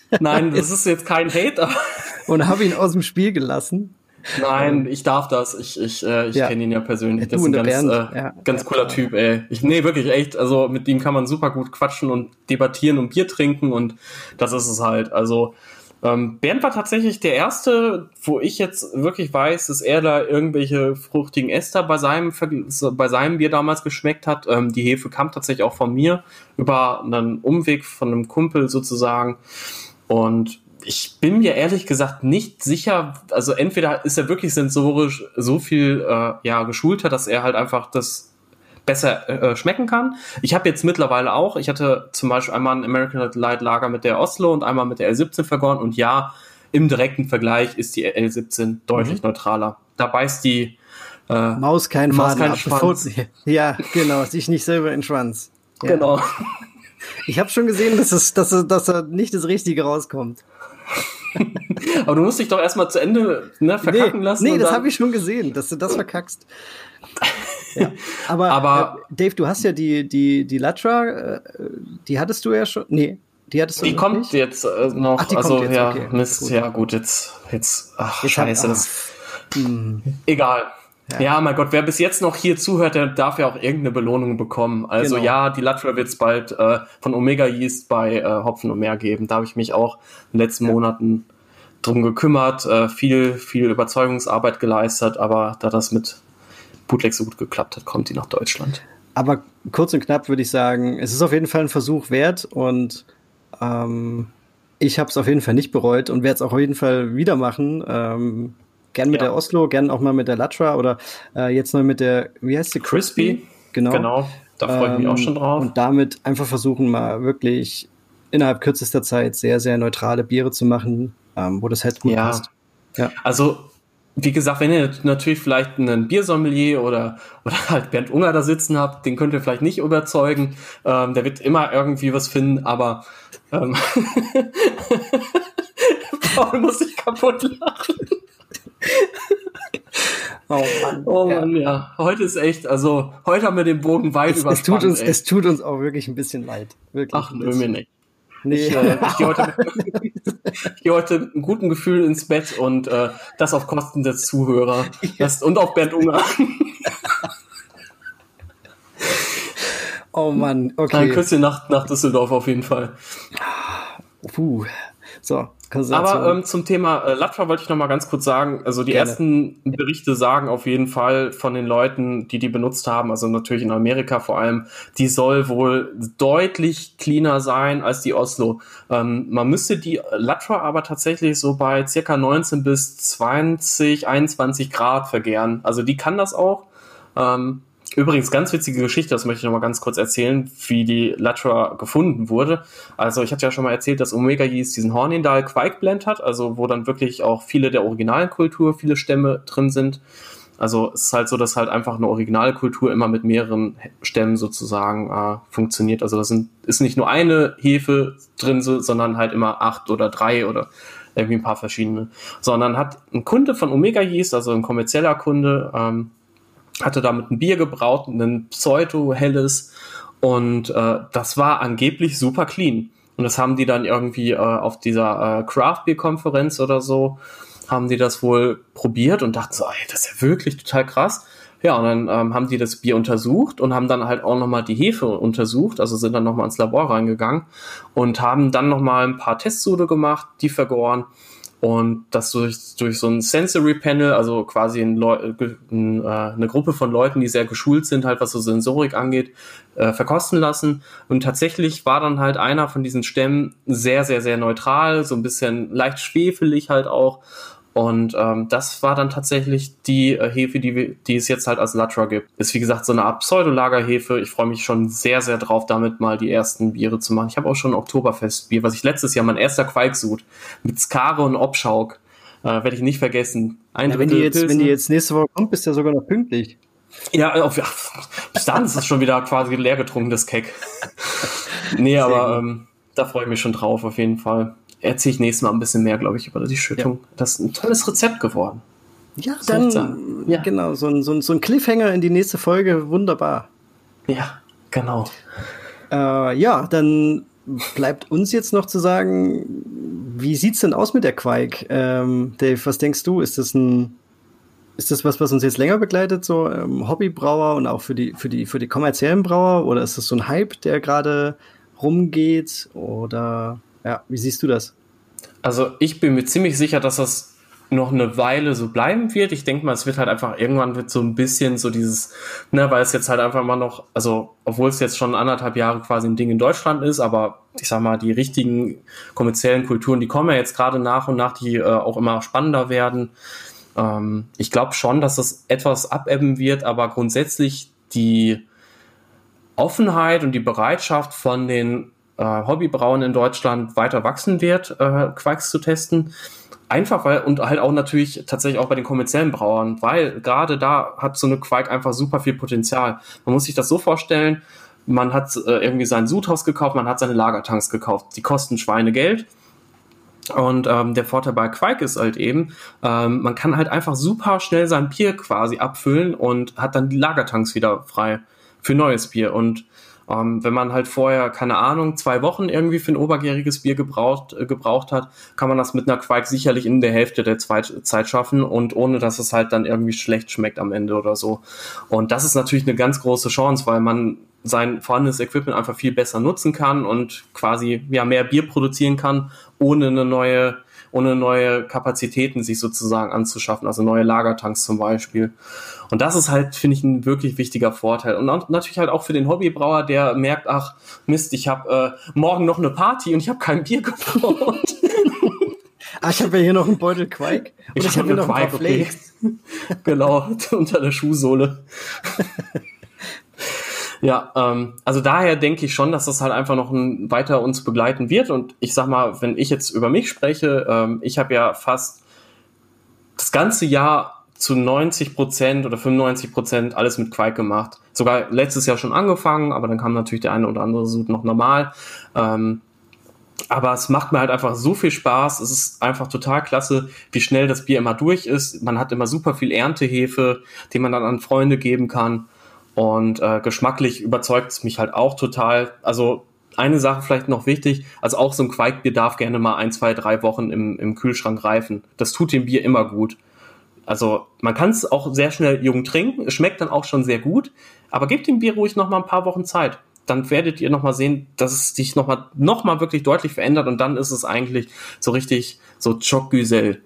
<laughs> Nein, das ist jetzt kein Hater. <laughs> Und habe ihn aus dem Spiel gelassen. Nein, ich darf das. Ich, ich, äh, ich ja. kenne ihn ja persönlich. Ja, das ist ein ganz, äh, ja. ganz cooler Typ, ey. Ich, nee, wirklich echt. Also mit ihm kann man super gut quatschen und debattieren und Bier trinken und das ist es halt. Also ähm, Bernd war tatsächlich der erste, wo ich jetzt wirklich weiß, dass er da irgendwelche fruchtigen Äster bei seinem, bei seinem Bier damals geschmeckt hat. Ähm, die Hefe kam tatsächlich auch von mir über einen Umweg von einem Kumpel sozusagen. Und ich bin mir ehrlich gesagt nicht sicher, also entweder ist er wirklich sensorisch so viel äh, ja geschulter, dass er halt einfach das besser äh, schmecken kann. Ich habe jetzt mittlerweile auch, ich hatte zum Beispiel einmal ein American Light Lager mit der Oslo und einmal mit der L17 vergoren und ja, im direkten Vergleich ist die L17 deutlich mhm. neutraler. Da beißt die äh, Maus keinen Maus keinen Schwanz. Ja, genau, sich nicht selber in den Schwanz. Ja. Genau. Ich habe schon gesehen, dass es, dass, es, dass er nicht das Richtige rauskommt. <laughs> Aber du musst dich doch erstmal zu Ende ne, verkacken nee, lassen. Nee, das habe ich schon gesehen, dass du das verkackst. Ja. <laughs> Aber, Aber äh, Dave, du hast ja die, die, die Latra, äh, die hattest du ja schon. Nee, die hattest du Die kommt nicht? jetzt äh, noch. Ach, die also, kommt jetzt. ja, okay. Mist, gut. ja, gut, jetzt, jetzt, ach, jetzt scheiße. Hab, das, hm. Egal. Ja. ja. mein Gott, wer bis jetzt noch hier zuhört, der darf ja auch irgendeine Belohnung bekommen. Also genau. ja, die Latra wird es bald äh, von Omega Yeast bei äh, Hopfen und Meer geben. Da habe ich mich auch in den letzten ja. Monaten drum gekümmert, äh, viel, viel Überzeugungsarbeit geleistet, aber da das mit Bootleg so gut geklappt hat, kommt die nach Deutschland. Aber kurz und knapp würde ich sagen, es ist auf jeden Fall ein Versuch wert und ähm, ich habe es auf jeden Fall nicht bereut und werde es auch auf jeden Fall wieder machen. Ähm, gern mit ja. der Oslo, gern auch mal mit der Latra oder äh, jetzt noch mit der, wie heißt sie? Crispy. Genau. Genau, da freue ich mich auch ähm, schon drauf. Und damit einfach versuchen, mal wirklich innerhalb kürzester Zeit sehr, sehr neutrale Biere zu machen, ähm, wo das halt gut ja. passt. Ja. Also wie gesagt, wenn ihr natürlich vielleicht einen Biersommelier oder, oder halt Bernd Unger da sitzen habt, den könnt ihr vielleicht nicht überzeugen. Ähm, der wird immer irgendwie was finden, aber ähm, <laughs> Paul muss sich kaputt lachen. Oh Mann. Oh Mann, ja. ja. Heute ist echt, also heute haben wir den Bogen weit es, es tut uns, Es tut uns auch wirklich ein bisschen leid. Wirklich Ach, nö, mir nicht. Nee. Ich, äh, ich gehe heute, <laughs> geh heute mit einem guten Gefühl ins Bett und äh, das auf Kosten des Zuhörer <laughs> das, und auf Bernd Unger. oh Mann, okay. Ein Küsschen nach, nach Düsseldorf auf jeden Fall. Puh. So, aber ähm, zum Thema äh, Latra wollte ich noch mal ganz kurz sagen. Also die Gerne. ersten Berichte sagen auf jeden Fall von den Leuten, die die benutzt haben, also natürlich in Amerika vor allem, die soll wohl deutlich cleaner sein als die Oslo. Ähm, man müsste die Latra aber tatsächlich so bei circa 19 bis 20, 21 Grad vergären. Also die kann das auch. Ähm, Übrigens, ganz witzige Geschichte, das möchte ich noch mal ganz kurz erzählen, wie die Latra gefunden wurde. Also ich hatte ja schon mal erzählt, dass Omega Yeast diesen Hornindal Blend hat, also wo dann wirklich auch viele der originalen Kultur, viele Stämme drin sind. Also es ist halt so, dass halt einfach eine Originalkultur immer mit mehreren Stämmen sozusagen äh, funktioniert. Also da sind, ist nicht nur eine Hefe drin, sondern halt immer acht oder drei oder irgendwie ein paar verschiedene. Sondern hat ein Kunde von Omega Yeast, also ein kommerzieller Kunde, ähm, hatte damit ein Bier gebraut, ein Pseudo-helles und äh, das war angeblich super clean. Und das haben die dann irgendwie äh, auf dieser äh, Craft Beer Konferenz oder so, haben die das wohl probiert und dachten so, ey, das ist ja wirklich total krass. Ja, und dann ähm, haben die das Bier untersucht und haben dann halt auch nochmal die Hefe untersucht, also sind dann nochmal ins Labor reingegangen und haben dann nochmal ein paar Testsude gemacht, die vergoren und das durch, durch so ein Sensory Panel, also quasi ein Leu ein, äh, eine Gruppe von Leuten, die sehr geschult sind, halt was so Sensorik angeht, äh, verkosten lassen. Und tatsächlich war dann halt einer von diesen Stämmen sehr, sehr, sehr neutral, so ein bisschen leicht schwefelig halt auch. Und ähm, das war dann tatsächlich die äh, Hefe, die, die es jetzt halt als Latra gibt. Ist wie gesagt so eine Art Pseudolagerhefe. Ich freue mich schon sehr, sehr drauf, damit mal die ersten Biere zu machen. Ich habe auch schon ein Oktoberfestbier, was ich letztes Jahr mein erster Qualksud mit Skare und Obschauk. Äh, Werde ich nicht vergessen. Ein ja, wenn, die jetzt, wenn die jetzt nächste Woche kommt, bist du ja sogar noch pünktlich. Ja, auf, ja bis dann ist es schon wieder quasi leer getrunken, das Keck. <laughs> nee, aber ähm, da freue ich mich schon drauf, auf jeden Fall erzähle ich nächstes Mal ein bisschen mehr, glaube ich, über die Schüttung. Ja. Das ist ein tolles Rezept geworden. Ja, dann, ja. genau, so ein, so, ein, so ein Cliffhanger in die nächste Folge, wunderbar. Ja, genau. Äh, ja, dann bleibt uns jetzt noch zu sagen, wie sieht's denn aus mit der Quake? Ähm, Dave, was denkst du? Ist das ein ist das was, was uns jetzt länger begleitet, so ähm, Hobbybrauer und auch für die, für die, für die kommerziellen Brauer? Oder ist das so ein Hype, der gerade rumgeht? Oder ja, wie siehst du das? Also ich bin mir ziemlich sicher, dass das noch eine Weile so bleiben wird. Ich denke mal, es wird halt einfach irgendwann wird so ein bisschen so dieses, ne, weil es jetzt halt einfach mal noch, also obwohl es jetzt schon anderthalb Jahre quasi ein Ding in Deutschland ist, aber ich sag mal, die richtigen kommerziellen Kulturen, die kommen ja jetzt gerade nach und nach, die äh, auch immer spannender werden. Ähm, ich glaube schon, dass das etwas abebben wird, aber grundsätzlich die Offenheit und die Bereitschaft von den äh, Hobbybrauen in Deutschland weiter wachsen wird, äh, Quarks zu testen. Einfach weil, und halt auch natürlich tatsächlich auch bei den kommerziellen Brauern, weil gerade da hat so eine Quark einfach super viel Potenzial. Man muss sich das so vorstellen, man hat äh, irgendwie sein Sudhaus gekauft, man hat seine Lagertanks gekauft. Die kosten Schweinegeld. Und ähm, der Vorteil bei Quake ist halt eben, ähm, man kann halt einfach super schnell sein Bier quasi abfüllen und hat dann die Lagertanks wieder frei für neues Bier. Und ähm, wenn man halt vorher, keine Ahnung, zwei Wochen irgendwie für ein obergäriges Bier gebraucht, äh, gebraucht hat, kann man das mit einer Quake sicherlich in der Hälfte der Zweit Zeit schaffen und ohne, dass es halt dann irgendwie schlecht schmeckt am Ende oder so. Und das ist natürlich eine ganz große Chance, weil man sein vorhandenes Equipment einfach viel besser nutzen kann und quasi ja mehr Bier produzieren kann, ohne eine neue ohne neue Kapazitäten sich sozusagen anzuschaffen, also neue Lagertanks zum Beispiel. Und das ist halt, finde ich, ein wirklich wichtiger Vorteil. Und natürlich halt auch für den Hobbybrauer, der merkt, ach Mist, ich habe äh, morgen noch eine Party und ich habe kein Bier <laughs> gebraut. ah, ich habe ja hier noch einen Beutel Quake. Und ich, ich habe hab hier noch Quake, ein paar okay. <laughs> genau, <laughs> unter der Schuhsohle. Ja, ähm, also daher denke ich schon, dass das halt einfach noch ein, weiter uns begleiten wird. Und ich sag mal, wenn ich jetzt über mich spreche, ähm, ich habe ja fast das ganze Jahr zu 90 Prozent oder 95 Prozent alles mit Quake gemacht. Sogar letztes Jahr schon angefangen, aber dann kam natürlich der eine oder andere Sud noch normal. Ähm, aber es macht mir halt einfach so viel Spaß. Es ist einfach total klasse, wie schnell das Bier immer durch ist. Man hat immer super viel Erntehefe, die man dann an Freunde geben kann. Und äh, geschmacklich überzeugt es mich halt auch total. Also eine Sache vielleicht noch wichtig, also auch so ein Quaikbier darf gerne mal ein, zwei, drei Wochen im, im Kühlschrank reifen. Das tut dem Bier immer gut. Also man kann es auch sehr schnell jung trinken, es schmeckt dann auch schon sehr gut, aber gebt dem Bier ruhig noch mal ein paar Wochen Zeit. Dann werdet ihr noch mal sehen, dass es sich noch mal, noch mal wirklich deutlich verändert und dann ist es eigentlich so richtig so Choc Güsel.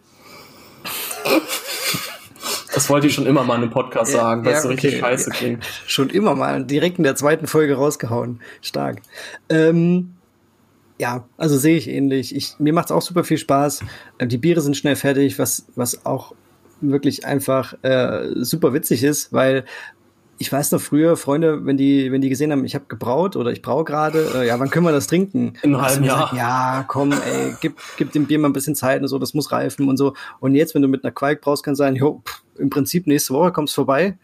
Das wollte ich schon immer mal in einem Podcast ja, sagen, weil ja, es so okay. richtig scheiße klingt. Schon immer mal, direkt in der zweiten Folge rausgehauen. Stark. Ähm, ja, also sehe ich ähnlich. Ich, mir macht es auch super viel Spaß. Äh, die Biere sind schnell fertig, was, was auch wirklich einfach äh, super witzig ist, weil ich weiß noch früher, Freunde, wenn die, wenn die gesehen haben, ich habe gebraut oder ich braue gerade, äh, ja, wann können wir das trinken? In einem halben Jahr. Gesagt, ja, komm, ey, gib, gib dem Bier mal ein bisschen Zeit und so, das muss reifen und so. Und jetzt, wenn du mit einer Quake brauchst, kann sein, jo, pff, im Prinzip nächste Woche kommst vorbei.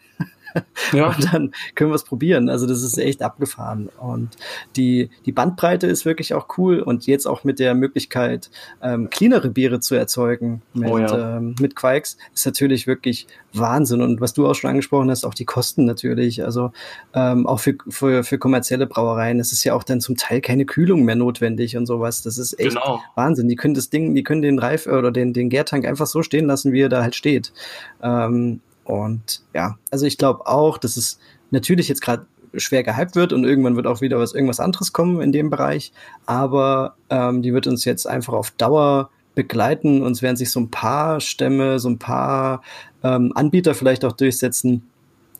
<laughs> Ja. Und dann können wir es probieren. Also das ist echt abgefahren. Und die, die Bandbreite ist wirklich auch cool. Und jetzt auch mit der Möglichkeit, ähm, cleanere Biere zu erzeugen mit, oh ja. ähm, mit Quikes, ist natürlich wirklich Wahnsinn. Und was du auch schon angesprochen hast, auch die Kosten natürlich. Also ähm, auch für, für, für kommerzielle Brauereien. Es ist ja auch dann zum Teil keine Kühlung mehr notwendig und sowas. Das ist echt genau. Wahnsinn. Die können das Ding, die können den Reif oder den, den Gärtank einfach so stehen lassen, wie er da halt steht. Ähm, und ja, also ich glaube auch, dass es natürlich jetzt gerade schwer gehypt wird und irgendwann wird auch wieder was irgendwas anderes kommen in dem Bereich, aber ähm, die wird uns jetzt einfach auf Dauer begleiten und es werden sich so ein paar Stämme, so ein paar ähm, Anbieter vielleicht auch durchsetzen,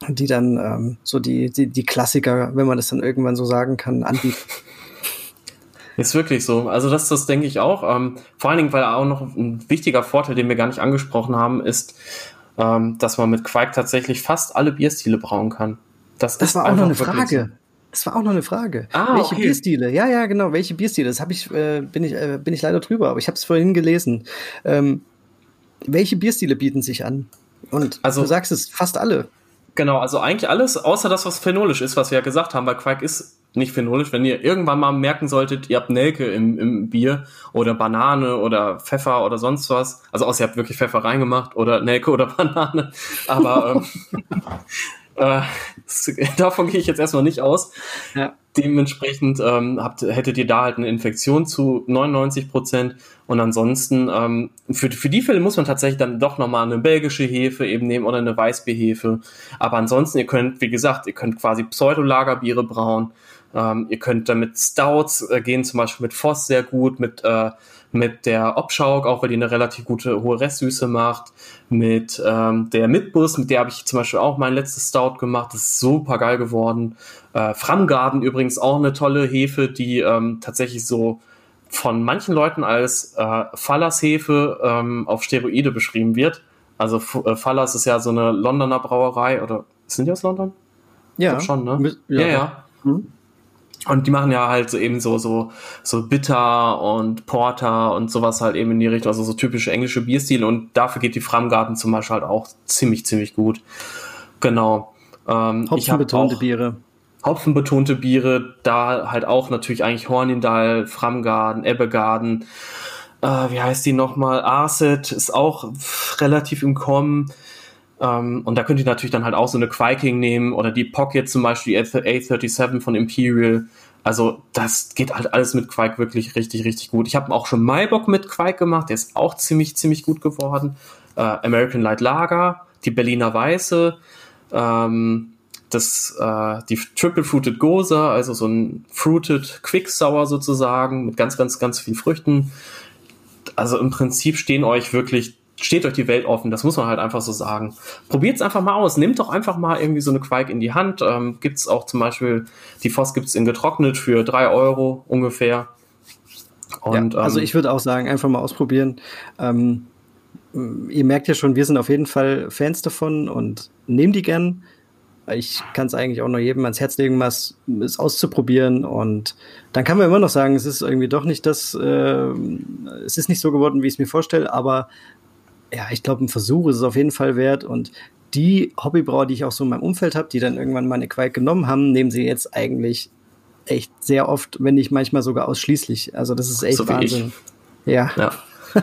die dann ähm, so die, die, die Klassiker, wenn man das dann irgendwann so sagen kann, anbieten. <laughs> Ist wirklich so. Also das, das denke ich auch. Ähm, vor allen Dingen, weil auch noch ein wichtiger Vorteil, den wir gar nicht angesprochen haben, ist, ähm, dass man mit Quake tatsächlich fast alle Bierstile brauen kann. Das, das war auch noch eine Frage. So. Das war auch noch eine Frage. Ah, welche okay. Bierstile? Ja, ja, genau. Welche Bierstile? Das habe ich, äh, bin ich, äh, bin ich leider drüber, aber ich habe es vorhin gelesen. Ähm, welche Bierstile bieten sich an? Und also, du sagst es fast alle. Genau, also eigentlich alles, außer das, was phenolisch ist, was wir ja gesagt haben, weil Quark ist nicht phenolisch. Wenn ihr irgendwann mal merken solltet, ihr habt Nelke im, im Bier oder Banane oder Pfeffer oder sonst was, also außer ihr habt wirklich Pfeffer reingemacht oder Nelke oder <laughs> Banane, aber ähm, <laughs> äh, <laughs> davon gehe ich jetzt erstmal nicht aus. Ja. Dementsprechend ähm, habt, hättet ihr da halt eine Infektion zu 99 Prozent und ansonsten ähm, für, für die Fälle muss man tatsächlich dann doch nochmal eine belgische Hefe eben nehmen oder eine Weißbierhefe. Aber ansonsten, ihr könnt, wie gesagt, ihr könnt quasi Pseudolagerbiere brauen. Ähm, ihr könnt damit Stouts äh, gehen, zum Beispiel mit Voss sehr gut, mit, äh, mit der Obschauk, auch weil die eine relativ gute hohe Restsüße macht, mit ähm, der Mitbus, mit der habe ich zum Beispiel auch mein letztes Stout gemacht, das ist super geil geworden. Äh, Framgarden übrigens auch eine tolle Hefe, die ähm, tatsächlich so von manchen Leuten als äh, Fallas-Hefe ähm, auf Steroide beschrieben wird. Also äh, Fallas ist ja so eine Londoner Brauerei, oder sind die aus London? Ja. schon, ne? Ja, ja. ja. Mhm. Und die machen ja halt so eben so, so, so Bitter und Porter und sowas halt eben in die Richtung, also so typische englische Bierstile und dafür geht die Framgarten zum Beispiel halt auch ziemlich, ziemlich gut. Genau. Ähm, Hopfenbetonte Biere. Hopfenbetonte Biere, da halt auch natürlich eigentlich Hornindal, Framgarden, Ebbegarden, äh, wie heißt die nochmal? Arset ist auch relativ im Kommen. Ähm, und da könnt ihr natürlich dann halt auch so eine Viking nehmen oder die Pocket zum Beispiel, die A37 von Imperial. Also das geht halt alles mit Quake wirklich richtig, richtig gut. Ich habe auch schon Maibock mit Quake gemacht, der ist auch ziemlich, ziemlich gut geworden. Äh, American Light Lager, die Berliner Weiße, ähm, das, äh, die Triple Fruited Goza, also so ein Fruited Quick Sour sozusagen, mit ganz, ganz, ganz viel Früchten. Also im Prinzip stehen euch wirklich steht euch die Welt offen, das muss man halt einfach so sagen. Probiert es einfach mal aus, nehmt doch einfach mal irgendwie so eine Quake in die Hand. Ähm, gibt es auch zum Beispiel, die Voss gibt es in getrocknet für drei Euro ungefähr. Und, ja, also ähm, ich würde auch sagen, einfach mal ausprobieren. Ähm, ihr merkt ja schon, wir sind auf jeden Fall Fans davon und nehmt die gern. ich kann es eigentlich auch nur jedem ans Herz legen, was es auszuprobieren. Und dann kann man immer noch sagen, es ist irgendwie doch nicht das, äh, es ist nicht so geworden, wie ich es mir vorstelle, aber ja, ich glaube, ein Versuch ist es auf jeden Fall wert. Und die Hobbybrauer, die ich auch so in meinem Umfeld habe, die dann irgendwann mal eine Quake genommen haben, nehmen sie jetzt eigentlich echt sehr oft, wenn nicht manchmal sogar ausschließlich. Also das ist echt so Wahnsinn. Ja. ja. <laughs>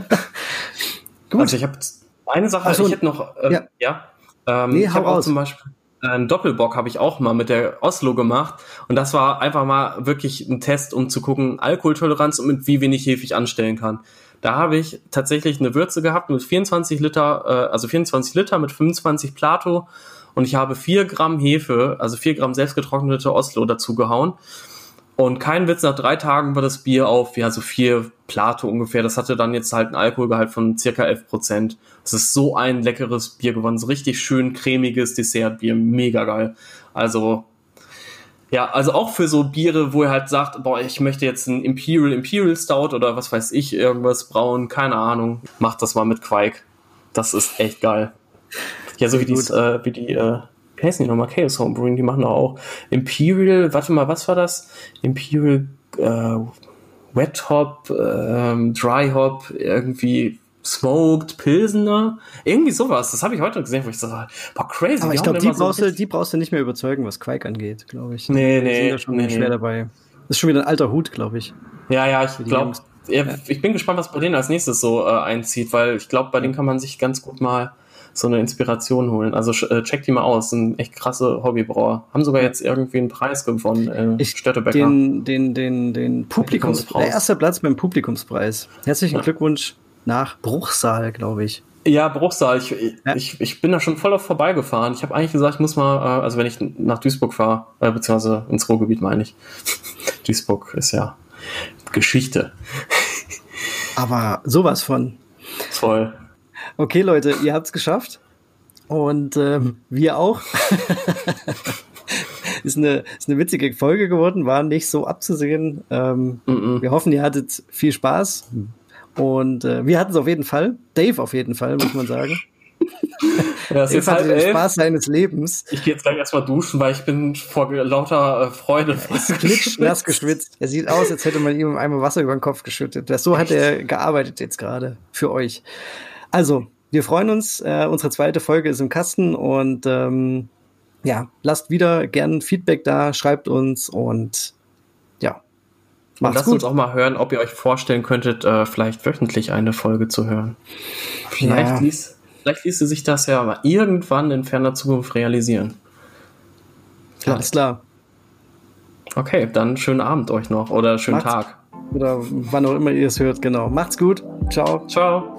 Gut. Also ich habe eine Sache, so, ich hätte noch, äh, ja, ja ähm, nee, ich habe auch zum Beispiel einen Doppelbock habe ich auch mal mit der Oslo gemacht und das war einfach mal wirklich ein Test, um zu gucken, Alkoholtoleranz und mit wie wenig Hefe ich anstellen kann. Da habe ich tatsächlich eine Würze gehabt mit 24 Liter, äh, also 24 Liter mit 25 Plato und ich habe 4 Gramm Hefe, also 4 Gramm selbstgetrocknete Oslo dazu gehauen. Und kein Witz, nach drei Tagen war das Bier auf, ja, so vier Plato ungefähr. Das hatte dann jetzt halt einen Alkoholgehalt von circa 11 Prozent. Es ist so ein leckeres Bier geworden. So richtig schön cremiges Dessertbier. Mega geil. Also, ja, also auch für so Biere, wo ihr halt sagt, boah, ich möchte jetzt ein Imperial Imperial Stout oder was weiß ich, irgendwas brauen, keine Ahnung, macht das mal mit Quake. Das ist echt geil. Ja, so wie, dies, äh, wie die, äh, wie heißen die nochmal? Chaos Homebrewing, die machen auch Imperial, warte mal, was war das? Imperial, äh, Wet Hop, äh, Dry Hop, irgendwie Smoked, Pilsener, irgendwie sowas. Das habe ich heute gesehen, wo ich so, boah, crazy. Aber ich glaube, die, brauchst so die brauchst du nicht mehr überzeugen, was Quake angeht, glaube ich. Nee, nee. Die sind da schon nee, schwer nee. dabei. Das ist schon wieder ein alter Hut, glaube ich. Ja, ja, ich glaube, ja, ich bin gespannt, was bei denen als nächstes so äh, einzieht, weil ich glaube, bei denen kann man sich ganz gut mal so eine Inspiration holen. Also äh, check die mal aus, sind echt krasse Hobbybrauer. Haben sogar jetzt irgendwie einen Preis gewonnen, äh, ich, Stöttebecker. Den, den, den, den Publikumspreis. Der erste Platz beim Publikumspreis. Herzlichen ja. Glückwunsch nach Bruchsal, glaube ich. Ja, Bruchsal. Ich, ja. ich, ich bin da schon voll auf vorbeigefahren. Ich habe eigentlich gesagt, ich muss mal, äh, also wenn ich nach Duisburg fahre, äh, beziehungsweise ins Ruhrgebiet meine ich. <laughs> Duisburg ist ja Geschichte. <laughs> Aber sowas von. Voll. Okay, Leute, ihr habt es geschafft. Und ähm, wir auch. <laughs> ist, eine, ist eine witzige Folge geworden, war nicht so abzusehen. Ähm, mm -mm. Wir hoffen, ihr hattet viel Spaß. Und äh, wir hatten es auf jeden Fall. Dave auf jeden Fall, muss man sagen. <laughs> Ja, es ist halt den Spaß seines Lebens. Ich gehe jetzt gleich erstmal duschen, weil ich bin vor lauter äh, Freude nass geschwitzt. Er sieht aus, als hätte man ihm einmal Wasser über den Kopf geschüttet. So hat er gearbeitet jetzt gerade für euch. Also, wir freuen uns. Äh, unsere zweite Folge ist im Kasten und ähm, ja, lasst wieder gern Feedback da, schreibt uns und. Macht's und lasst gut. uns auch mal hören, ob ihr euch vorstellen könntet, äh, vielleicht wöchentlich eine Folge zu hören. Vielleicht, ja. ließ, vielleicht ließe sich das ja mal irgendwann in ferner Zukunft realisieren. Vielleicht. Alles klar. Okay, dann schönen Abend euch noch oder schönen Macht's, Tag. Oder wann auch immer ihr es hört, genau. Macht's gut. Ciao. Ciao.